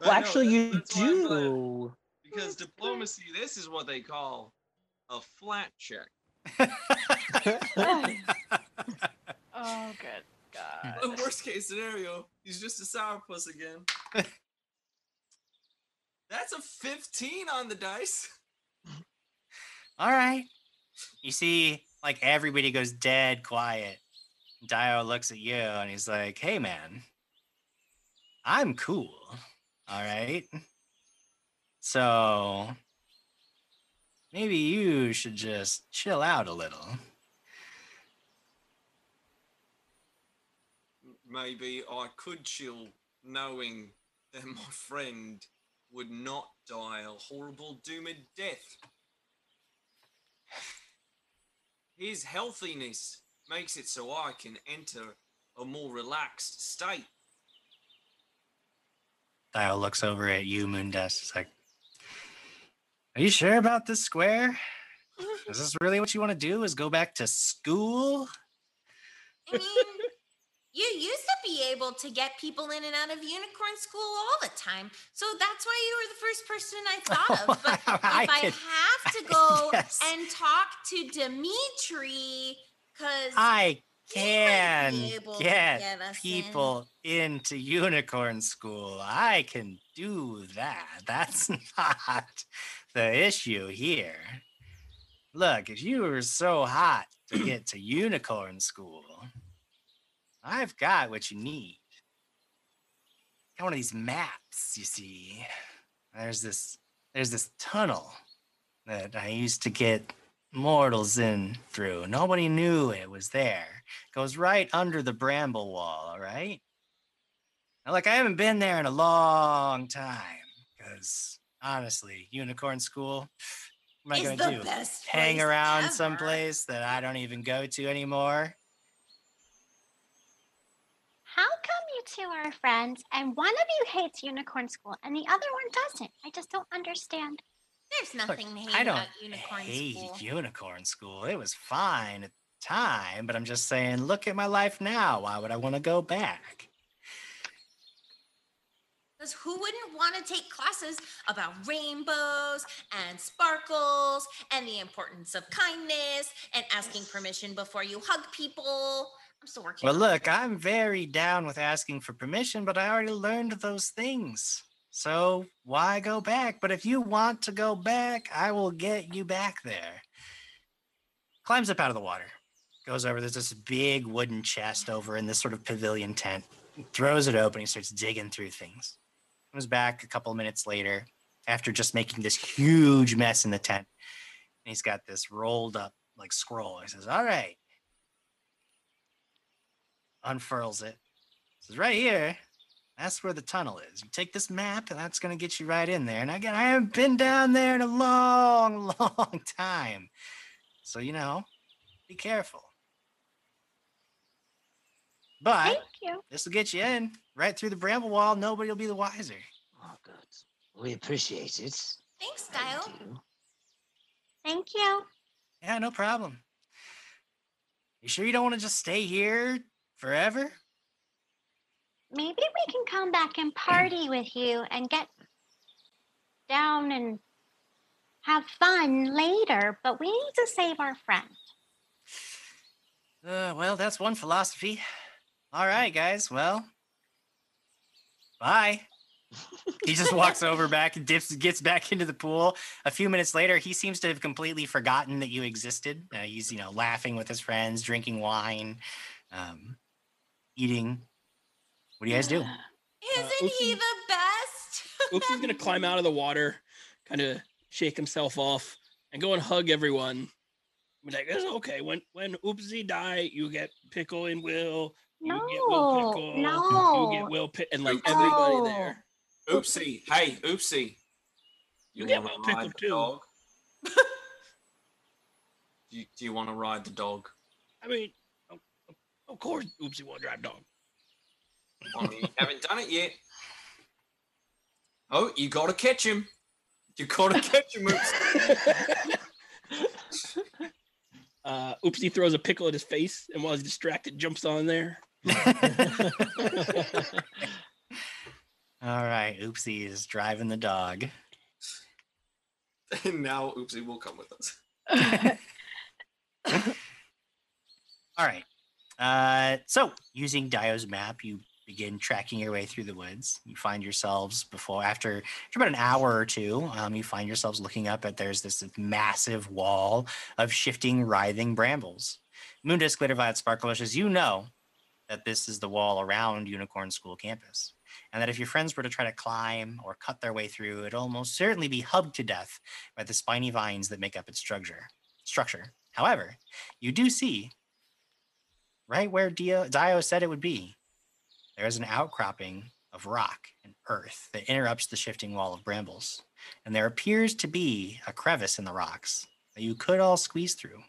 Well, know, actually, that- you that's why I thought- do. Because diplomacy, this is what they call a flat check. Oh, good God. The worst case scenario, he's just a sourpuss again. That's a 15 on the dice. All right. You see, like everybody goes dead quiet. Dio looks at you and he's like, "Hey, man, I'm cool. All right. So maybe you should just chill out a little." Maybe I could chill knowing that my friend would not die a horrible doomed death. His healthiness makes it so I can enter a more relaxed state. Dio looks over at you, Moondust. It's like, "Are you sure about this square? Is this really what you want to do? Is go back to school?" I you used to be able to get people in and out of unicorn school all the time. So that's why you were the first person I thought of. But if I I, have to go Yes. and talk to Dimitri, because I can be able to get get us in. people into unicorn school. I can do that. That's not the issue here. Look, if you were so hot to get to unicorn school, I've got what you need. Got one of these maps, you see. There's this there's this tunnel that I used to get mortals in through. Nobody knew it was there. Goes right under the bramble wall, all right? Now, like, I haven't been there in a long time because honestly, unicorn school, what am I going to do? Hang around ever. someplace that I don't even go to anymore? How come you two are friends and one of you hates unicorn school and the other one doesn't? I just don't understand. there's Look, nothing to hate I don't about unicorn hate school. unicorn school. It was fine at the time, but I'm just saying, look at my life now. Why would I want to go back? Because who wouldn't want to take classes about rainbows and sparkles and the importance of kindness and asking permission before you hug people? I'm still working. Well, look, I'm very down with asking for permission, but I already learned those things. So why go back? But if you want to go back, I will get you back there. Climbs up out of the water, goes over. There's this big wooden chest over in this sort of pavilion tent. Throws it open. He starts digging through things. Comes back a couple of minutes later after just making this huge mess in the tent. And he's got this rolled up like scroll. He says, All right. Unfurls it. Says, Right here. That's where the tunnel is. You take this map, and that's going to get you right in there. And again, I haven't been down there in a long, long time. So, you know, be careful. But this will get you in right through the bramble wall. Nobody will be the wiser. Oh, good. We appreciate it. Thanks, Thank you. Thank you. Yeah, no problem. You sure you don't want to just stay here forever? Maybe we can come back and party with you and get down and have fun later, but we need to save our friend. Uh, well, that's one philosophy. All right, guys. Well, bye. he just walks over back and dips, gets back into the pool. A few minutes later, he seems to have completely forgotten that you existed. Uh, he's, you know, laughing with his friends, drinking wine, um, eating What do you guys do? Isn't he the best? Oopsie's gonna climb out of the water, kind of shake himself off, and go and hug everyone. Be like, it's okay. When when Oopsie die, you get Pickle and Will. You get Will No, Pickle. no. You get Will Pick and like everybody there. Oopsie. Hey, Oopsie. You get wanna Will Pickle too. dog? do, you, do you want to ride the dog? I mean, of, of- of course, Oopsie will drive dog. I mean, you haven't done it yet. Oh, you gotta catch him. You gotta catch him, Oopsie. Uh, Oopsie throws a pickle at his face, and while he's distracted, jumps on there. All right, Oopsie is driving the dog. and now Oopsie will come with us. All right. Uh, so using Dio's map, you begin tracking your way through the woods. You find yourselves before after, after about an hour or two, um, you find yourselves looking up at there's this massive wall of shifting, writhing brambles. Moondust, Glitterviolet, Sparkle Wishes, you know that this is the wall around Unicorn School campus. And that if your friends were to try to climb or cut their way through, it'd almost certainly be hugged to death by the spiny vines that make up its structure. Structure. However, you do see right where Dio, Dio said it would be, there is an outcropping of rock and earth that interrupts the shifting wall of brambles. And there appears to be a crevice in the rocks that you could all squeeze through.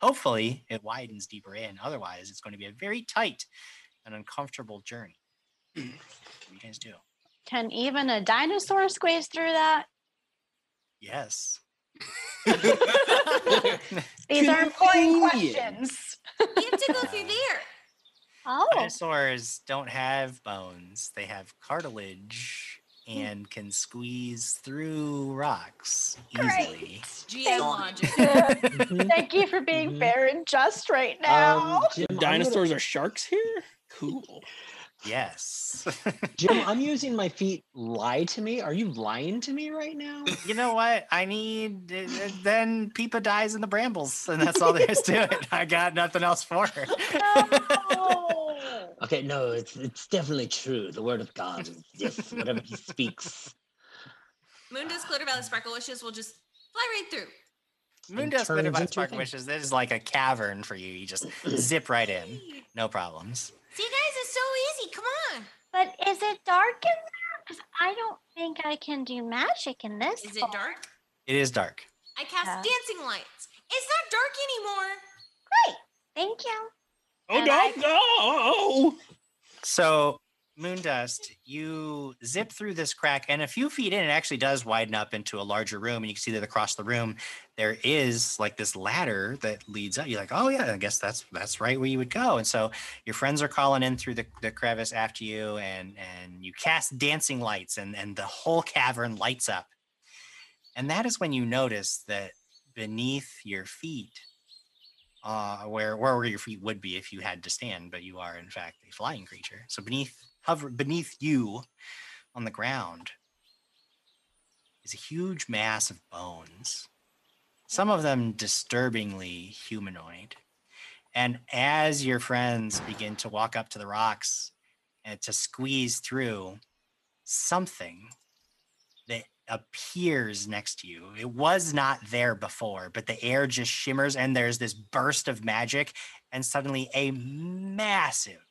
Hopefully, it widens deeper in. Otherwise, it's going to be a very tight and uncomfortable journey. what do you guys do? Can even a dinosaur squeeze through that? Yes. These are important Convenient. questions. You have to go through there. Oh, Dinosaurs don't have bones, they have cartilage and can squeeze through rocks easily. GM thank you for being fair and just right now. Um, Jim, I'm gonna- Dinosaurs are sharks here? Cool. Yes. Jim, I'm using my feet. Lie to me? Are you lying to me right now? you know what? I need. uh, uh, Then Peepa dies in the brambles, and that's all there is to it. I got nothing else for her. Okay, no, it's it's definitely true. The word of God is yes, whatever he speaks. Moondust, Glitter Violet, Sparkle Wishes will just fly right through. Moondust, turns Glitter Violet, Sparkle. Wishes. This is like a cavern for you. You just zip right in, no problems. See, guys, it's so easy. Come on. But is it dark in there? Because I don't think I can do magic in this. Is it far. dark? It is dark. I cast Yeah. dancing lights. It's not dark anymore. Great. Thank you. Oh, And don't go! So, Moondust, you zip through this crack, and a few feet in, it actually does widen up into a larger room. And you can see that across the room, there is like this ladder that leads up. You're like, oh yeah, I guess that's that's right where you would go. And so your friends are calling in through the, the crevice after you, and and you cast dancing lights, and and the whole cavern lights up. And that is when you notice that beneath your feet, uh, where where your feet would be if you had to stand, but you are in fact a flying creature. So beneath hover beneath you on the ground is a huge mass of bones. Some of them disturbingly humanoid. And as your friends begin to walk up to the rocks and to squeeze through, something that appears next to you. It was not there before, but the air just shimmers and there's this burst of magic, and suddenly a massive,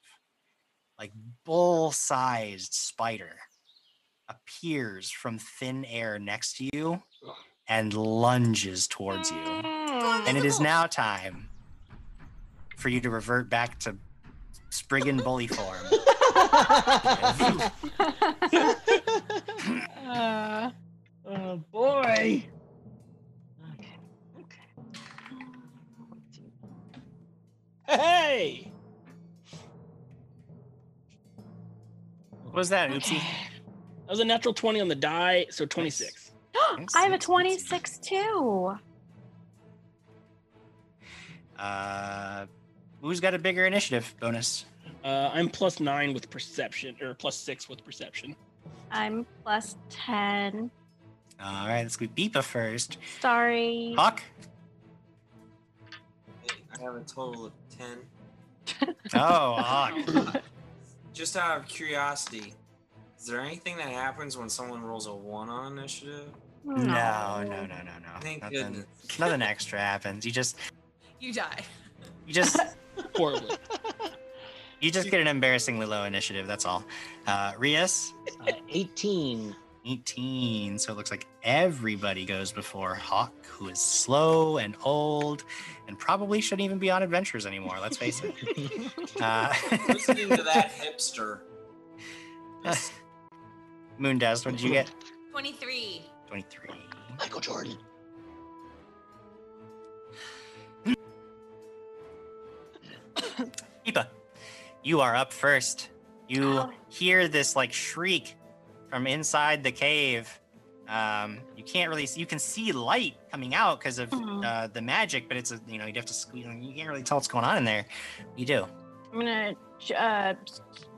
like bull sized spider appears from thin air next to you and lunges towards you. And it is now time for you to revert back to Spriggan bully form. Uh, oh boy. Hey! What was that, Oopsie? That was a natural 20 on the die, so 26. I have a 26 too. Uh, who's got a bigger initiative bonus? Uh, I'm plus 9 with perception, or plus 6 with perception. I'm plus 10. All right, let's go with Peepa first. Sorry. Hawk? I have a total of 10. Oh, Hawk. just out of curiosity, is there anything that happens when someone rolls a one on initiative? No, no, no, no, no. Thank Nothing, goodness. nothing extra happens. You just, You die. you just, Horribly. you just get an embarrassingly low initiative. That's all. Uh, Rias, Uh, 18. 18. So it looks like everybody goes before Hawk, who is slow and old, and probably shouldn't even be on adventures anymore. Let's face it. Uh, Listening to that hipster. Moondust, what did you get? 23. 23. Michael Jordan. Ipa, you are up first. You Oh. hear this like shriek from inside the cave. Um, you can't really see, you can see light coming out because of Mhm. uh, the magic, but it's a, you know, you'd have to squeeze, you can't really tell what's going on in there. You do. I'm gonna uh,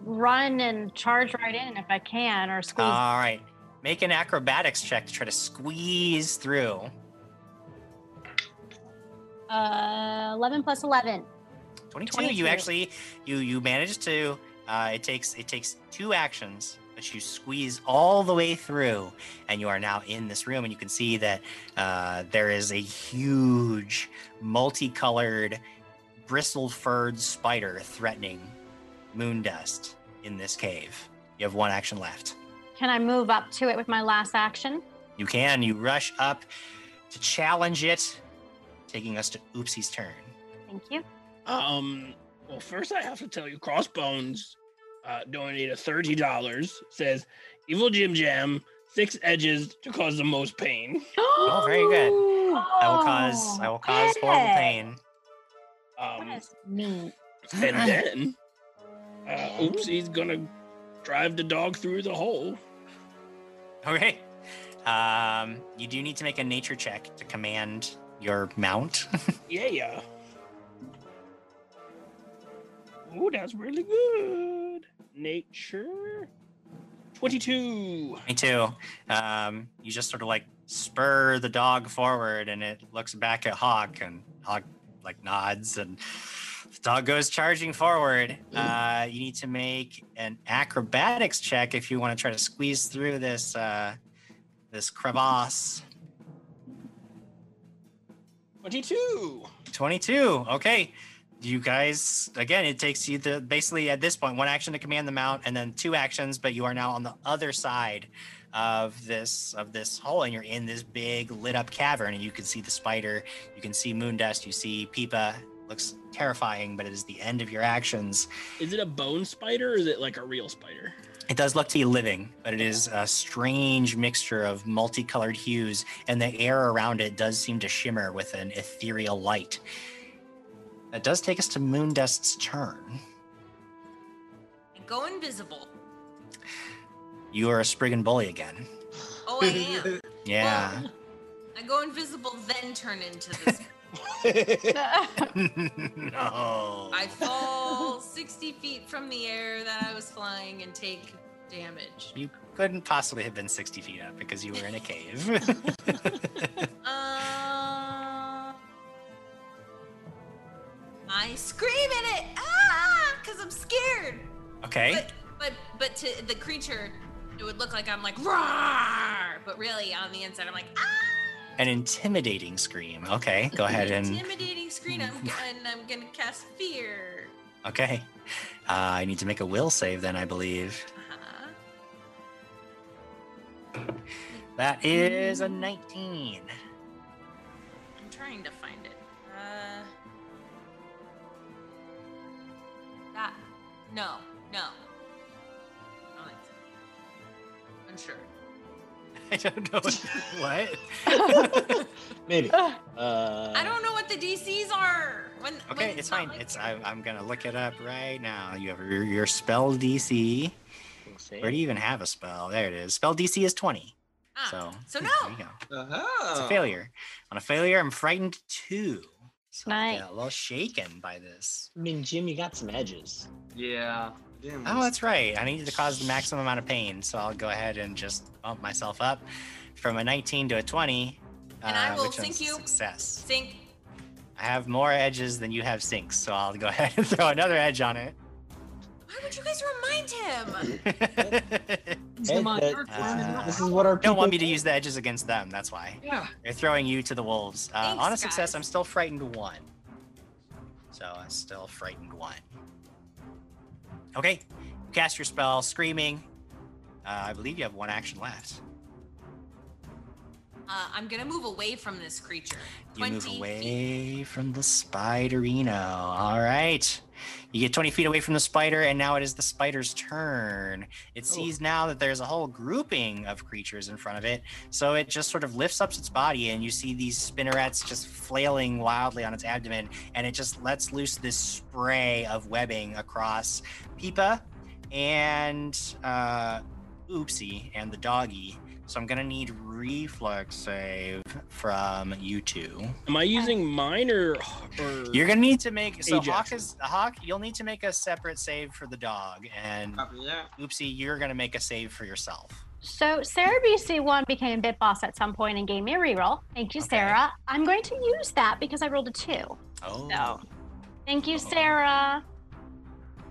run and charge right in if I can, or squeeze. All right. Make an acrobatics check to try to squeeze through. Uh, 11 plus 11. 22, you actually you you manage to uh, it takes it takes two actions but you squeeze all the way through and you are now in this room and you can see that uh, there is a huge multicolored bristle furred spider threatening moondust in this cave you have one action left Can I move up to it with my last action? you can you rush up to challenge it taking us to oopsie's turn Thank you. Um. Well, first I have to tell you, Crossbones uh, donated thirty dollars. Says, "Evil Jim Jam, six edges to cause the most pain." oh very good i will cause i will cause horrible Oh, pain Um, That's mean. and then, uh, Oopsie's gonna drive the dog through the hole. Okay. Um, you do need to make a nature check to command your mount. Yeah, yeah. Ooh, that's really good. Nature. Twenty-two. Me too. Um, you just sort of like spur the dog forward, and it looks back at Hawk, and Hawk like nods, and the dog goes charging forward. Uh, you need to make an acrobatics check if you want to try to squeeze through this uh, this crevasse. Twenty-two. 22. Okay. You guys, again, it takes you the basically at this point one action to command the mount, and then two actions, but you are now on the other side of this of this hole, and you're in this big lit up cavern, and you can see the spider, you can see Moondust, you see Peepa. Looks terrifying, but it is the end of your actions. Is it a bone spider or is it like a real spider? It does look to be living, but it is a strange mixture of multicolored hues, and the air around it does seem to shimmer with an ethereal light. That does take us to Moondust's turn. I go invisible. You are a Spriggan Bully again. Oh, I am. Yeah. Well, I go invisible, then turn into this. no. I fall 60 feet from the air that I was flying and take damage. You couldn't possibly have been 60 feet up because you were in a cave. Uh, I scream at it, ah, because I'm scared. okay. But but but to the creature, it would look like I'm like roar, but really on the inside I'm like ah. An intimidating scream. Okay. Go ahead and. Intimidating scream. I'm, and I'm gonna cast fear. Okay. Uh, I need to make a will save then, I believe. Uh-huh. That is a 19. No no. I don't. Unsure. I don't know what. Maybe. Uh, I don't know what the DCs are. When Okay, when it's fine. like- It's I, I'm gonna look it up right now. You have your, your spell DC. Where do you even have a spell? There it is. Spell DC is 20. Ah, So so there no. you go. Uh-huh. It's a failure. On a failure, I'm frightened two. So I Nice. get a little shaken by this. I mean, Jim, you got some edges. Yeah. Dim Oh, that's right. I needed to cause the maximum amount of pain, so I'll go ahead and just bump myself up from a 19 to a 20. And I uh, will sink you. Success. Sink. I have more edges than you have sinks, so I'll go ahead and throw another edge on it. Why would you guys remind him? Hey, my that- dark this, is, this is what our Don't want me to use the edges against them. That's why. Yeah. They're throwing you to the wolves. Uh, Thanks, on a success, guys. I'm still frightened one. So I'm still frightened one. Okay, you cast your spell, screaming. Uh, I believe you have one action left. Uh, I'm gonna move away from this creature. You 20 move feet. away from the spiderino. All right. You get 20 feet away from the spider, and now it is the spider's turn. It sees now that there's a whole grouping of creatures in front of it. So it just sort of lifts up its body, and you see these spinnerets just flailing wildly on its abdomen, and it just lets loose this spray of webbing across Peepa and uh, Oopsie and the doggy. So I'm gonna need reflex save from you two. Am I using mine or, or You're gonna need to make so Ajax. Hawk is Hawk. You'll need to make a separate save for the dog, and Oopsie, you're gonna make a save for yourself. So Sarah BC1 became Bit Boss at some point and gave me a reroll. Thank you, Okay. Sarah. I'm going to use that because I rolled a two. Oh, So thank you, Uh-oh. Sarah.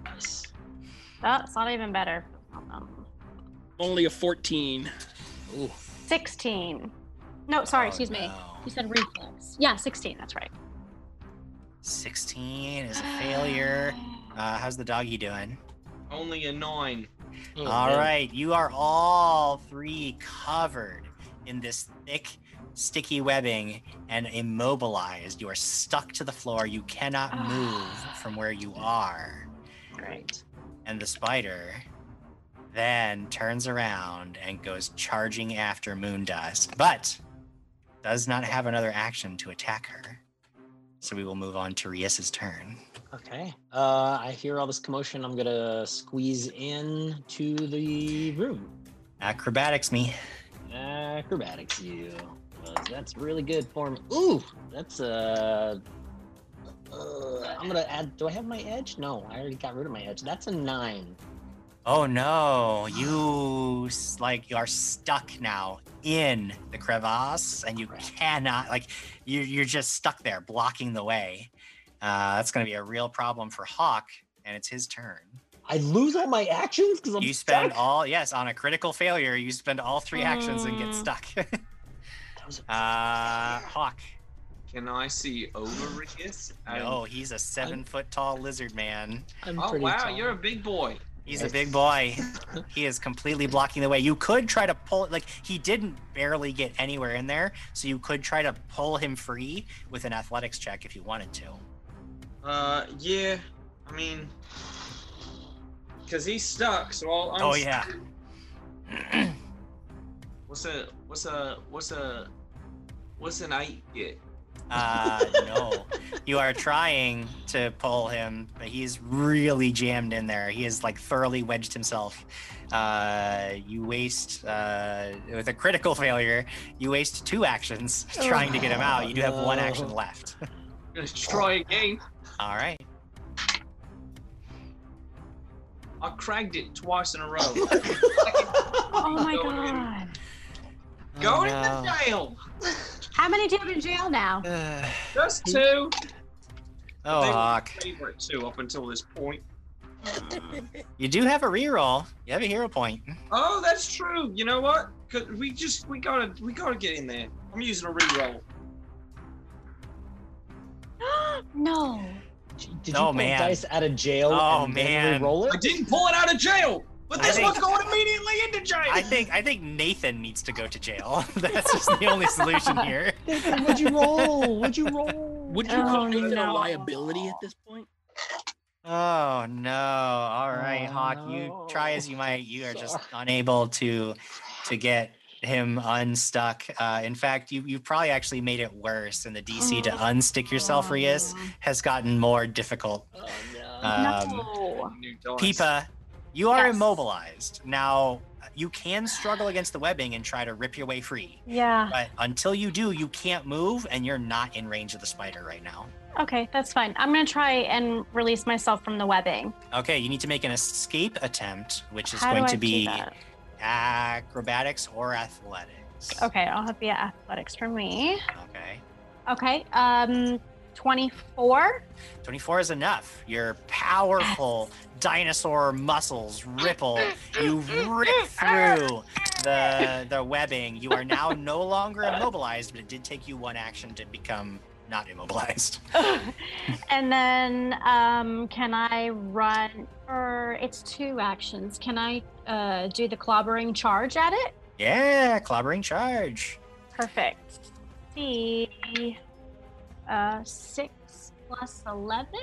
Nice. Oh, it's not even better. Um, only a 14? Ooh. 16. No, sorry, Oh, excuse me. You said reflex. Yeah, 16. That's right. 16 is a failure. Uh, how's the doggy doing? Only a nine. Oh, All man. right, you are all three covered in this thick, sticky webbing and immobilized. You are stuck to the floor. You cannot move from where you are. Great. And the spider then turns around and goes charging after Moondust, but does not have another action to attack her. So we will move on to Rias's turn. Okay. Uh, I hear all this commotion. I'm gonna squeeze in to the room. Acrobatics me. Acrobatics, you. 'cause that's really good for me. Ooh, that's uh, uh. I'm gonna add. Do I have my edge? No, I already got rid of my edge. That's a nine. Oh no, you like you are stuck now in the crevasse and you cannot like you you're just stuck there blocking the way. Uh, that's going to be a real problem for Hawk, and it's his turn. I lose all my actions because I'm you spend stuck? all yes on a critical failure. You spend all three actions and get Mm. stuck. That was a- uh, Hawk. Can I see over Rickis? And- No, he's a seven foot tall lizard man. I'm Oh wow, tall. you're a big boy. He's a big boy. he is completely blocking the way. You could try to pull it. like he didn't barely get anywhere in there, so you could try to pull him free with an athletics check if you wanted to. Uh, yeah. I mean, because he's stuck. So I'll. I'm Oh yeah. What's a what's a what's a what's an eight get? Uh no. You are trying to pull him, but he's really jammed in there. He has like thoroughly wedged himself. Uh you waste uh with a critical failure, you waste two actions trying to get him out. You do have one action left. Gonna try again. All right. I cracked it twice in a row. Oh my god. Going Oh, in the jail. How many do you have in jail now? Uh, Just two. oh, They Hawk. my favorite two up until this point. You do have a reroll. You have a hero point. Oh, that's true. You know what? 'Cause we just we gotta we gotta get in there. I'm using a reroll. no. Did you Oh, pull man. dice out of jail? Oh, and man. Then roll I didn't pull it out of jail, but this think- one's going immediately into jail. I think I think Nathan needs to go to jail. That's just the only solution here. Nathan, What'd you roll? What'd you roll? Would you Oh, call Nathan no. a liability at this point? Oh no! All right, Oh, Hawk. You try as you might. You are just unable to to get him unstuck. Uh, in fact, you you probably actually made it worse, and the DC to unstick yourself, Rias, has gotten more difficult. Oh, no. Um, no. New. Peepa, you are Yes. immobilized now. You can struggle against the webbing and try to rip your way free, Yeah. but until you do, you can't move, and you're not in range of the spider right now. Okay, that's fine. I'm gonna try and release myself from the webbing. Okay, you need to make an escape attempt, which is How going to be acrobatics or athletics. Okay, I'll have the athletics for me. Okay. Okay. Um, 24. 24 is enough. Your powerful dinosaur muscles ripple. You rip through the the webbing. You are now no longer immobilized, but it did take you one action to become not immobilized. and then um, can I run? Or it's two actions. Can I uh, do the clobbering charge at it? Yeah, clobbering charge. Perfect. See, uh, six plus eleven.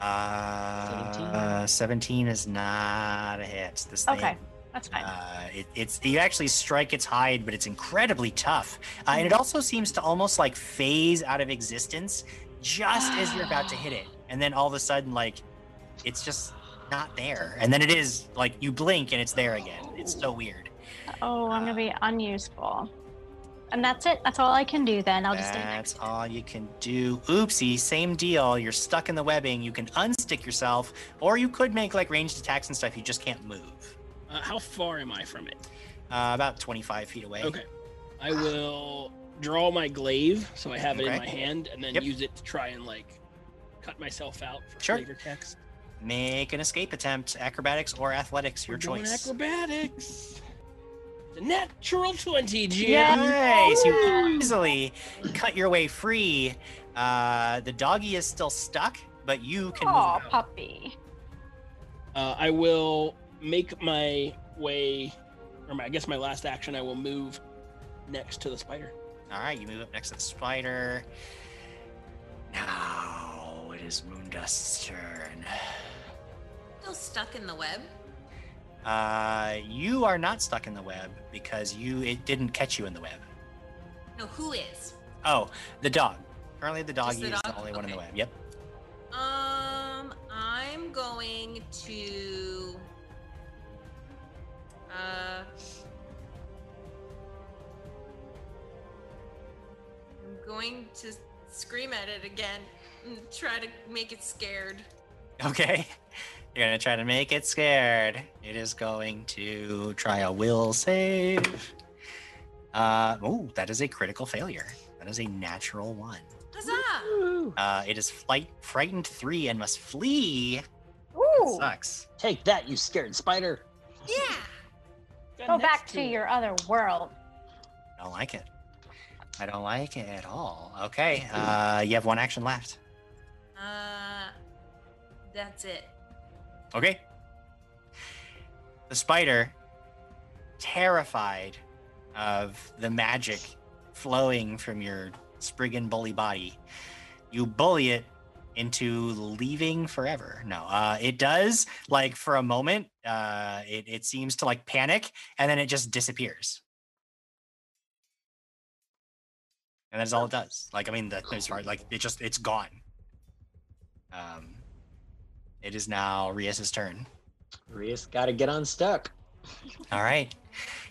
Uh, 17 is not a hit. This thing, Okay, that's fine. Uh, it, it's you actually strike its hide, but it's incredibly tough, uh, and it also seems to almost like phase out of existence just as you're about to hit it, and then all of a sudden, like it's just not there, and then it is like you blink and it's there again. It's so weird. oh, I'm gonna be unuseful. And that's it. That's all I can do then. I'll just stay That's all you can do. Oopsie, same deal. You're stuck in the webbing. You can unstick yourself, or you could make like ranged attacks and stuff. You just can't move. Uh, how far am I from it? Uh, about 25 feet away. Okay. I will draw my glaive so I have it in my hand and then Yep. use it to try and like cut myself out for Sure. flavor text. Make an escape attempt. Acrobatics or athletics, your We're going choice. acrobatics. The natural 20, G. Nice. You easily cut your way free. Uh, the doggy is still stuck, but you can move. Oh, puppy. Uh, I will make my way, or my, I guess my last action, I will move next to the spider. All right, you move up next to the spider. Now it is Moondust's turn. Still stuck in the web. Uh, you are not stuck in the web because you it didn't catch you in the web. No, who is? Oh, the dog. Currently, the doggy the is the dog? only one in the web. Yep. Um, I'm going to. Uh. I'm going to scream at it again and try to make it scared. Okay. You're gonna try to make it scared. It is going to try a will save. Uh, oh, that is a critical failure. That is a natural one. Huzzah! Uh, it is flight frightened three and must flee. Ooh. Sucks. Take that, you scared spider. Yeah. Go back to your other world. I don't like it. I don't like it at all. Okay. Uh, you have one action left. Uh, that's it. Okay. The spider, terrified of the magic flowing from your Spriggan bully body, you bully it into leaving forever. No, uh, it does like for a moment. Uh, it it seems to like panic, and then it just disappears. And that's all it does. Like I mean, the as far like it just it's gone. Um, it is now Rias's turn. Rias gotta get unstuck. All right.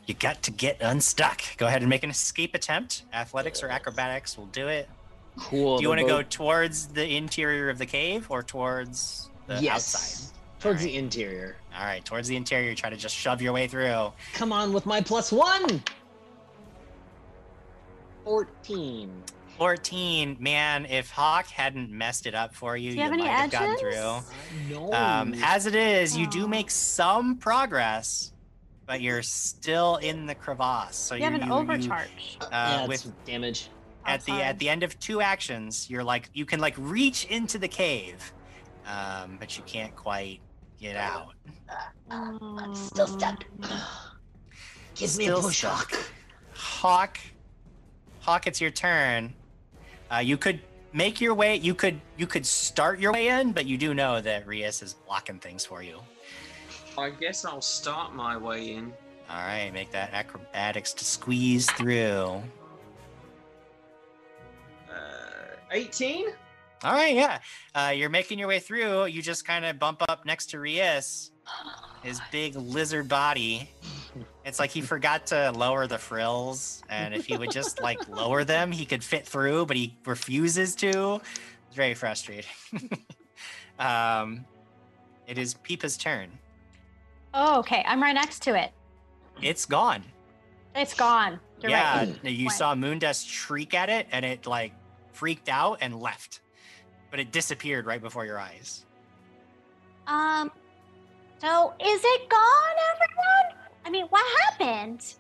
You got to get unstuck. Go ahead and make an escape attempt. Athletics or acrobatics will do it. Cool. do you want to go towards the interior of the cave or towards the yes. outside? Towards the interior. All right, towards the interior. Try to just shove your way through. Come on with my plus one. 14. 14. Man, if Hawk hadn't messed it up for you, Do you have any might have gotten through. No. Um, as it is, you do make some progress, but you're still in the crevasse. So You have you're, an you- you- overcharge. uh, yeah, with damage. at the at the end of two actions, you're like you can like reach into the cave, um, but you can't quite get out. I'm still stuck. Give me a Still push, stuck. Hawk. Hawk, Hawk, it's your turn. Uh, you could make your way. You could you could start your way in, but you do know that Rias is blocking things for you. I guess I'll start my way in. All right, make that acrobatics to squeeze through. Uh, 18? All right, yeah. Uh, you're making your way through. You just kind of bump up next to Rias, his big lizard body. It's like he forgot to lower the frills, and if he would just like lower them, he could fit through, but he refuses to. It's very frustrating. um, it is Peepa's turn. Oh, okay. I'm right next to it. It's gone. It's gone. You're yeah, right. you Went. saw Moondust shriek at it, and it like freaked out and left, but it disappeared right before your eyes. Um, so is it gone, everyone? I mean, what happened?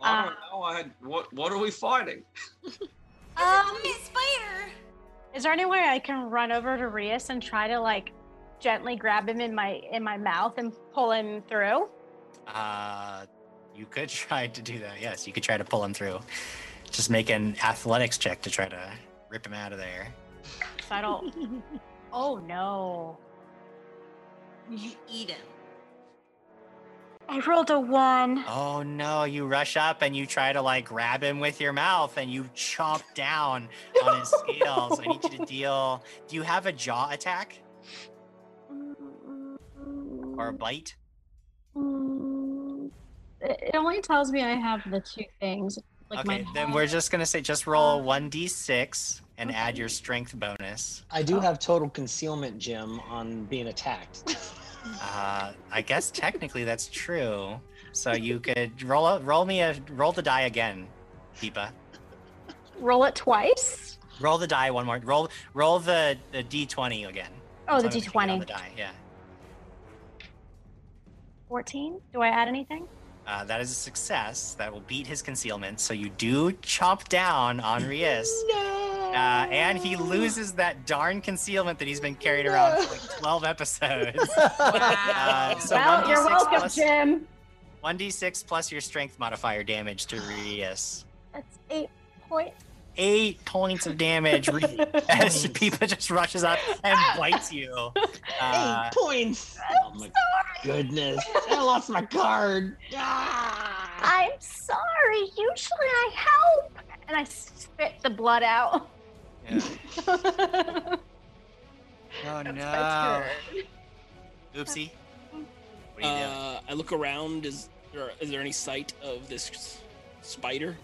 I don't know. I had what? What are we fighting? Um, spider. Is there any way I can run over to Rias and try to like gently grab him in my in my mouth and pull him through? Uh, you could try to do that. Yes, you could try to pull him through. Just make an athletics check to try to rip him out of there. 'Cause I don't. oh no! You eat him. I rolled a one. Oh no, you rush up and you try to like grab him with your mouth and you chomp down on his scales. I need you to deal. Do you have a jaw attack or a bite? It it only tells me I have the two things. Like okay, my then we're just gonna say just roll uh, one d6 and add your strength bonus. I do oh. have total concealment, Jim, on being attacked. Uh, I guess technically that's true. So you could roll a, roll me a roll the die again, Peepa. roll it twice. Roll the die one more. Roll roll the the d20 again. Oh, the As long as you get on d20. The die, yeah. Fourteen. Do I add anything? Uh, that is a success. That will beat his concealment. So you do chomp down on Rias. Uh, and he loses that darn concealment that he's been carried around for like 12 episodes. Uh, so well, you're 1d6 welcome, plus- Jim. 1d6 plus your strength modifier damage to Rias. That's eight points. Eight points of damage Re- as Peepa just rushes up and bites you. Uh, Eight points. Oh my goodness! I lost my card. I'm sorry. Usually I help. And I spit the blood out. Yeah. Oh no. Oopsie. What do you do? Uh, I look around. Is there is there any sight of this spider?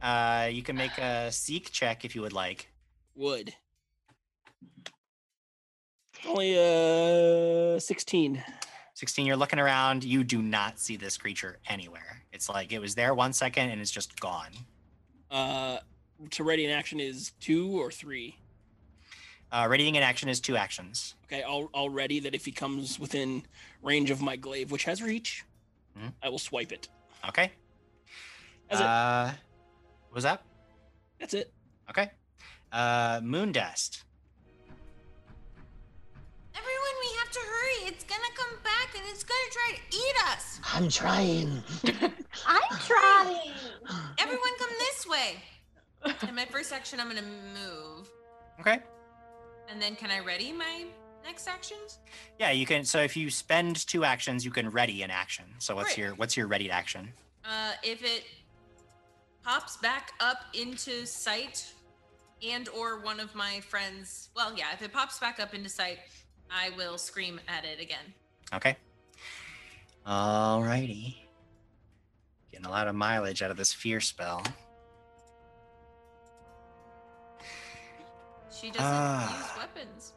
Uh, you can make a seek check if you would like. Wood. Only uh sixteen. 16, you're looking around. You do not see this creature anywhere. It's like it was there one second and it's just gone. Uh, to ready in action is two or three. Uh, readying in action is two actions. Okay, I'll I'll ready that if he comes within range of my glaive, which has reach, Mhm. I will swipe it. Okay. That's it. uh, what was that? That's it. Okay. Uh, Moondust. Everyone, we have to hurry. It's gonna come back and it's gonna try to eat us. I'm trying. I'm trying. Everyone, come this way. In my first action, I'm gonna move. Okay. And then, can I ready my next actions? Yeah, you can. So if you spend two actions, you can ready an action. So what's Great. your what's your ready action? Uh, if it pops back up into sight, and or one of my friends, well, yeah, if it pops back up into sight, I will scream at it again. Okay. Alrighty. Getting a lot of mileage out of this fear spell. She doesn't Ah. use weapons.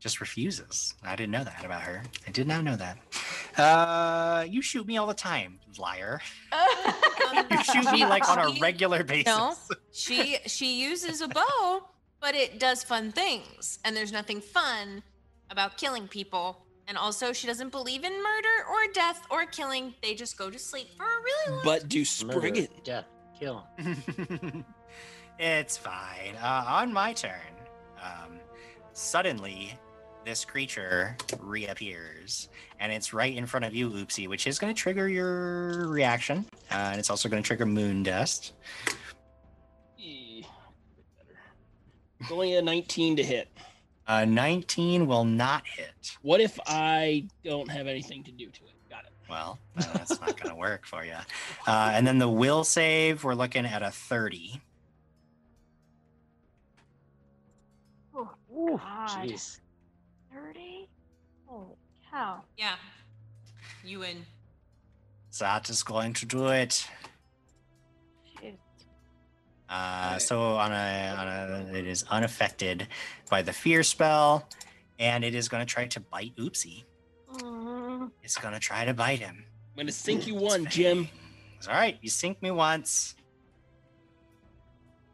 Just refuses. I didn't know that about her. I did not know that. Uh, you shoot me all the time, liar. You shoot me like on a regular basis. No, she she uses a bow, but it does fun things, and there's nothing fun about killing people. And also, she doesn't believe in murder or death or killing. They just go to sleep for a really long. Time. But do Murder, Spriggan. death, kill. it's fine. Uh, on my turn, um, suddenly this creature reappears, and it's right in front of you, Oopsie, which is going to trigger your reaction, uh, and it's also going to trigger Moondust. It's only a 19 to hit. Uh, 19 will not hit. What if I don't have anything to do to it? Got it. Well, that's not going to work for you. Uh, and then the will save, we're looking at a 30. Ooh, God. jeez. 30? Holy cow. yeah, you win. That is going to do it. Jeez. Uh, so on a, on a, it is unaffected by the fear spell, and it is going to try to bite Oopsie. Mm, It's going to try to bite him. I'm gonna sink you one, Jim. It's all right. You sink me once.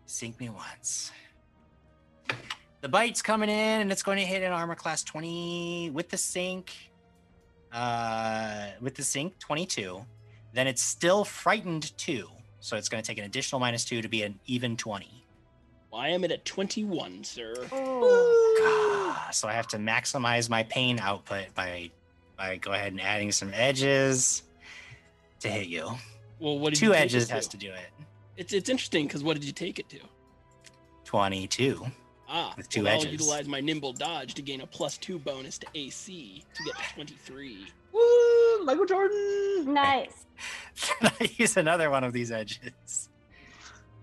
Sink me once. The bite's coming in, and it's going to hit an armor class 20 with the sink. Uh, with the sink, 22. Then it's still frightened two, so it's going to take an additional minus two to be an even 20. Well, I am at a 21, sir. Ah, so I have to maximize my pain output by by go ahead and adding some edges to hit you. Well, what did Two you take edges it has to? to do it. It's it's interesting because what did you take it to? 22. Ah, With two well, edges. I'll utilize my nimble dodge to gain a plus two bonus to AC to get to 23. Woo! Michael Jordan. Nice. Then I use another one of these edges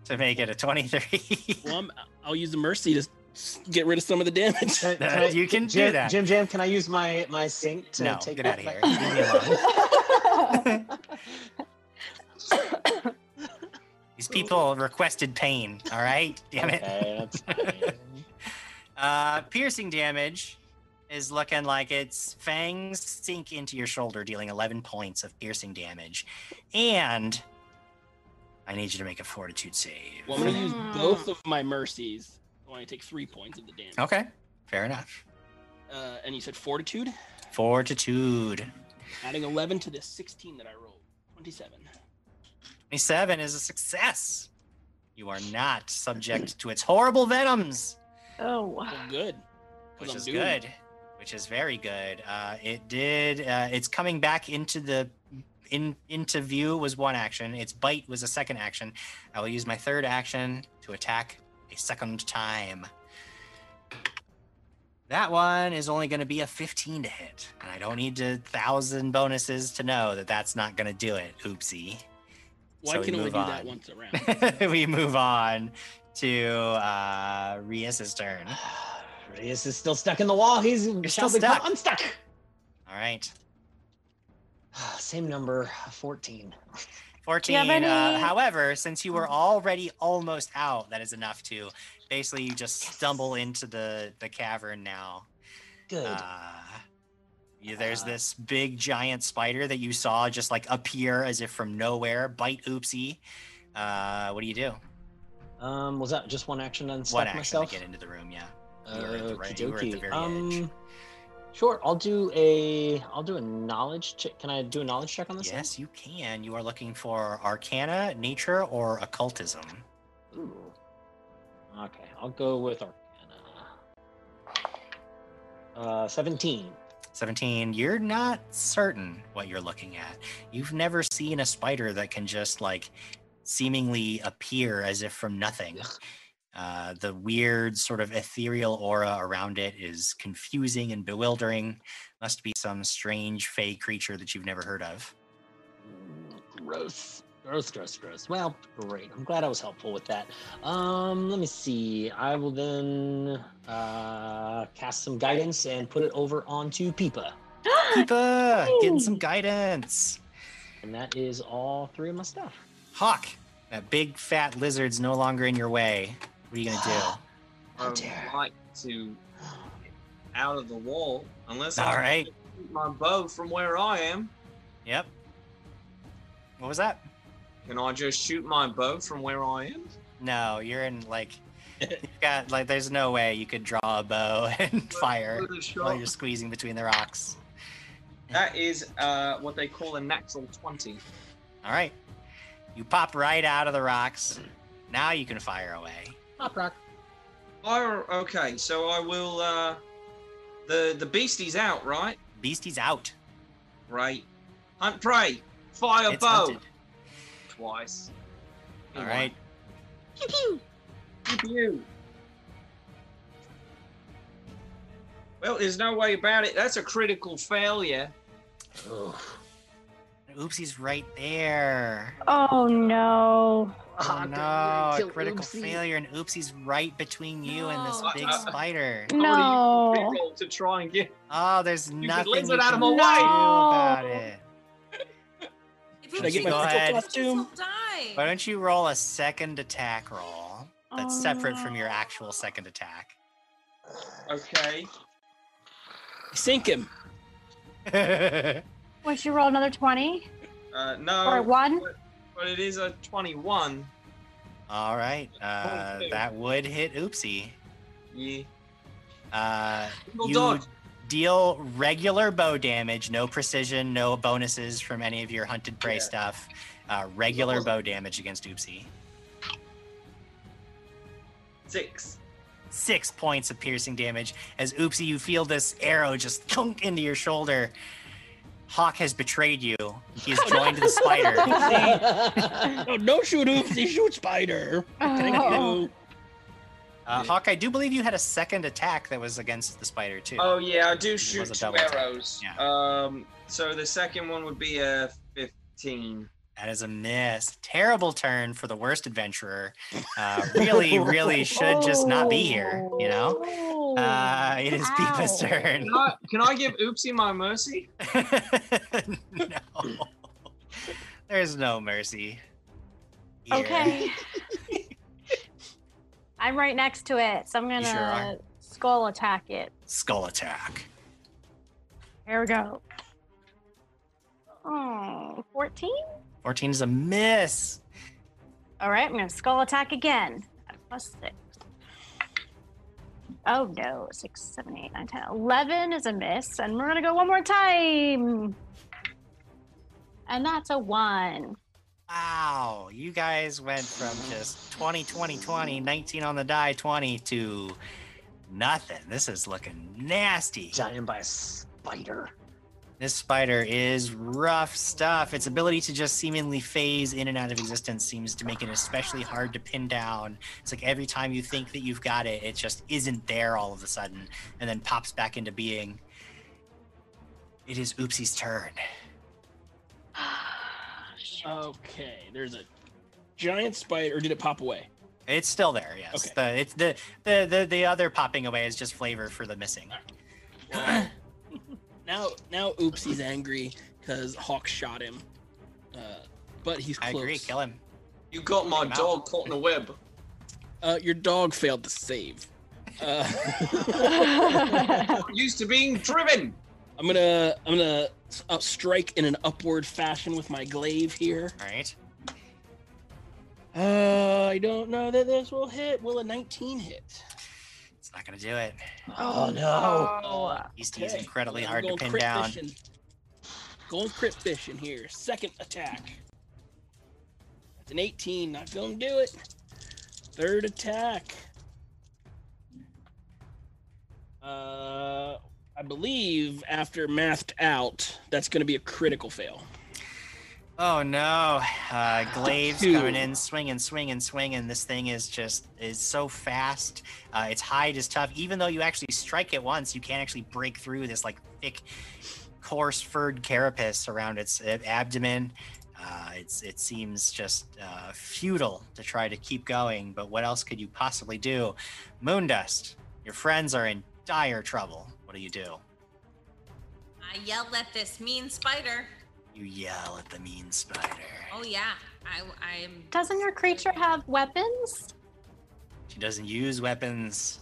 to make it a 23. Well, I'm, I'll use the mercy to get rid of some of the damage. Can- can you can Jim, do that. Jim Jam, can I use my my sink to No, take it out of here. back? Leave me These people requested pain, all right? Damn it. Okay, that's fine. Uh, piercing damage is looking like its fangs sink into your shoulder, dealing 11 points of piercing damage. And I need you to make a fortitude save. Well, I'm going to use both of my mercies. I want to take three points of the damage. Okay, fair enough. Uh, and you said fortitude, Fortitude. adding 11 to the 16 that I rolled. 27. 27 is a success. You are not subject to its horrible venoms. Oh. Well, good. 'cause which I'm is doomed. good. Which is very good. Uh it did uh it's coming back into the in into view was one action. Its bite was a second action. I will use my third action to attack a second time. That one is only going to be a 15 to hit and i don't need a thousand bonuses to know that that's not going to do it. Oopsie. Well, So I we can only move do that once around. we move on to uh rias's turn Rias is still stuck in the wall. He's still shouting, stuck. unstuck. all right Same number, 14. 14. any- Uh, however, since you were already almost out, that is enough to basically you just stumble into the the cavern now. Good. Uh, you, there's Uh. this big giant spider that you saw just like appear as if from nowhere, bite oopsie. Uh, what do you do? Um, was that just one action and One action myself? to get into the room, yeah. You were at the right- you were at the very um, edge. Sure, I'll do a I'll do a knowledge check. Can I do a knowledge check on this? thing? Yes, you can. You are looking for arcana, nature, or occultism. Ooh. Okay, I'll go with Arcana. Uh, 17. 17 you're not certain what you're looking at you've never seen a spider that can just like seemingly appear as if from nothing uh, the weird sort of ethereal aura around it is confusing and bewildering must be some strange fey creature that you've never heard of Gross. Gross, gross, gross. Well, great. I'm glad I was helpful with that. Um, let me see. I will then uh, cast some guidance and put it over onto Peepa. Peepa, getting some guidance And that is all three of my stuff. Hawk that big fat lizard's no longer in your way what are you gonna do How I would dare. like to get out of the wall unless All I can right. shoot my bow from where I am. yep what was that Can I just shoot my bow from where I am? No, you're in like you've got like there's no way you could draw a bow and fire With a while you're squeezing between the rocks. That is uh, what they call a natural 20. All right. You pop right out of the rocks. Now you can fire away. Pop rock. Fire, okay, so I will. Uh, the the beastie's out, right? Beastie's out. Right. Hunt prey. Fire It's bow. hunted. Twice. All right. Pew pew. Pew pew. Well, there's no way about it. That's a critical failure. Oh, Oopsie's right there. Oh no. Oh no, a critical failure, and Oopsie's right between you and this No. big Uh, uh, spider. No. Reroll to try and get. Oh, there's could nothing lizard you out can of do my about it. Should I get my Go ahead. costume? Why don't you roll a second attack roll that's Oh, separate from your actual second attack? Okay. Sink him. Would you roll another 20? Uh, no. Or one? But, but it is a 21. All right. Uh, Okay. that would hit Oopsie. Yeah. Uh, Single you dodge. deal regular bow damage, no precision, no bonuses from any of your hunted prey Yeah. stuff. Uh, regular bow damage against Oopsie. Six. Six points of piercing damage as Oopsie, you feel this arrow just thunk into your shoulder. Hawk has betrayed you. He has joined the spider. no, don't shoot Oopsie, shoot Spider. Thank you. Uh, Hawk, I do believe you had a second attack that was against the spider too. Oh yeah, I do shoot two arrows. Yeah. Um, so the second one would be a fifteen. That is a miss. Terrible turn for the worst adventurer. Uh, really, really should just not be here. You know. Uh, it is Peepa's turn. Can I, can I give Oopsie my mercy? no. There's no mercy. here. Okay. I'm right next to it, so I'm gonna sure skull attack it. Skull attack. Here we go. Oh, 14? 14 is a miss. All right, I'm gonna skull attack again. Plus Six. Oh no, six, seven, eight, nine, ten, eleven is a miss, and we're gonna go one more time. And that's a one. Wow, you guys went from just 20, 20, 20, 19 on the die, 20 to nothing. This is looking nasty. Giant by a spider. This spider is rough stuff. Its ability to just seemingly phase in and out of existence seems to make it especially hard to pin down. It's like every time you think that you've got it, it just isn't there all of a sudden and then pops back into being. It is Oopsie's turn. Okay, there's a giant spider. Or did it pop away? It's still there, yes. Okay. The it's the, the the the other popping away is just flavor for the missing. Now, now, Oopsie's angry because Hawk shot him. Uh, but he's I close. agree, kill him. You got my dog caught in a web. Uh, your dog failed to save. Uh, Used to being driven. I'm gonna, I'm gonna uh, strike in an upward fashion with my glaive here. All right. Uh, I don't know that this will hit. Will a 19 hit? It's not gonna do it. Oh no. Oh, He's, he's incredibly hard to going pin crit down. fishing. Going crit fishing here. Second attack. That's an 18. Not gonna do it. Third attack. Uh, I believe after mathed out, that's gonna be a critical fail. Oh no! Uh, Glaive's Two. coming in, swinging, swinging, swinging. This thing is just is so fast. Uh, its hide is tough. Even though you actually strike it once, you can't actually break through this like thick, coarse furred carapace around its abdomen. Uh, it's it seems just uh, futile to try to keep going. But what else could you possibly do? Moondust, your friends are in dire trouble. What do you do? I yelled at this mean spider. You yell at the mean spider. Oh yeah, I I'm Doesn't your creature have weapons? She doesn't use weapons.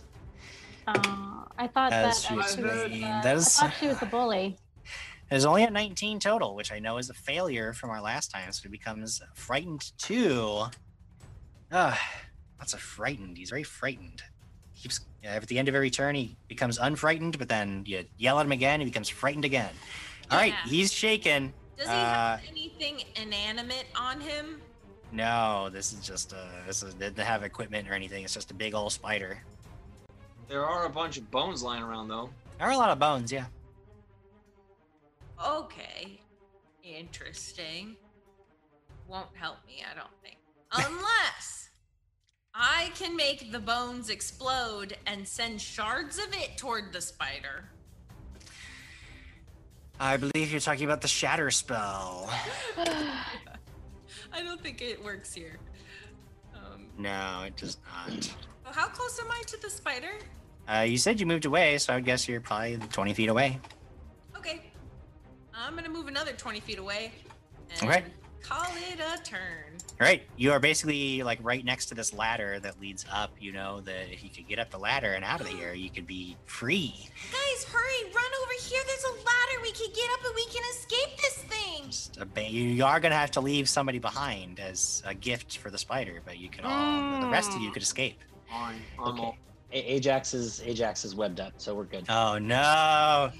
Uh, I thought As that. she uh, was she was, mean. uh, That I thought she was a bully. There's only a 19 total, which I know is a failure from our last time, so it becomes frightened two. Ah, lots of frightened. He's very frightened. Keeps yeah, at the end of every turn he becomes unfrightened, but then you yell at him again, he becomes frightened again. All right, Yeah. he's shaken. Does he Uh, have anything inanimate on him? no, this is just a this is didn't have equipment or anything. It's just a big old spider. There are a bunch of bones lying around though. There are a lot of bones, yeah. Okay. Interesting. Won't help me, I don't think. Unless I can make the bones explode and send shards of it toward the spider. I believe you're talking about the shatter spell. I don't think it works here. Um, No, it does not. how close am I to the spider? Uh, you said you moved away, so I would guess you're probably 20 feet away. Okay. I'm gonna move another 20 feet away. Okay. Call it a turn. All right, you are basically like right next to this ladder that leads up. You know that if you could get up the ladder and out of here, you could be free. Guys, hurry! Run over here. There's a ladder we can get up and we can escape this thing. A uh, ba- You are gonna have to leave somebody behind as a gift for the spider, but you can all. The mm. rest of you could escape. Fine. I'm Okay. A- Ajax is Ajax is webbed up, so we're good. Oh no!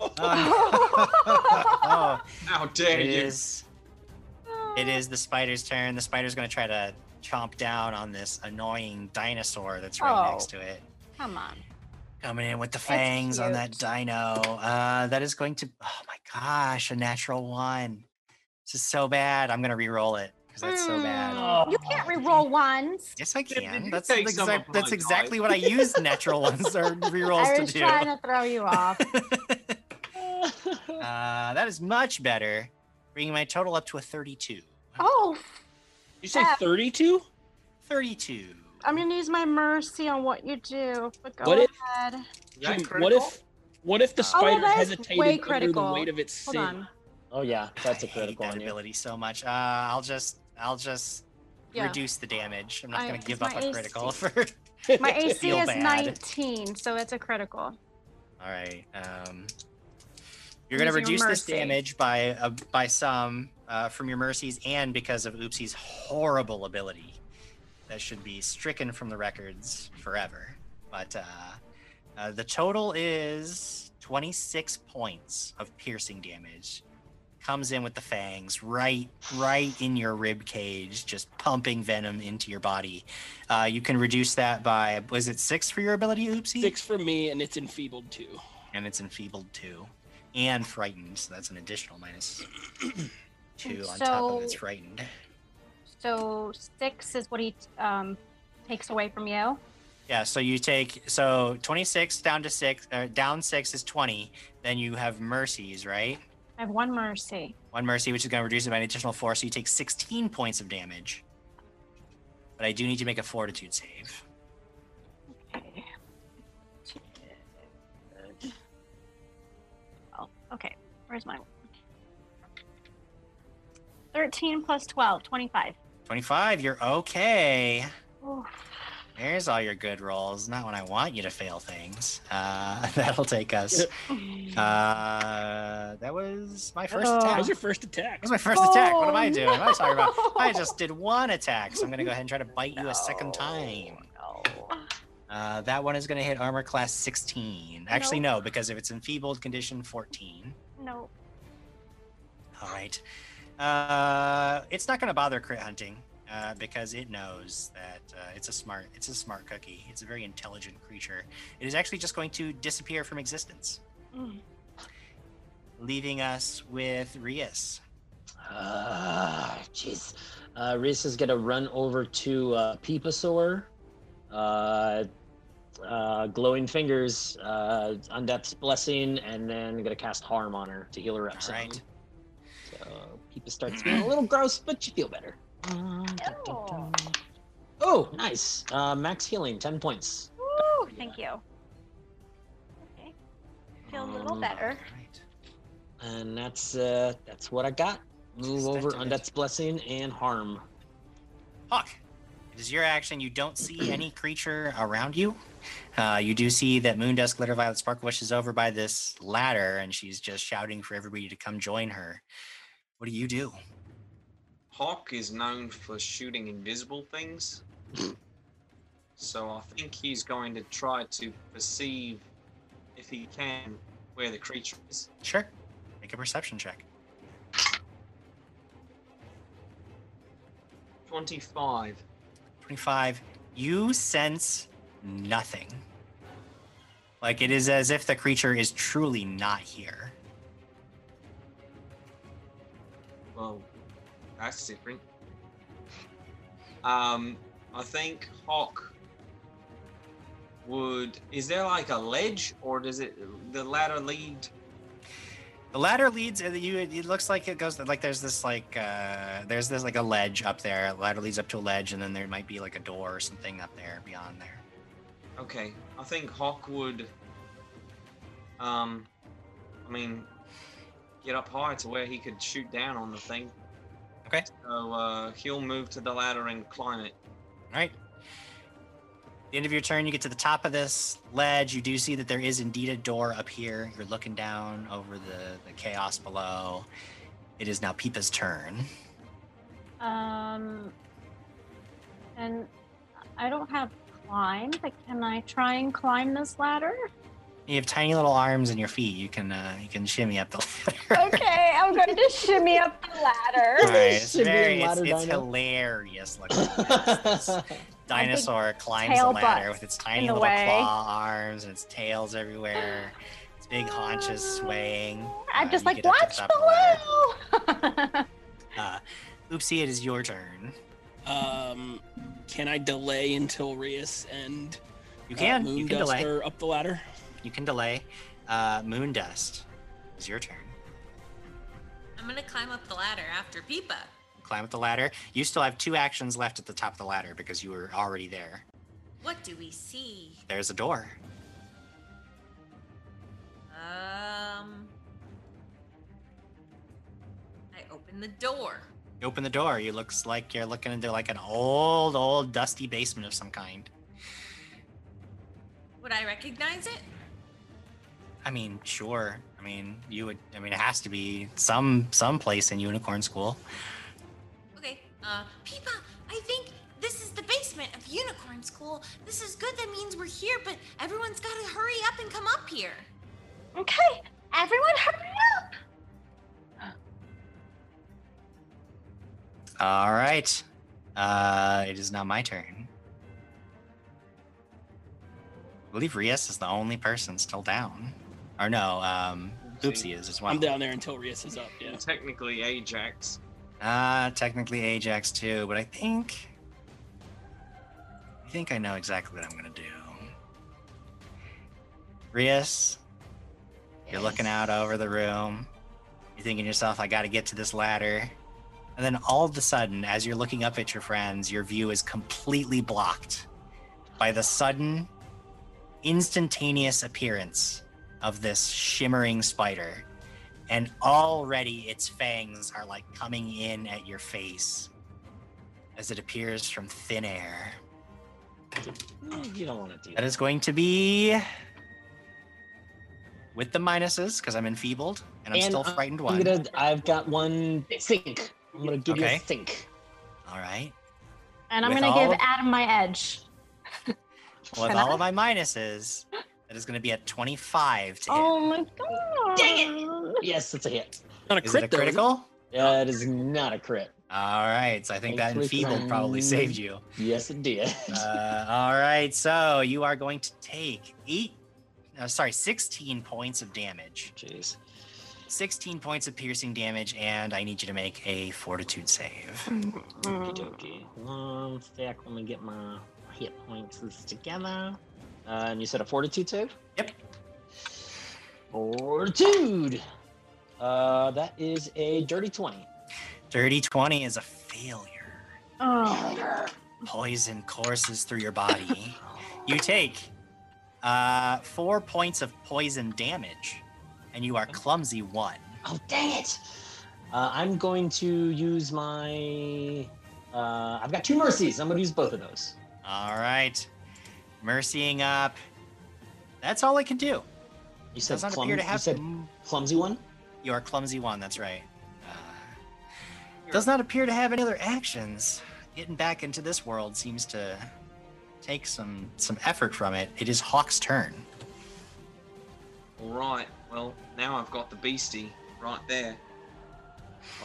Oh, oh, How dare it you? is. It is the spider's turn. The spider's gonna try to chomp down on this annoying dinosaur that's right Oh. next to it. Come on. Coming in with the fangs on that dino. Uh, that is going to. Oh my gosh, a natural one. This is so bad. I'm gonna re-roll it because that's so bad. Mm, You can't re-roll ones. Yes, I can. That's take the some that's exactly dice? what I use natural ones or re-rolls to do. I to was do. trying to throw you off. Uh, that is much better, bringing my total up to a 32. Oh, You say F. 32? 32. I'm gonna use my mercy on what you do. But go What if- ahead. Jim, what if what if the Oh, spider that is hesitated way under the weight of its Hold sin? on. Oh yeah, that's a I hate critical that on you. ability so much. Uh, I'll just, I'll just Yeah. reduce the damage. I'm not I- gonna give up my a AC. critical for. My AC feel is bad. 19, so it's a critical. All right. Um, you're gonna reduce this damage by uh, by some uh, from your mercies and because of Oopsie's horrible ability. That should be stricken from the records forever. But uh, uh, the total is 26 points of piercing damage. Comes in with the fangs right, right in your rib cage, just pumping venom into your body. Uh, you can reduce that by was it six for your ability, Oopsie? Six for me, and it's enfeebled two. and it's enfeebled two, and frightened. So that's an additional minus two on top of its frightened. So six is what he um, takes away from you. Yeah. So you take so twenty six down to six. Uh, down six is twenty. Then you have mercies, right? I have one mercy. One mercy, which is going to reduce it by an additional four. So you take sixteen points of damage. But I do need to make a fortitude save. Okay. Where's my 13 plus 12, 25. Twenty five. You're okay. Oof. There's all your good rolls. Not when I want you to fail things. Uh, that'll take us. Uh, that was my first Oh. attack. That was your first attack. That was my first attack. What am I Oh, doing? What am I talking about? I just did one attack, so I'm gonna go ahead and try to bite you a second time. No. Uh, that one is gonna hit armor class 16. Actually, no, because if it's enfeebled condition 14. No. All right. Uh, it's not gonna bother crit hunting uh, because it knows that uh, it's a smart it's a smart cookie. It's a very intelligent creature. It is actually just going to disappear from existence, Mm. leaving us with Rias. Ah, jeez. Uh, Rias is gonna run over to uh, Peepasaur. Uh, uh, glowing fingers, uh, Undeath's blessing, and then I'm gonna cast harm on her to heal her up All right. So Peepa starts feeling a little gross, but you feel better. Oh. Oh, nice. Uh, max healing, ten points. Woo, thank you. Okay. Feel a little Um, better. Right. And that's uh, that's what I got. Move over Extended. Undeath's blessing and harm. Hawk, it is your action. You don't see any creature around you. Uh, you do see that Moondust Glitter Violet Sparklewish is over by this ladder, and she's just shouting for everybody to come join her. What do you do? Hawk is known for shooting invisible things. so I think he's going to try to perceive, if he can, where the creature is. Sure. Make a perception check. 25. 25. You sense nothing. Like it is as if the creature is truly not here. Well, that's different. Um, I think Hawk would. Is there like a ledge, or does it the ladder lead? The ladder leads. uh, You. It looks like it goes like there's this like uh there's this like a ledge up there. The ladder leads up to a ledge, and then there might be like a door or something up there beyond there. Okay, I think Hawk would. Um, I mean, get up high to where he could shoot down on the thing. Okay. So uh, he'll move to the ladder and climb it. All right. At the end of your turn, you get to the top of this ledge. You do see that there is indeed a door up here. You're looking down over the, the chaos below. It is now Peepa's turn. Um, and I don't have climb, but can I try and climb this ladder? You have tiny little arms and your feet. You can uh, you can shimmy up the ladder. Okay, I'm going to shimmy up the ladder. All right, it's very it's, ladder it's dino. hilarious looking. This- this dinosaur climbs the ladder with its tiny little way. claw arms and its tails everywhere. Its big haunches swaying. I'm Uh, just like, get up to the watch top of the ladder. below. Uh, Oopsie, it is your turn. Um, can I delay until Rias and You uh, can. you can delay. are up the ladder? You can delay. Uh, Moondust, it's your turn. I'm gonna climb up the ladder after Peepa. Climb up the ladder. You still have two actions left at the top of the ladder because you were already there. What do we see? There's a door. Um. I open the door. You open the door. You looks like you're looking into like an old, old, dusty basement of some kind. Would I recognize it? I mean, sure. I mean, you would. I mean, it has to be some some place in Unicorn School. Okay, uh, Peepa, I think this is the basement of Unicorn School. This is good. That means we're here, but everyone's got to hurry up and come up here. okay, everyone hurry up. All right. Uh, it is now my turn. I believe Rias is the only person still down. Or no, um, Oopsie is as well. I'm down there until Rias is up. Yeah. Technically, Ajax. Uh, technically Ajax too, but I think I think I know exactly what I'm gonna do. Rias, you're looking out over the room. You're thinking to yourself, I gotta get to this ladder. And then all of a sudden, as you're looking up at your friends, your view is completely blocked by the sudden, instantaneous appearance of this shimmering spider and already its fangs are like coming in at your face as it appears from thin air. Mm, you don't want to do that. That is going to be with the minuses because I'm enfeebled and I'm still I'm- frightened I'm one. gonna, I've got one think. I'm gonna give you a think. All right. And I'm With going to give Adam my edge. With Can all I? of my minuses, that is going to be at 25 to hit. Oh my god. Dang it! Yes, it's a hit. Not a is crit, it a though, critical? Yeah, it is not a crit. All right. So I think that Thankfully for enfeebled probably saved you. Yes, it did. Uh, all right, so you are going to take eight, uh, sorry, 16 points of damage. Jeez. 16 points of piercing damage, and I need you to make a fortitude save. Okie dokie. One sec. Let me get my hit points together. Uh, and you said a fortitude save? Yep. Fortitude. Uh, that is a dirty twenty. Dirty 20 is a failure. Oh. Poison courses through your body. you take uh, four points of poison damage, and you are clumsy one. Oh, dang it! Uh, I'm going to use my. Uh, I've got two mercies. I'm going to use both of those. All right, mercying up. That's all I can do. You said Does not clum- you have said clumsy one. You are clumsy one. That's right. Uh, does not appear to have any other actions. Getting back into this world seems to take some some effort from it. It is Hawk's turn. All right. Well, now I've got the beastie right there.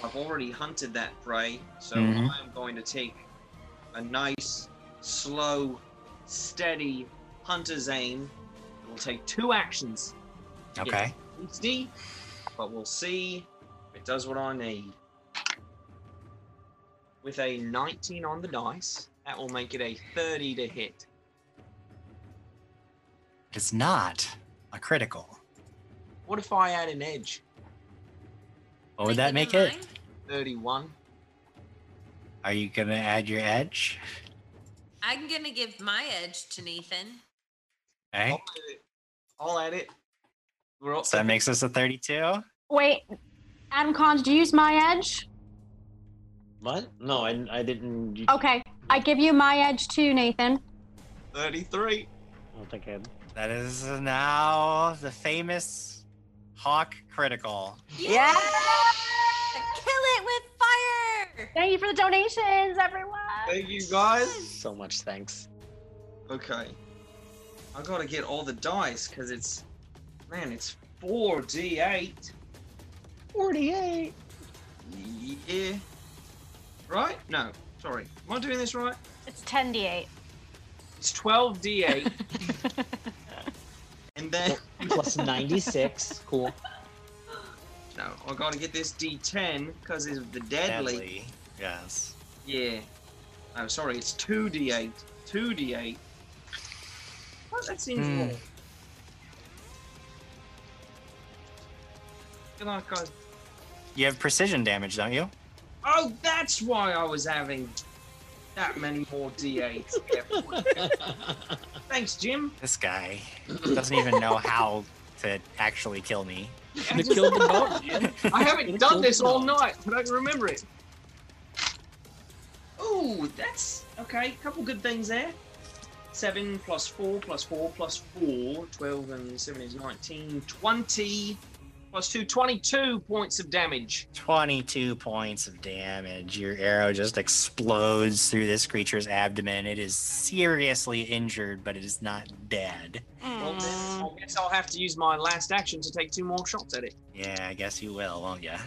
I've already hunted that prey, so Mhm. I'm going to take a nice, slow, steady hunter's aim. It will take two actions. Okay. Beastie, but we'll see if it does what I need. With a 19 on the dice, that will make it a 30 to hit. It's not a critical. What if I add an edge? What would that make it? 31. Are you gonna add your edge? I'm gonna give my edge to Nathan. Okay. I'll add it. I'll add it. We're all So that makes us a 32. Wait, Adam Con, did you use my edge? What? No, I, I didn't. you- Okay, I give you my edge too, Nathan. 33. I don't think I. That is now the famous Hawk critical. Yeah. Kill it with fire! Thank you for the donations, everyone. Thank you guys. So much thanks. Okay. I gotta get all the dice because it's. Man, it's 4d8. 48. Yeah. Right? No, sorry. Am I doing this right? It's 10d8. It's 12d8. and then. Plus 96. Cool. No, I gotta get this d10 because it's the deadly. Deadly. Yes. Yeah. Oh, sorry, it's 2d8. 2d8. What? That seems Hmm. Good luck, guys. You have precision damage, don't you? Oh, that's why I was having that many more d8s. Thanks, Jim. This guy doesn't even know how to actually kill me. Could have killed them both. I haven't done this all night, but I can remember it. Ooh, that's okay. Couple good things there. 7 plus 4 plus 4 plus 4. 12 and 7 is 19. 20 plus 2. 22 points of damage. 22 points of damage. Your arrow just explodes through this creature's abdomen. It is seriously injured, but it is not dead. Well, then I guess I'll have to use my last action to take two more shots at it. Yeah, I guess you will, won't ya?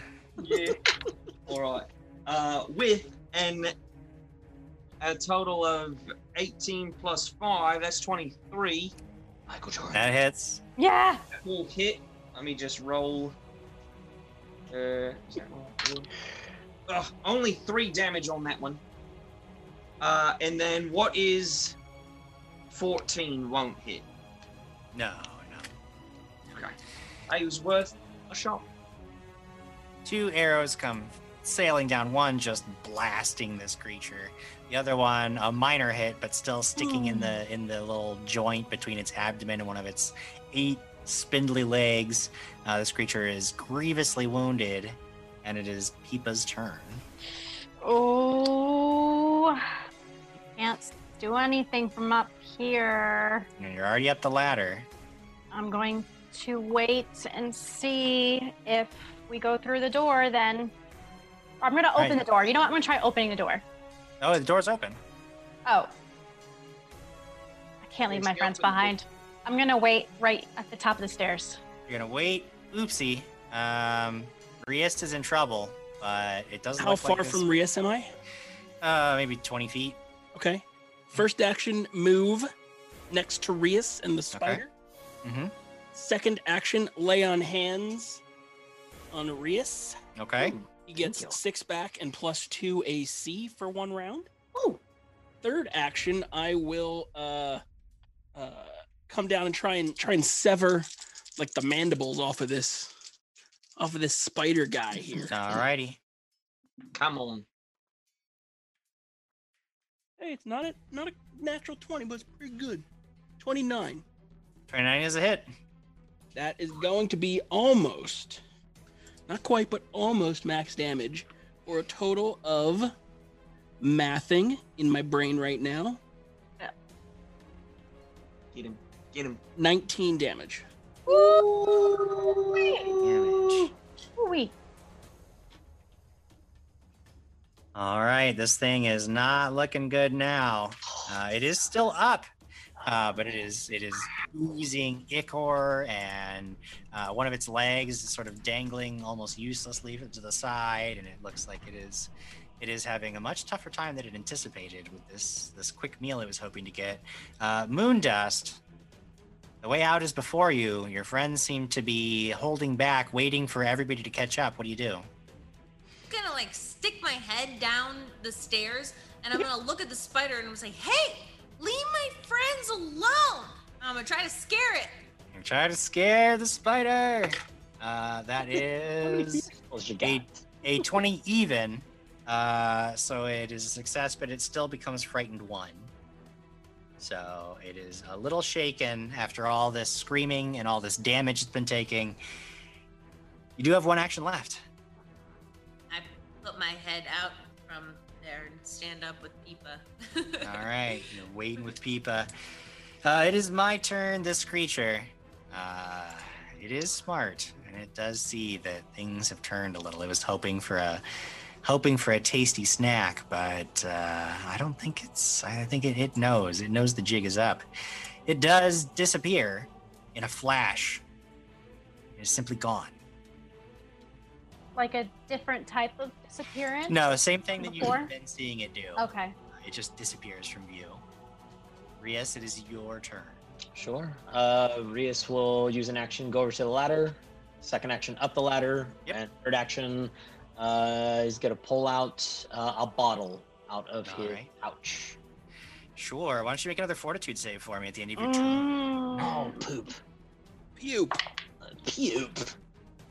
Yeah. All right. Uh, with an a total of 18 plus 5, that's 23. Michael Jordan. That hits. Yeah. Full hit. Let me just roll. Uh? Ugh, only three damage on that one. Uh, and then what is 14 won't hit? No, no. Okay. That was worth a shot. Two arrows come sailing down, one just blasting this creature. The other one, a minor hit, but still sticking in the in the little joint between its abdomen and one of its eight spindly legs. Uh, this creature is grievously wounded, and it is Peepa's turn. Oh, can't do anything from up here. You're already up the ladder. I'm going to wait and see if we go through the door. Then I'm going to open Right. the door. You know what? I'm going to try opening the door. Oh, the door's open. Oh, I can't leave Where's my friends behind. door? Behind. I'm going to wait right at the top of the stairs. You're gonna wait. Oopsie. Um, Rias is in trouble, but it doesn't. How look far like from Rias am I? Uh, maybe 20 feet. Okay. First action, move next to Rias and the spider. Mm-hmm. Second action, lay on hands on Rias. Okay. He gets six back and plus two AC for one round. Ooh. Third action, I will uh, uh, come down and try and try and sever like the mandibles off of this off of this spider guy here. Alrighty. Come on. Hey, it's not a not a natural twenty, but it's pretty good. Twenty nine. 29 is a hit. That is going to be almost, not quite, but almost max damage, for a total of mathing in my brain right now. Yeah. Get him. Get him. 19 damage. Damage. Ooh-wee. All right, this thing is not looking good now. Uh, it is still up, uh, but it is it is oozing ichor, and uh, one of its legs is sort of dangling almost uselessly to the side, and it looks like it is it is having a much tougher time than it anticipated with this this quick meal it was hoping to get. Uh, Moondust. The way out is before you. Your friends seem to be holding back, waiting for everybody to catch up. What do you do? I'm gonna like stick my head down the stairs and I'm gonna look at the spider and I'm gonna say, hey, leave my friends alone. I'm gonna try to scare it. You try to scare the spider. Uh, that is a, a 20 even. Uh, so it is a success, but it still becomes frightened one. So it is a little shaken after all this screaming and all this damage it's been taking. You do have one action left. I put my head out from there and stand up with Peepa. All right, you're waiting with Peepa. Uh, it is my turn. This creature, uh, it is smart, and it does see that things have turned a little. It was hoping for a, hoping for a tasty snack, but uh, I don't think it's. I think it, it knows. It knows the jig is up. It does disappear in a flash. It is simply gone. Like a different type of disappearance? No, same thing that Before? you've been seeing it do. Okay. It just disappears from view. Rias, it is your turn. Sure. Uh, Rias will use an action, go over to the ladder. Second action, up the ladder. And third action, uh, he's gonna pull out uh, a bottle out of his Alright. pouch. Sure. Why don't you make another fortitude save for me at the end of your Mm. turn? Oh, poop. Puke. Uh, puke.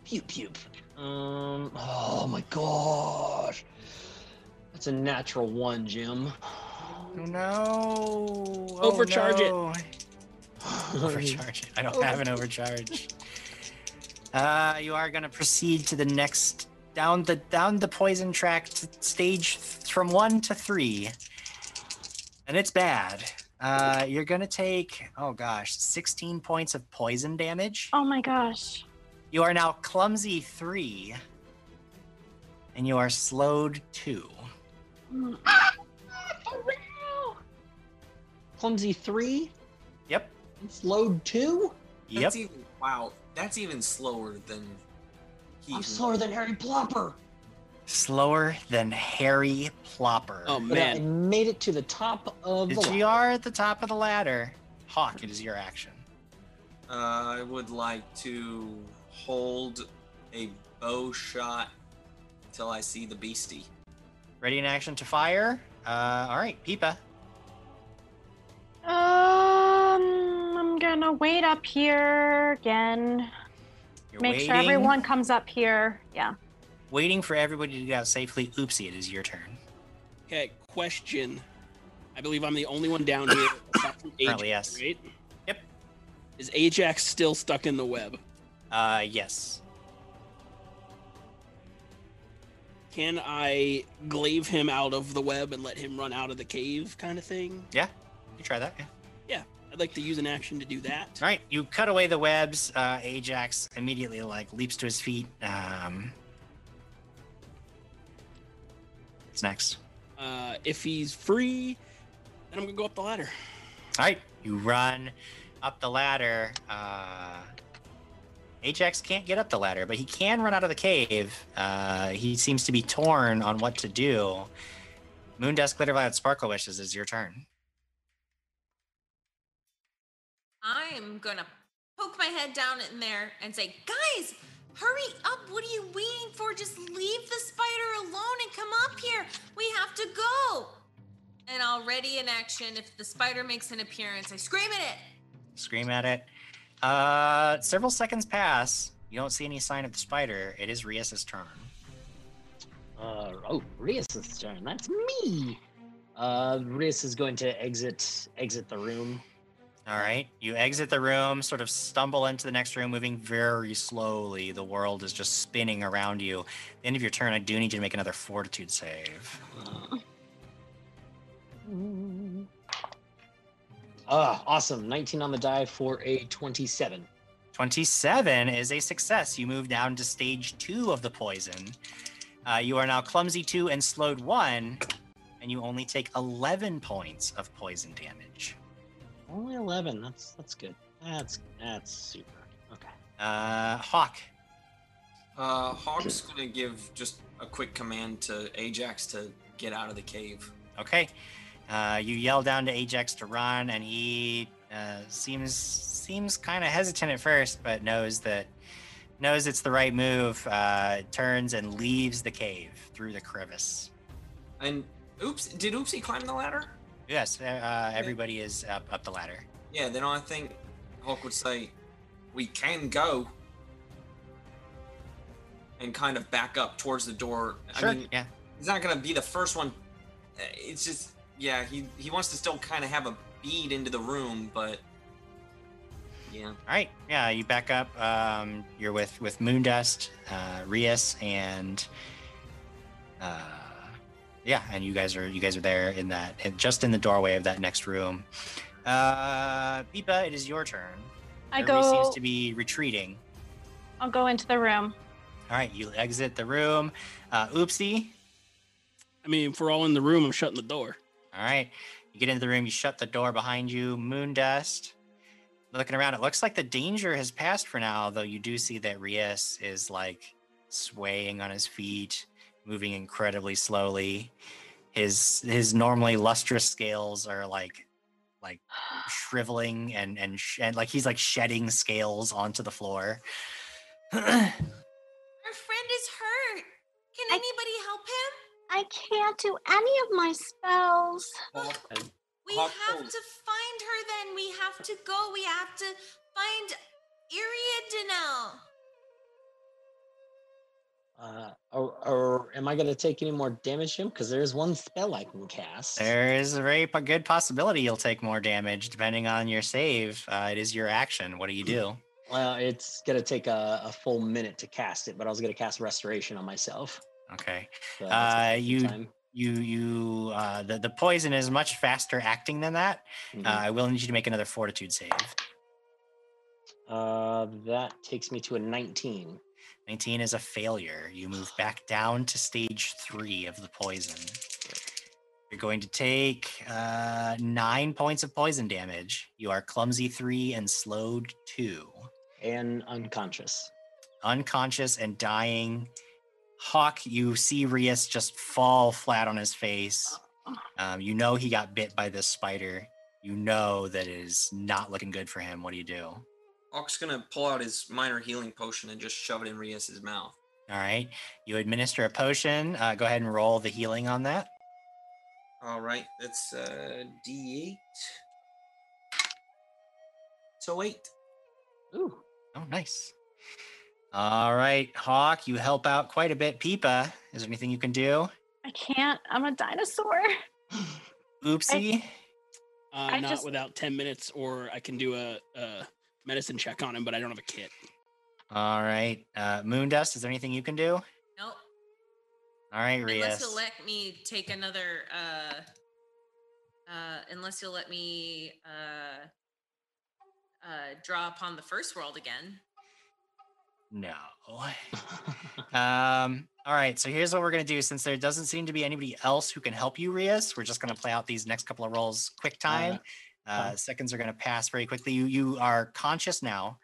Puke, puke. Um. Oh my gosh. That's a natural one, Jim. Oh no. Overcharge it. it. overcharge it. I don't have an overcharge. Uh, you are gonna proceed to the next down the down the poison track to stage from one to three, and it's bad. Uh, you're gonna take oh gosh, 16 points of poison damage. Oh my gosh. You are now clumsy three, and you are slowed two. Mm. Clumsy three. Yep. Slowed two. Yep. That's even wow. That's even slower than he. I'm slower than Harry Plopper. Slower than Harry Plopper. Oh But I man. made it to the top of the. You ladder. are at the top of the ladder. Hawk, it is your action. Uh, I would like to hold a bow shot until I see the beastie. Ready in action to fire. Uh, all right, Peepa. Um, I'm gonna wait up here again. You're Make waiting, sure everyone comes up here. Yeah. waiting for everybody to get out safely. Oopsie, it is your turn. Okay, question. I believe I'm the only one down here. aside from Currently, Ajax, yes. Right? Yep. Is Ajax still stuck in the web? Uh, yes. Can I glaive him out of the web and let him run out of the cave, kind of thing? Yeah, you try that. Yeah. Yeah, I'd like to use an action to do that. All right, you cut away the webs. Uh, Ajax immediately like leaps to his feet. Um, what's next? Uh, if he's free, then I'm gonna go up the ladder. All right, you run up the ladder. Uh, Ajax can't get up the ladder, but he can run out of the cave. Uh, he seems to be torn on what to do. Moondust, Glitter Violet, Sparkle Wishes is your turn. I'm gonna poke my head down in there and say, guys, hurry up. What are you waiting for? Just leave the spider alone and come up here. We have to go. And I'll ready in action. If the spider makes an appearance, I scream at it. Scream at it. Uh, several seconds pass. You don't see any sign of the spider. It is Rias's turn. Uh, oh, Rias's turn. That's me. Uh, Rias is going to exit exit the room. All right. You exit the room, sort of stumble into the next room, moving very slowly. The world is just spinning around you. At the end of your turn, I do need you to make another fortitude save. Ah, awesome. 19 on the die for a 27. 27 is a success. You move down to stage two of the poison. Uh, you are now clumsy two and slowed one, and you only take 11 points of poison damage. Only 11. That's that's good. That's that's super. Okay. Uh, Hawk. Uh, Hawk's gonna give just a quick command to Ajax to get out of the cave. Okay. Uh, you yell down to Ajax to run, and he uh, seems seems kind of hesitant at first, but knows that knows it's the right move. Uh, turns and leaves the cave through the crevice. And oops, did Oopsie climb the ladder? Yes, uh, everybody is up up the ladder. Yeah, then I think Hawk would say, "We can go," and kind of back up towards the door. Sure, I mean, yeah. he's not gonna be the first one. Uh, It's just, yeah, he he wants to still kind of have a bead into the room, but yeah. All right, yeah, you back up. Um, you're with with Moondust, uh, Rias, and uh, Yeah, and you guys are you guys are there in that just in the doorway of that next room. Uh, Peepa, it is your turn. I Everybody go. seems to be retreating. I'll go into the room. All right, you exit the room. Uh, oopsie. I mean, if we're all in the room, I'm shutting the door. All right, you get into the room. You shut the door behind you. Moondust. Looking around, it looks like the danger has passed for now. Though you do see that Rias is like swaying on his feet, moving incredibly slowly. His his normally lustrous scales are like like shriveling and and sh- and like he's like shedding scales onto the floor. Our friend is hurt. Can anybody help him? I can't do any of my spells. We have to find her then. We have to go. We have to find Iriadinel. Uh, or, or am I gonna take any more damage, Jim? Because there's one spell I can cast. There is a very good possibility you'll take more damage depending on your save. Uh, it is your action. What do you do? Well, it's gonna take a, a full minute to cast it, but I was gonna cast restoration on myself. Okay. So Uh, you time. you you uh, the the poison is much faster acting than that. Mhm. Uh, I will need you to make another fortitude save. Uh, that takes me to a 19. 19 is a failure. You move back down to stage three of the poison. You're going to take uh, nine points of poison damage. You are clumsy three and slowed two. And unconscious. unconscious and dying. Hawk, you see Rias just fall flat on his face. Um, you know he got bit by this spider. You know that it is not looking good for him. What do you do? All Hawk's gonna pull out his minor healing potion and just shove it in Rias's mouth. All right. you administer a potion. Uh, go ahead and roll the healing on that. All right, that's uh, D8. So eight. Ooh. Oh, nice. All right, Hawk, you help out quite a bit. Peepa, is there anything you can do? I can't. I'm a dinosaur. Oopsie. Uh, I not just- without 10 minutes, or I can do a, a medicine check on him, but I don't have a kit. All right, uh, Moondust, is there anything you can do? Nope. All right, Rias. Unless Rias. you'll let me take another uh uh unless you'll let me uh uh draw upon the first world again. No. um. All right. So here's what we're gonna do. Since there doesn't seem to be anybody else who can help you, Rias, we're just gonna play out these next couple of rolls quick time. Uh, uh. seconds are gonna pass very quickly. You you are conscious now.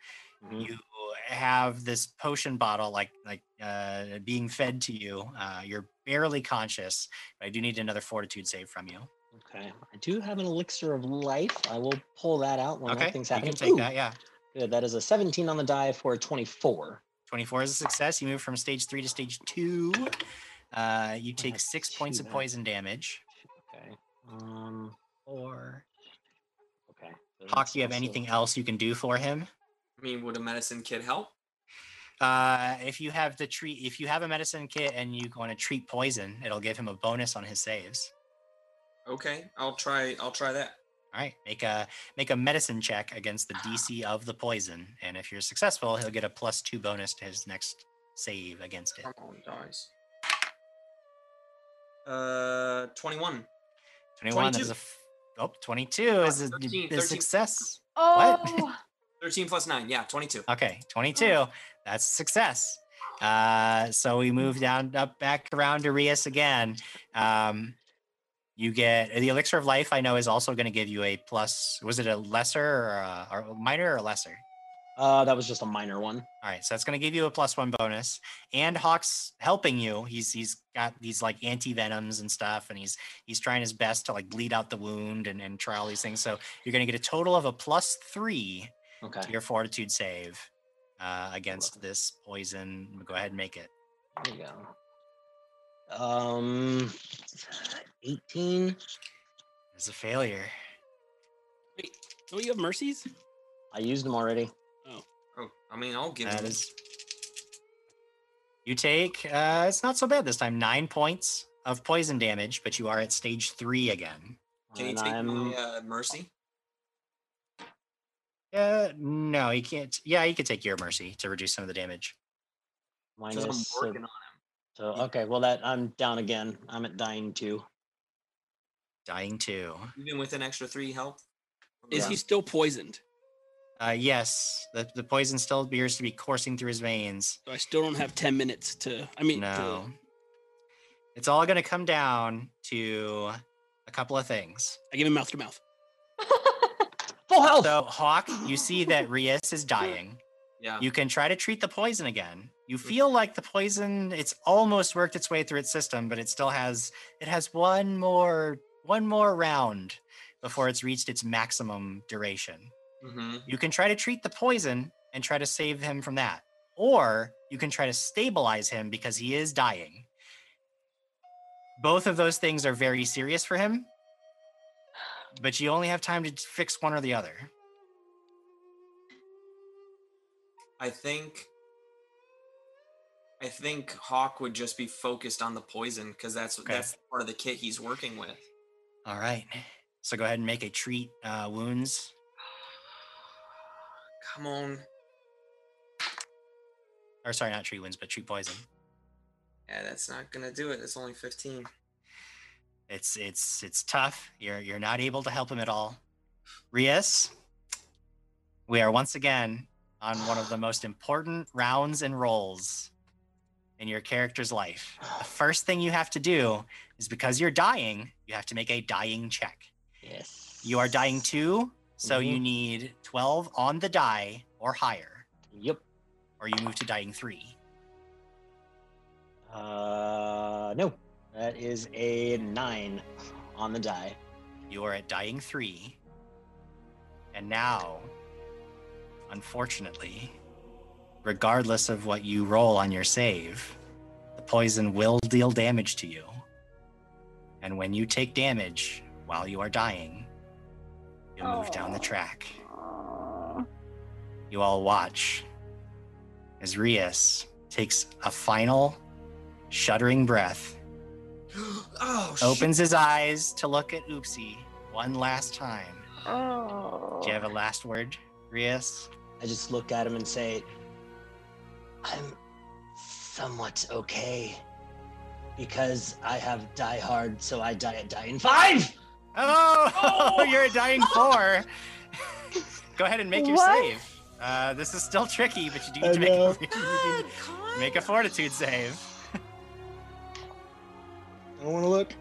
Mhm. You have this potion bottle like like uh, being fed to you. Uh, you're barely conscious. But I do need another fortitude save from you. Okay. I do have an elixir of life. I will pull that out when okay. nothing's You can take Ooh, that. Yeah. Good. That is a 17 on the die for a 24. 24 is a success. You move from stage three to stage two. Uh, you take six points of poison damage. Okay. Um. So Hawk, do you have anything else you can do for him? I mean, would a medicine kit help? Uh, if you have the treat, if you have a medicine kit and you want to treat poison, it'll give him a bonus on his saves. Okay, I'll try. I'll try that. All right, make a make a medicine check against the DC of the poison, and if you're successful, he'll get a plus two bonus to his next save against it. Come on, guys. Uh, twenty-one. 21 is a oh, 22 is a, 13, is 13. success. Oh, Thirteen plus nine. Yeah, twenty-two. Okay, 22. That's a success. Uh, so we move down up back around to Rias again. Um, you get the elixir of life. I know is also going to give you a plus. Was it a lesser or a, or a minor or a lesser? Uh, that was just a minor one. All right, so that's going to give you a plus one bonus. And Hawk's helping you. He's he's got these like anti venoms and stuff, and he's he's trying his best to like bleed out the wound and and try all these things. So you're going to get a total of a plus three Okay. to your fortitude save uh, against this poison. Go ahead and make it. There you go. Um, 18. It's a failure. Wait, don't you have mercies? I used them already. Oh, I mean, I'll give That him. is. You take. Uh, it's not so bad this time. Nine points of poison damage, but you are at stage three again. Can you and take I'm my uh, mercy? Uh, no, you can't. Yeah, you could take your mercy to reduce some of the damage. Because I'm minus. working uh, on So okay, well that I'm down again. I'm at dying two. Dying two. Even with an extra three health. Is he still poisoned? Uh, yes, the, the poison still appears to be coursing through his veins. So I still don't have 10 minutes to. I mean, No. It's all going to come down to a couple of things. I give him mouth to mouth. Full health. So, Hawk, you see that Rias is dying. Yeah. You can try to treat the poison again. You feel like the poison it's almost worked its way through its system, but it still has it has one more one more round before it's reached its maximum duration. Mm-hmm. You can try to treat the poison and try to save him from that. Or you can try to stabilize him because he is dying. Both of those things are very serious for him, but you only have time to fix one or the other. I think. I think Hawk would just be focused on the poison because that's Okay. that's part of the kit he's working with. All right. So go ahead and make a treat uh, wounds. Come on. Or sorry, not tree wounds, but tree poison. Yeah, that's not gonna do it. It's only 15. It's it's it's tough. You're you're not able to help him at all. Rias, we are once again on one of the most important rounds and rolls in your character's life. The first thing you have to do is because you're dying, you have to make a dying check. Yes. You are dying two, so you Mhm. need 12 on the die or higher, Yep. or you move to dying three. Uh, no, that is a nine on the die. You are at dying three. And now, unfortunately, regardless of what you roll on your save, the poison will deal damage to you. And when you take damage while you are dying, you'll move down the oh. track. You all watch as Rias takes a final shuddering breath, oh, opens his eyes to look at Oopsie one last time. Oh. Do you have a oh. last word, Rias? I just look at him and say, I'm somewhat okay because I have die hard, so I die at dying five. Oh, you're a dying four. Go ahead and make your What? save. Uh, this is still tricky, but you do I need to make, know. a, you make a fortitude save. I don't want to look.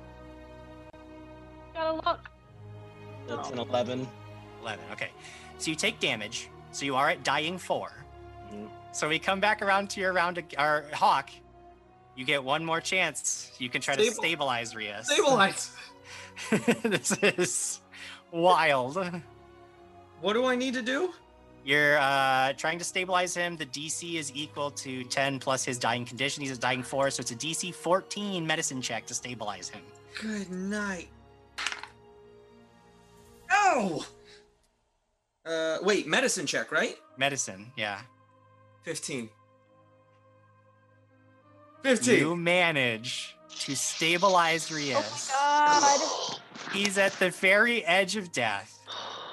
Gotta look. That's an eleven. 11. Okay. So you take damage. So you are at dying 4 Mhm. So we come back around to your round, ag- or Hawk. You get one more chance. You can try to stabilize Rias. Stabilize. this is wild. What do I need to do? You're uh, trying to stabilize him. The DC is equal to 10 plus his dying condition. He's a dying 4, so it's a DC 14 medicine check to stabilize him. Good night. Oh. Uh, wait, medicine check, right? Medicine, yeah. 15. You manage to stabilize oh Rias. God. He's at the very edge of death,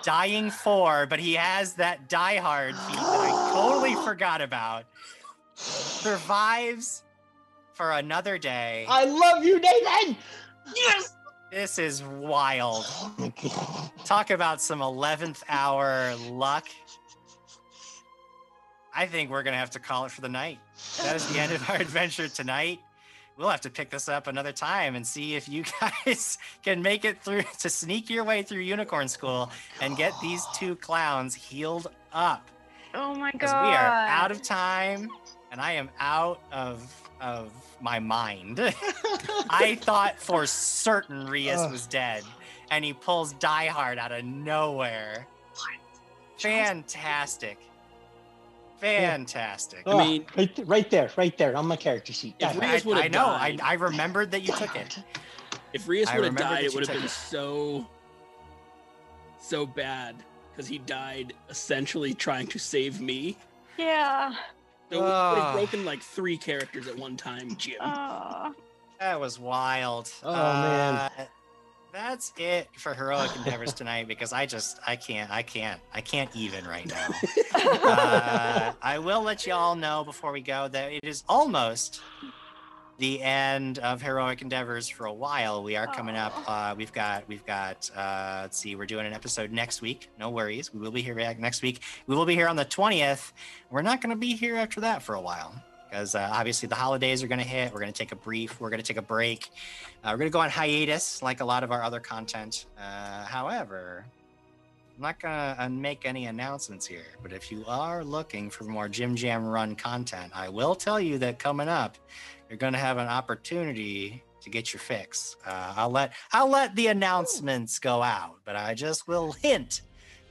dying 4, but he has that die hard feat that I totally forgot about. Survives for another day. I love you, Nathan. Yes. This is wild. Oh. Talk about some 11th hour luck. I think we're going to have to call it for the night. That is the end of our adventure tonight. We'll have to pick this up another time and see if you guys can make it through to sneak your way through Unicorn School and get these two clowns healed up. Oh my god. Because we are out of time and I am out of of my mind. I thought for certain Rias Ugh. was dead, and he pulls Die Hard out of nowhere. What? Fantastic. Fantastic. Oh, mean- right, th- right there, right there on my character sheet. If God, I, would've I know. I, died. I remembered that you took it. If Rias would have died, it would have been it. so, so bad because he died essentially trying to save me. Yeah. So we would have broken like three characters at one time, Jim. Uh, That was wild. Oh, man. That's it for heroic endeavors tonight because I just I can't I can't I can't even right now. uh, I will let you all know before we go that it is almost the end of heroic endeavors for a while. We are coming up. Uh, we've got we've got uh, let's see, we're doing an episode next week. No worries, we will be here back next week. We will be here on the twentieth. We're not going to be here after that for a while because uh, obviously the holidays are going to hit. We're going to take a brief. We're going to take a break. Uh, we're going to go on hiatus like a lot of our other content. Uh, however, I'm not gonna uh, make any announcements here, but if you are looking for more Jim Jam Run content, I will tell you that coming up, you're gonna have an opportunity to get your fix. Uh, I'll let I'll let the announcements go out, but I just will hint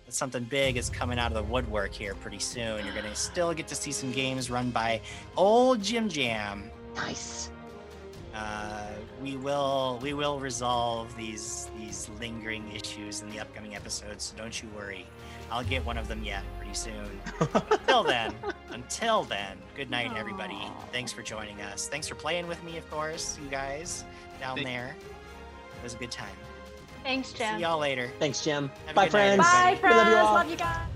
something big is coming out of the woodwork here pretty soon. You're gonna still get to see some games run by old Jim Jam. Nice. Uh, we will we will resolve these these lingering issues in the upcoming episodes. So don't you worry. I'll get one of them yet pretty soon. until then, until then, good night, everybody. Thanks for joining us. Thanks for playing with me, of course, you guys down Thank- there. It was a good time. Thanks, Jim. See y'all later. Thanks, Jim. Have Bye, good night, friends. Bye, friends. We love you all. Love you guys.